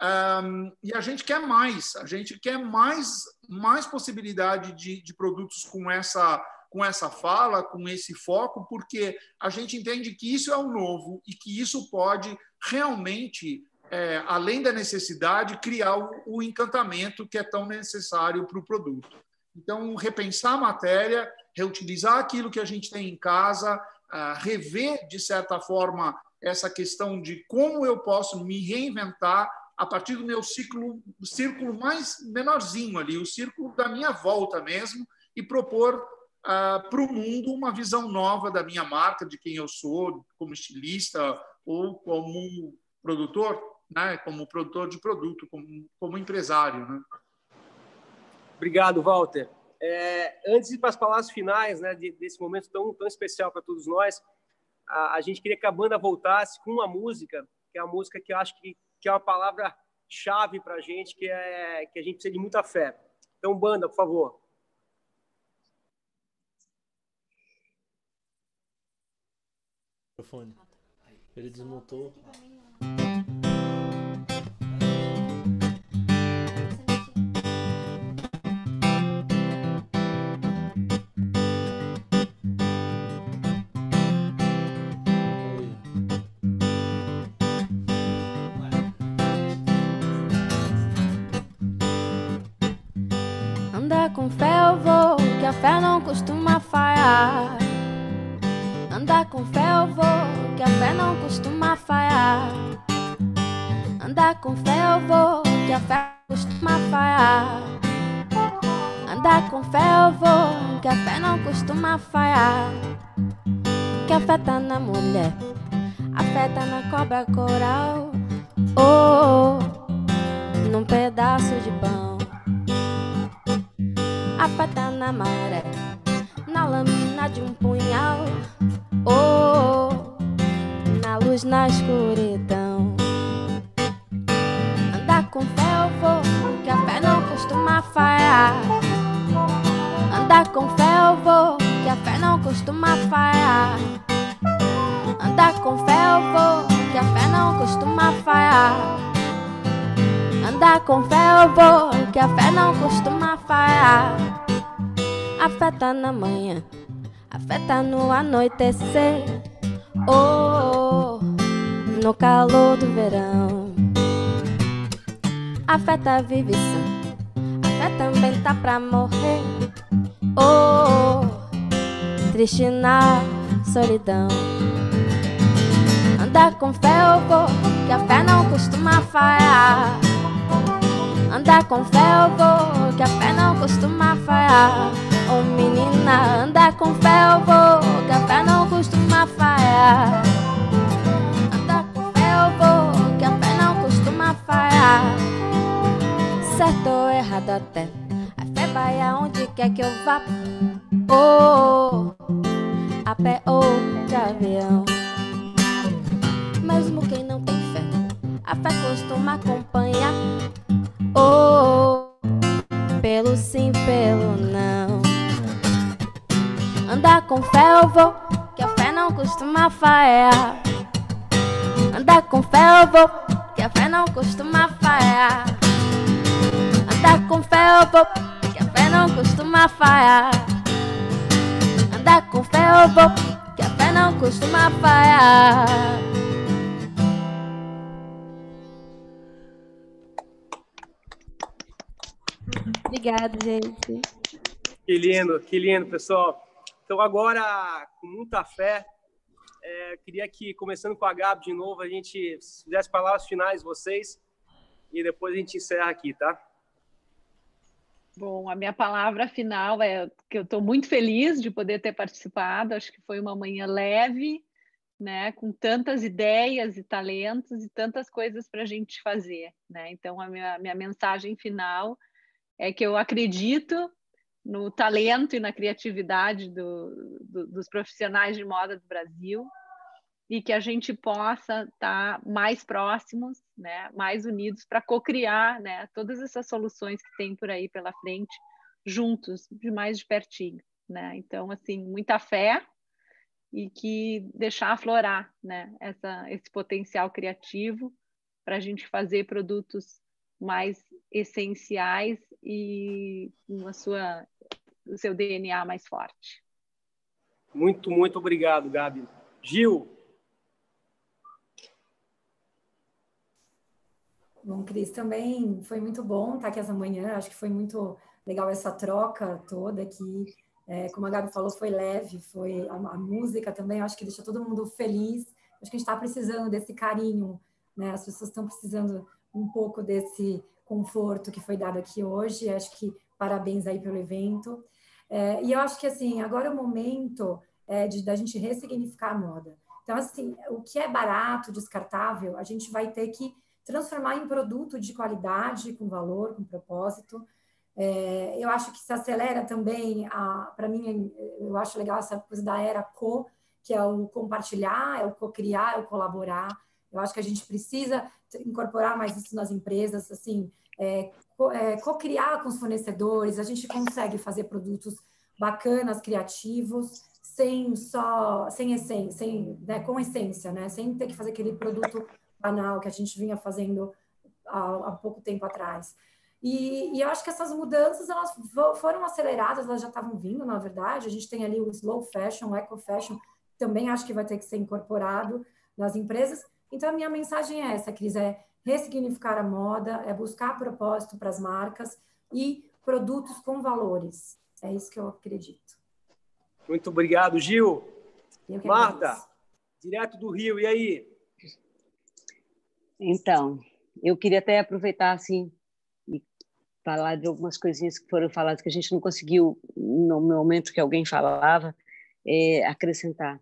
F: um, e a gente quer mais, a gente quer mais, mais possibilidade de, de produtos com essa, com essa fala, com esse foco, porque a gente entende que isso é o novo e que isso pode realmente, é, além da necessidade, criar o, o encantamento que é tão necessário para o produto. Então, repensar a matéria, reutilizar aquilo que a gente tem em casa, uh, rever, de certa forma, essa questão de como eu posso me reinventar a partir do meu ciclo, círculo mais menorzinho ali, o círculo da minha volta mesmo, e propor uh, para o mundo uma visão nova da minha marca, de quem eu sou, como estilista ou como produtor, né, como produtor de produto, como, como empresário. Né?
B: Obrigado, Walter. É, antes de ir para as palavras finais né, desse momento tão, tão especial para todos nós, a, a, gente queria que a banda voltasse com uma música, que é a música que eu acho que que é uma palavra chave para a gente, que é que a gente precisa de muita fé. Então, banda, por favor.
G: Ele desmontou.
A: Fé não costuma falhar. Andar com fé eu vou, que a fé não costuma falhar. Andar com fé eu vou, que a fé costuma falhar. Andar com fé eu vou, que a fé não costuma falhar. Que a fé tá na mulher, a fé tá na cobra coral. Oh, oh num pedaço de pão a pata na maré, na lâmina de um punhal, oh, oh, na luz na escuridão. Andar com fé eu vou, que a fé não costuma falhar. Andar com fé eu vou, que a fé não costuma falhar. Andar com fé eu vou, que a fé não costuma falhar. Andar com fé eu vou, que a fé não costuma falhar. A fé tá na manhã, a fé tá no anoitecer. Oh, no calor do verão. A fé tá vivição, a fé também tá pra morrer. Oh, oh, triste na solidão. Andar com fé eu vou, que a fé não costuma falhar. Andar com fé eu vou, que a fé não costuma falhar. Ô oh, menina, andar com fé eu vou, que a fé não costuma falhar. Andar com fé eu vou, que a fé não costuma falhar. Certo ou errado até, a fé vai aonde quer que eu vá. Oh, a pé ou de avião. Mesmo quem não tem fé, a fé costuma acompanhar. Oh, pelo sim, pelo não. Andar com fé eu vou, que a fé não costuma falhar. Andar com fé eu vou, que a fé não costuma falhar. Andar com fé eu vou, que a fé não costuma falhar. Andar com fé eu vou, que a fé não costuma falhar.
H: Obrigada, gente.
B: Que lindo, que lindo, pessoal. Então, agora, com muita fé, é, queria que, começando com a Gabi de novo, a gente fizesse palavras finais, vocês, e depois a gente encerra aqui, tá?
C: Bom, a minha palavra final é que eu estou muito feliz de poder ter participado. Acho que foi uma manhã leve, né, com tantas ideias e talentos e tantas coisas para a gente fazer, né? Então, a minha, minha mensagem final é que eu acredito no talento e na criatividade do, do, dos profissionais de moda do Brasil e que a gente possa estar tá mais próximos, né, mais unidos para co-criar, né, todas essas soluções que tem por aí pela frente, juntos, de mais de pertinho, né? Então, assim, muita fé e que deixar aflorar, né, essa, esse potencial criativo para a gente fazer produtos mais essenciais e com a sua o seu DNA mais forte.
B: Muito, muito obrigado, Gabi. Gil.
D: Bom, Cris, também foi muito bom estar aqui essa manhã. Acho que foi muito legal essa troca toda aqui. É, como a Gabi falou, foi leve, foi a, a, música também. Acho que deixou todo mundo feliz. Acho que a gente está precisando desse carinho, né? As pessoas estão precisando um pouco desse conforto que foi dado aqui hoje. Acho que parabéns aí pelo evento. É, e eu acho que assim, agora é o momento é, de da gente ressignificar a moda. Então, assim, o que é barato, descartável, a gente vai ter que transformar em produto de qualidade, com valor, com propósito. É, eu acho que se acelera também, para mim, eu acho legal essa coisa da era co, que é o compartilhar, é o co-criar, é o colaborar. Eu acho que a gente precisa incorporar mais isso nas empresas, assim, é, é, co-criar com os fornecedores, a gente consegue fazer produtos bacanas, criativos, sem só, sem essência, sem, né, com essência, né, sem ter que fazer aquele produto banal que a gente vinha fazendo há, há pouco tempo atrás. E, e, eu acho que essas mudanças elas foram aceleradas, elas já estavam vindo, na verdade. A gente tem ali o slow fashion, o eco fashion, também acho que vai ter que ser incorporado nas empresas. Então, a minha mensagem é essa, Cris, é ressignificar a moda, é buscar propósito para as marcas e produtos com valores. É isso que eu acredito.
B: Muito obrigado, Gil. Marta, direto do Rio, e aí?
E: Então, eu queria até aproveitar assim e falar de algumas coisinhas que foram faladas que a gente não conseguiu no momento que alguém falava é, acrescentar.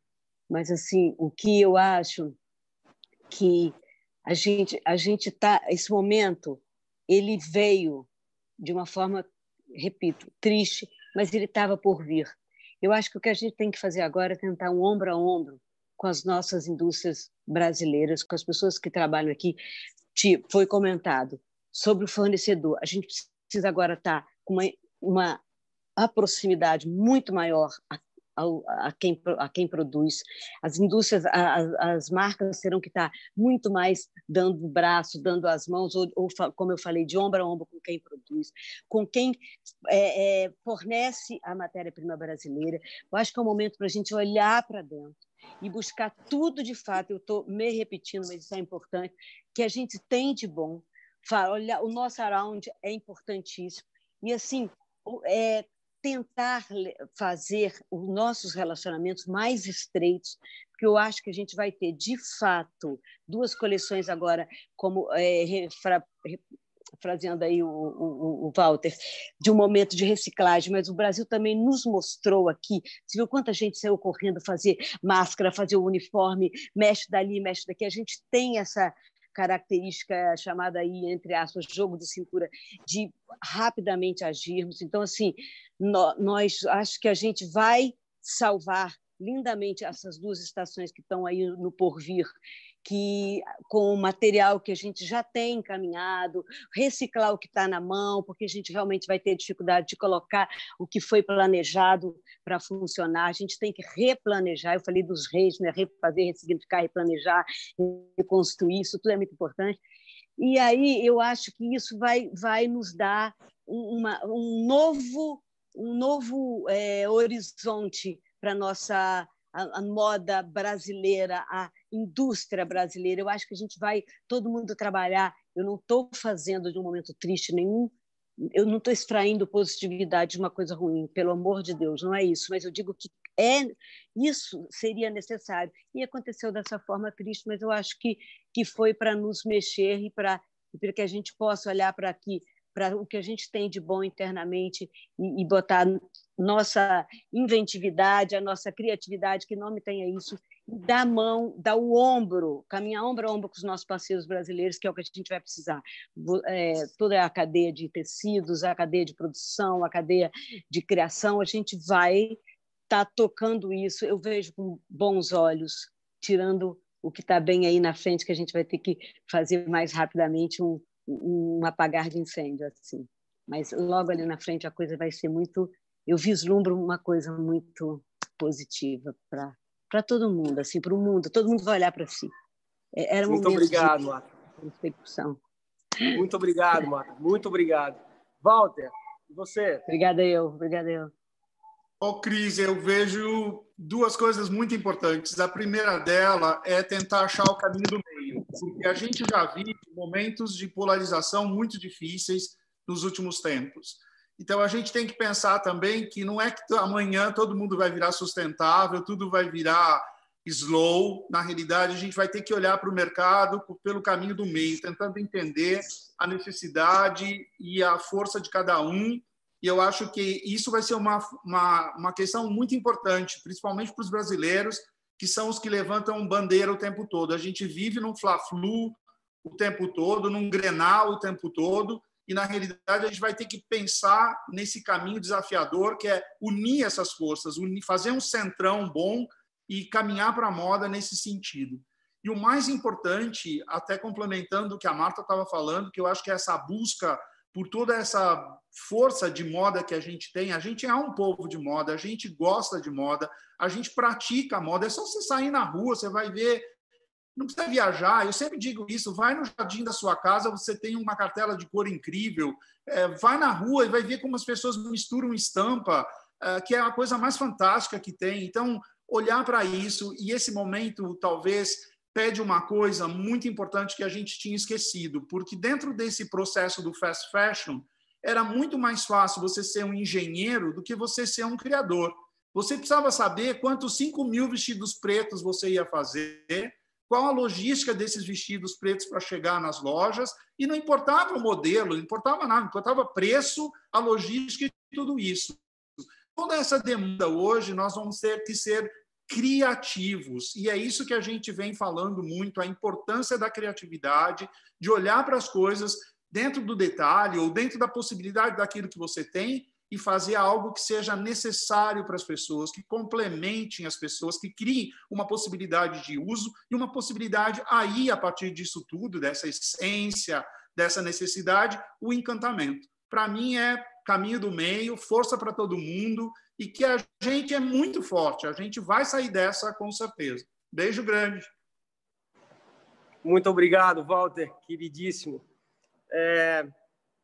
E: Mas assim, o que eu acho que a gente a gente tá esse momento ele veio de uma forma repito triste mas ele estava por vir. Eu acho que o que a gente tem que fazer agora é tentar um ombro a ombro com as nossas indústrias brasileiras com as pessoas que trabalham aqui. Tipo, foi comentado sobre o fornecedor. A gente precisa agora estar tá com uma, uma a proximidade muito maior ao, a, quem, a quem produz. As indústrias, as, as marcas terão que estar muito mais dando o braço, dando as mãos, ou, ou, como eu falei, de ombro a ombro com quem produz, com quem é, é, fornece a matéria-prima brasileira. Eu acho que é o momento para a gente olhar para dentro e buscar tudo de fato. Eu estou me repetindo, mas isso é importante, que a gente tem de bom. Olhar, o nosso around é importantíssimo. E, assim, é, tentar fazer os nossos relacionamentos mais estreitos, porque eu acho que a gente vai ter, de fato, duas coleções agora como é, fraseando aí o, o, o, Walter, de um momento de reciclagem, mas o Brasil também nos mostrou aqui, você viu quanta gente saiu correndo fazer máscara, fazer o uniforme, mexe dali, mexe daqui, a gente tem essa característica chamada aí, entre aspas, jogo de cintura, de rapidamente agirmos. Então, assim, nós acho que a gente vai salvar lindamente essas duas estações que estão aí no porvir que com o material que a gente já tem encaminhado, reciclar o que está na mão, porque a gente realmente vai ter dificuldade de colocar o que foi planejado para funcionar. A gente tem que replanejar. Eu falei dos reis, né? refazer, ressignificar, replanejar, reconstruir. Isso tudo é muito importante. E aí eu acho que isso vai, vai nos dar uma, um novo, um novo é, horizonte para nossa a, a, moda brasileira, a indústria brasileira. Eu acho que a gente vai todo mundo trabalhar. Eu não estou fazendo de um momento triste nenhum. Eu não estou extraindo positividade de uma coisa ruim, pelo amor de Deus, não é isso. Mas eu digo que é isso seria necessário e aconteceu dessa forma triste, mas eu acho que que foi para nos mexer e para para que a gente possa olhar para aqui para o que a gente tem de bom internamente e, e, botar nossa inventividade, a nossa criatividade, que nome tenha isso, dar mão, dar o ombro, caminhar ombro a ombro com os nossos parceiros brasileiros, que é o que a gente vai precisar. É, toda a cadeia de tecidos, a cadeia de produção, a cadeia de criação, a gente vai estar tá tocando isso. Eu vejo com bons olhos, tirando o que está bem aí na frente, que a gente vai ter que fazer mais rapidamente um, um apagar de incêndio assim. Mas logo ali na frente a coisa vai ser muito, eu vislumbro uma coisa muito positiva para para todo mundo, assim, para o mundo. Todo mundo vai olhar para si.
B: É, era um muito obrigado, Marta. Percepção. Muito obrigado, Marta. Muito obrigado. Walter, e você?
E: Obrigada eu, obrigada eu.
F: Ô, oh, Cris, eu vejo duas coisas muito importantes. A primeira dela é tentar achar o caminho do meio, porque a gente já vive momentos de polarização muito difíceis nos últimos tempos. Então a gente tem que pensar também que não é que amanhã todo mundo vai virar sustentável, tudo vai virar slow. Na realidade, a gente vai ter que olhar para o mercado pelo caminho do meio, tentando entender a necessidade e a força de cada um. E eu acho que isso vai ser uma, uma, uma questão muito importante, principalmente para os brasileiros, que são os que levantam bandeira o tempo todo. A gente vive num fla-flu o tempo todo, num grenal o tempo todo, e na realidade a gente vai ter que pensar nesse caminho desafiador que é unir essas forças, unir, fazer um centrão bom e caminhar para a moda nesse sentido. E o mais importante, até complementando o que a Marta estava falando, que eu acho que é essa busca por toda essa força de moda que a gente tem, a gente é um povo de moda, a gente gosta de moda, a gente pratica moda. É só você sair na rua, você vai ver. Não precisa viajar, eu sempre digo isso. Vai no jardim da sua casa, você tem uma cartela de cor incrível. É, vai na rua e vai ver como as pessoas misturam estampa, é, que é a coisa mais fantástica que tem. Então, olhar para isso e esse momento, talvez pede uma coisa muito importante que a gente tinha esquecido, porque dentro desse processo do fast fashion, era muito mais fácil você ser um engenheiro do que você ser um criador. Você precisava saber quantos 5 mil vestidos pretos você ia fazer, qual a logística desses vestidos pretos para chegar nas lojas, e não importava o modelo, não importava nada, importava preço, a logística e tudo isso. Toda essa demanda hoje, nós vamos ter que ser criativos. E é isso que a gente vem falando muito, a importância da criatividade, de olhar para as coisas dentro do detalhe ou dentro da possibilidade daquilo que você tem e fazer algo que seja necessário para as pessoas, que complementem as pessoas, que criem uma possibilidade de uso e uma possibilidade aí, a partir disso tudo, dessa essência, dessa necessidade, o encantamento. Para mim é caminho do meio, força para todo mundo e que a gente é muito forte. A gente vai sair dessa com certeza. Beijo grande.
B: Muito obrigado, Walter, queridíssimo. É,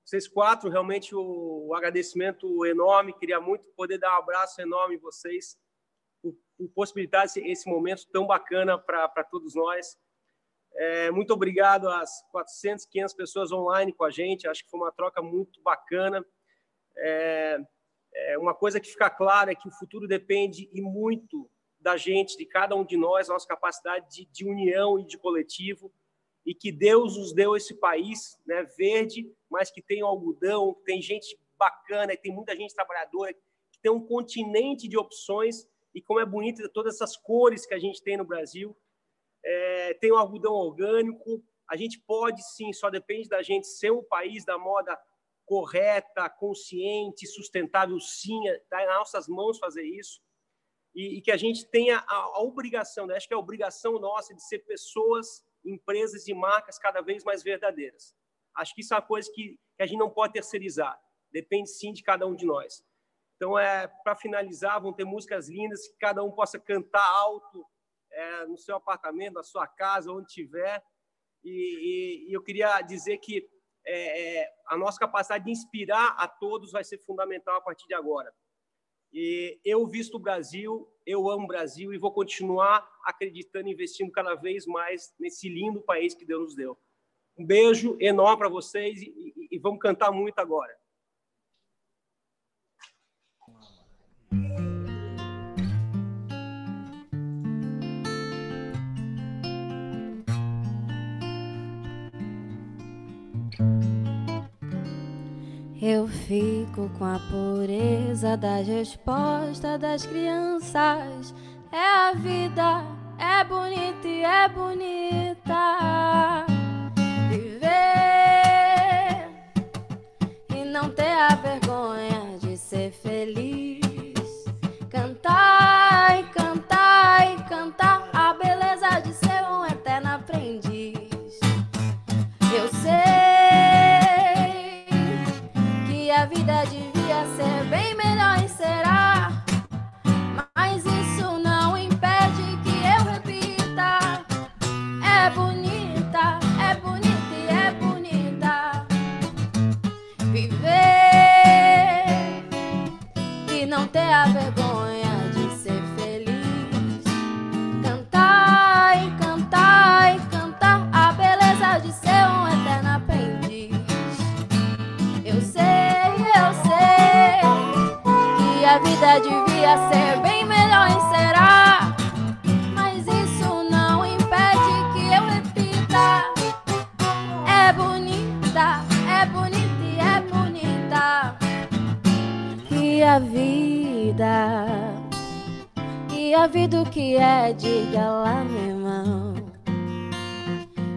B: vocês quatro, realmente o, o, agradecimento enorme. Queria muito poder dar um abraço enorme em vocês por, por possibilitar esse, esse, momento tão bacana para todos nós. É, muito obrigado às 400, 500 pessoas online com a gente. Acho que foi uma troca muito bacana. É, é, uma coisa que fica clara é que o futuro depende e muito da gente, de cada um de nós, nossa capacidade de, de união e de coletivo. E que Deus nos deu esse país né, verde, mas que tem algodão, que tem gente bacana, que tem muita gente trabalhadora, que tem um continente de opções e como é bonito todas essas cores que a gente tem no Brasil. É, tem o algodão orgânico, a gente pode sim, só depende da gente ser um país da moda correta, consciente, sustentável, sim, está nas nossas mãos fazer isso. E, e que a gente tenha a, a obrigação, né? acho que é a obrigação nossa de ser pessoas empresas e marcas cada vez mais verdadeiras. Acho que isso é uma coisa que, que a gente não pode terceirizar. Depende sim de cada um de nós. Então, é, para finalizar, vão ter músicas lindas que cada um possa cantar alto é, no seu apartamento, na sua casa, onde tiver. E, e, e eu queria dizer que é, é, a nossa capacidade de inspirar a todos vai ser fundamental a partir de agora. E eu visto o Brasil, eu amo o Brasil e vou continuar acreditando, investindo cada vez mais nesse lindo país que Deus nos deu. Um beijo enorme para vocês e, e, e vamos cantar muito agora.
A: Eu fico com a pureza das respostas das crianças. É a vida, é bonita e é bonita. Viver e não ter a vergonha de ser feliz. Cantar e cantar e cantar vida o que é, diga lá, meu irmão.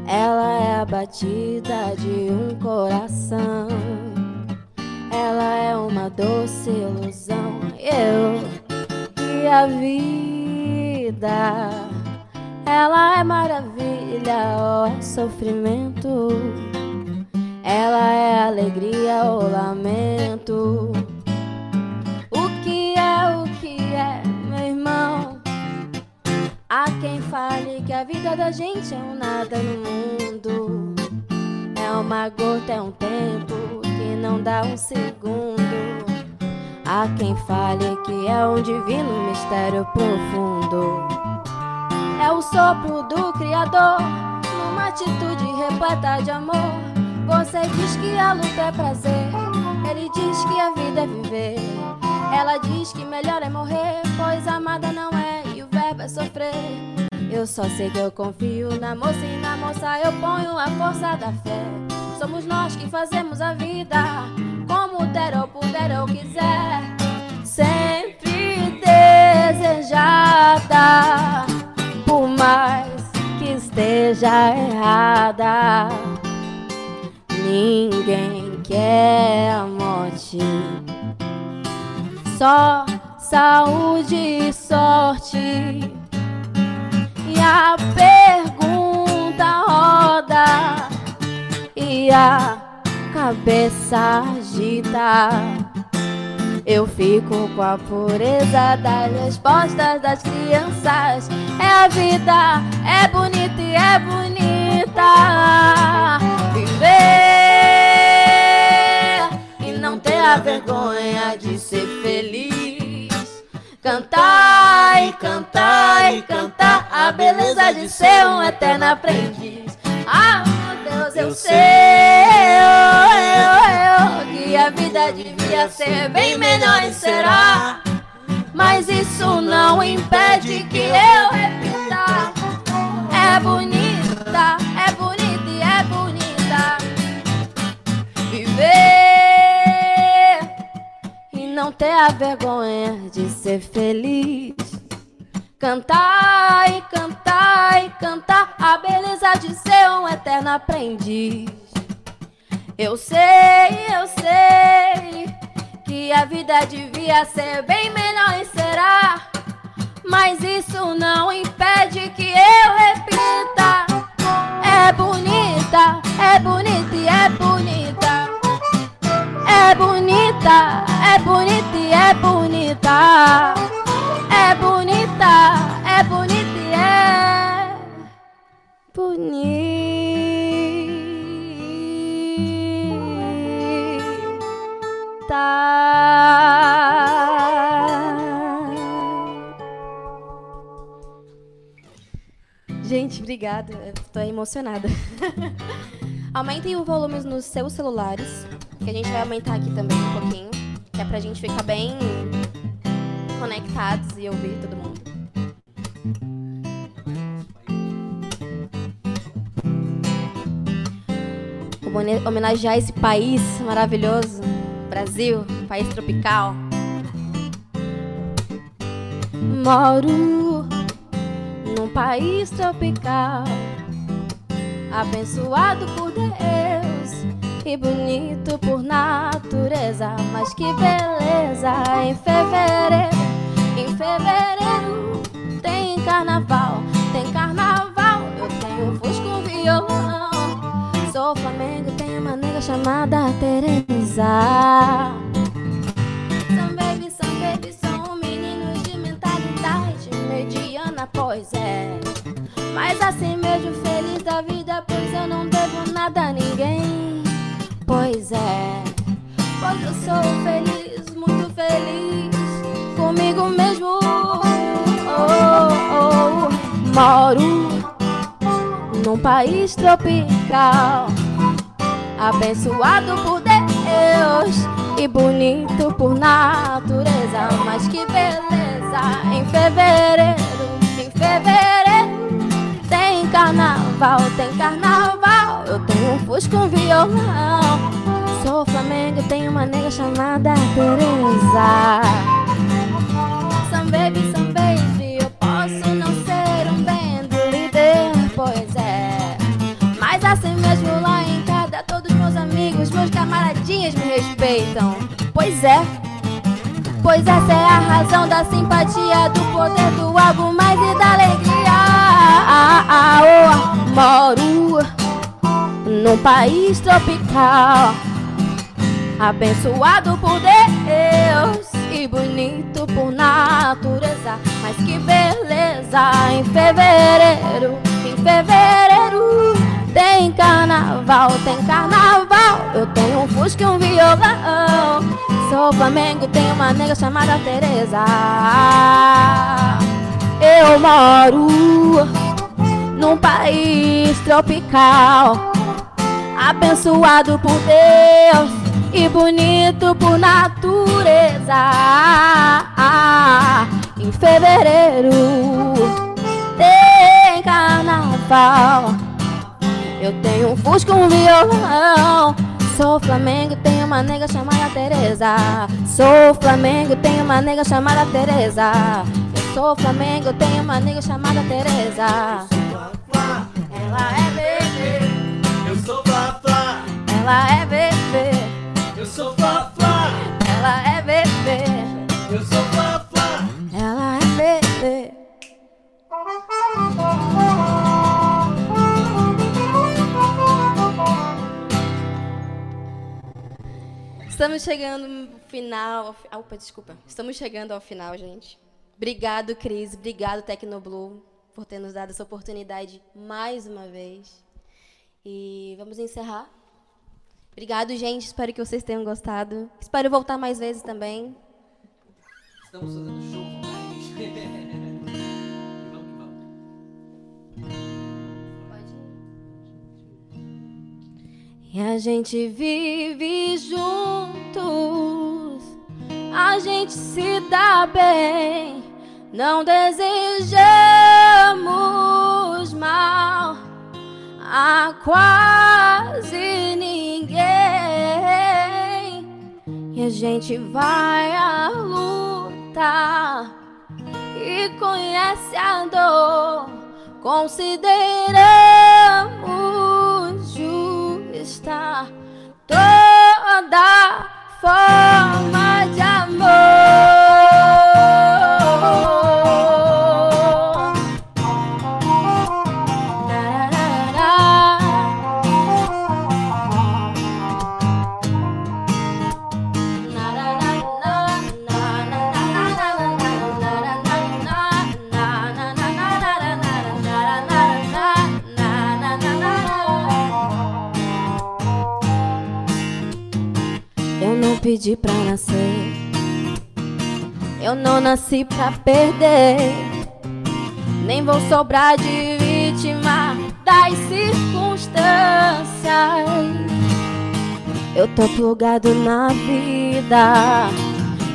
A: Ela é a batida de um coração. Ela é uma doce ilusão. Eu e a vida, ela é maravilha ou é sofrimento. Ela é alegria ou lamento. Há quem fale que a vida da gente é um nada no mundo. É uma gota, é um tempo que não dá um segundo. Há quem fale que é um divino mistério profundo. É o sopro do Criador, numa atitude repleta de amor. Você diz que a luta é prazer, ele diz que a vida é viver. Ela diz que melhor é morrer, pois amada não é é sofrer. Eu só sei que eu confio na moça e na moça eu ponho a força da fé. Somos nós que fazemos a vida como der ou puder ou quiser. Sempre desejada, por mais que esteja errada. Ninguém quer a morte, só saúde e sorte. E a pergunta roda e a cabeça agita. Eu fico com a pureza das respostas das crianças. É a vida, é bonita e é bonita. Viver e não ter a vergonha. Cantar e cantar e cantar a beleza de ser um eterno aprendiz. Ah, meu Deus, eu, eu sei, eu, eu, que a vida devia ser bem melhor e será. Mas isso não impede que eu repita. É bonita, é bonita e é bonita. Viver ter a vergonha de ser feliz. Cantar e cantar e cantar a beleza de ser um eterno aprendiz. Eu sei, eu sei que a vida devia ser bem melhor e será. Mas isso não impede que eu repita. É bonita, é bonita e é bonita. É bonita, é bonita e é bonita. É bonita, é bonita e é bonita.
H: Gente, obrigada. Estou emocionada. Aumentem o volume nos seus celulares, que a gente vai aumentar aqui também um pouquinho, que é pra gente ficar bem conectados e ouvir todo mundo. Homenagear esse país maravilhoso, Brasil, país tropical.
A: Moro num país tropical, abençoado por Deus e bonito por natureza. Mas que beleza! Em fevereiro, em fevereiro tem carnaval, tem carnaval. Eu tenho fusco, violão. Sou Flamengo, tenho uma nega chamada Teresa. São baby, são baby, são meninos de mentalidade mediana, pois é. Mas assim mesmo pois eu não devo nada a ninguém. Pois é, pois eu sou feliz, muito feliz comigo mesmo. Oh, oh, moro num país tropical, abençoado por Deus e bonito por natureza. Mas que beleza! Em fevereiro, em fevereiro carnaval, tem carnaval. Eu tenho um fusco, um violão. Sou Flamengo, tenho uma nega chamada Teresa. Some baby, some baby, eu posso não ser um band líder, pois é. Mas assim mesmo lá em casa, todos meus amigos, meus camaradinhas me respeitam. Pois é. Pois essa é a razão da simpatia, do poder do algo mais e da alegria. Oh, moro num país tropical, abençoado por Deus e bonito por natureza. Mas que beleza! Em fevereiro, em fevereiro tem carnaval, tem carnaval. Eu tenho um fusca e um violão. Sou Flamengo, tenho uma nega chamada Teresa. Eu moro num país tropical, abençoado por Deus e bonito por natureza. Em fevereiro tem carnaval. Eu tenho um fusco, um violão. Sou Flamengo, tenho uma nega chamada Teresa. Sou Flamengo, tenho uma nega chamada Teresa. Sou Flamengo, tenho uma nega chamada Teresa. Ela é bebê,
G: Eu sou Fafá,
A: ela é bebê,
G: eu sou Fafá,
A: ela é bebê,
G: eu sou Fafá.
A: ela é bebê.
H: Estamos chegando final. ao fi- ah, Opa, desculpa. Estamos chegando ao final, gente. Obrigado, Cris. Obrigado, Tecnoblue, por ter nos dado essa oportunidade mais uma vez. E vamos encerrar. Obrigado, gente. Espero que vocês tenham gostado. Espero voltar mais vezes também.
G: Estamos fazendo show.
A: E a gente vive juntos, a gente se dá bem, não desejamos mal a quase ninguém. E a gente vai à luta e conhece a dor. Consideramos justa toda forma de amor. pedi pra nascer. Eu não nasci pra perder. Nem vou sobrar de vítima das circunstâncias. Eu tô plugado na vida.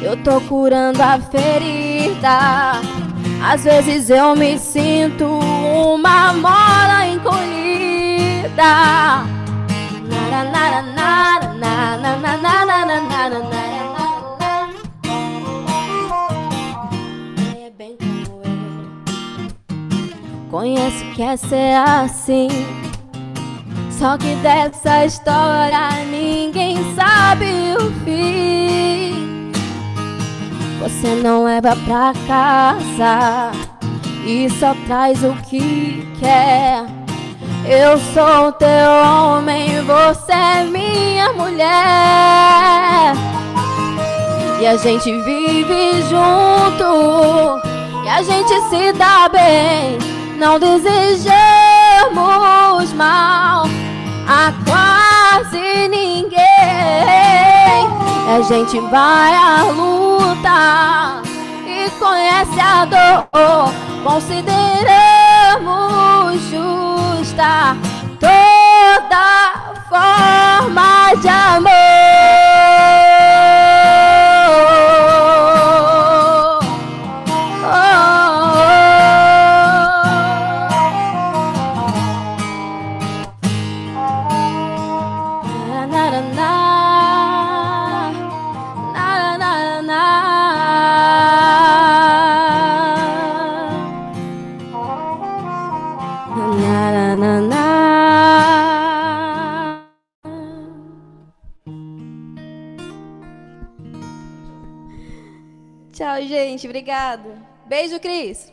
A: Eu tô curando a ferida. Às vezes eu me sinto uma mola encolhida. na na na na na na é bem como eu. Conheço que é ser assim. Só que dessa história ninguém sabe o fim. Você não leva pra casa e só traz o que quer. Eu sou teu homem, você é minha mulher. E a gente vive junto, e a gente se dá bem. Não desejamos mal a quase ninguém. A gente vai à luta e conhece a dor. Consideramos justa toda forma de amor. Obrigado. Beijo, Cris.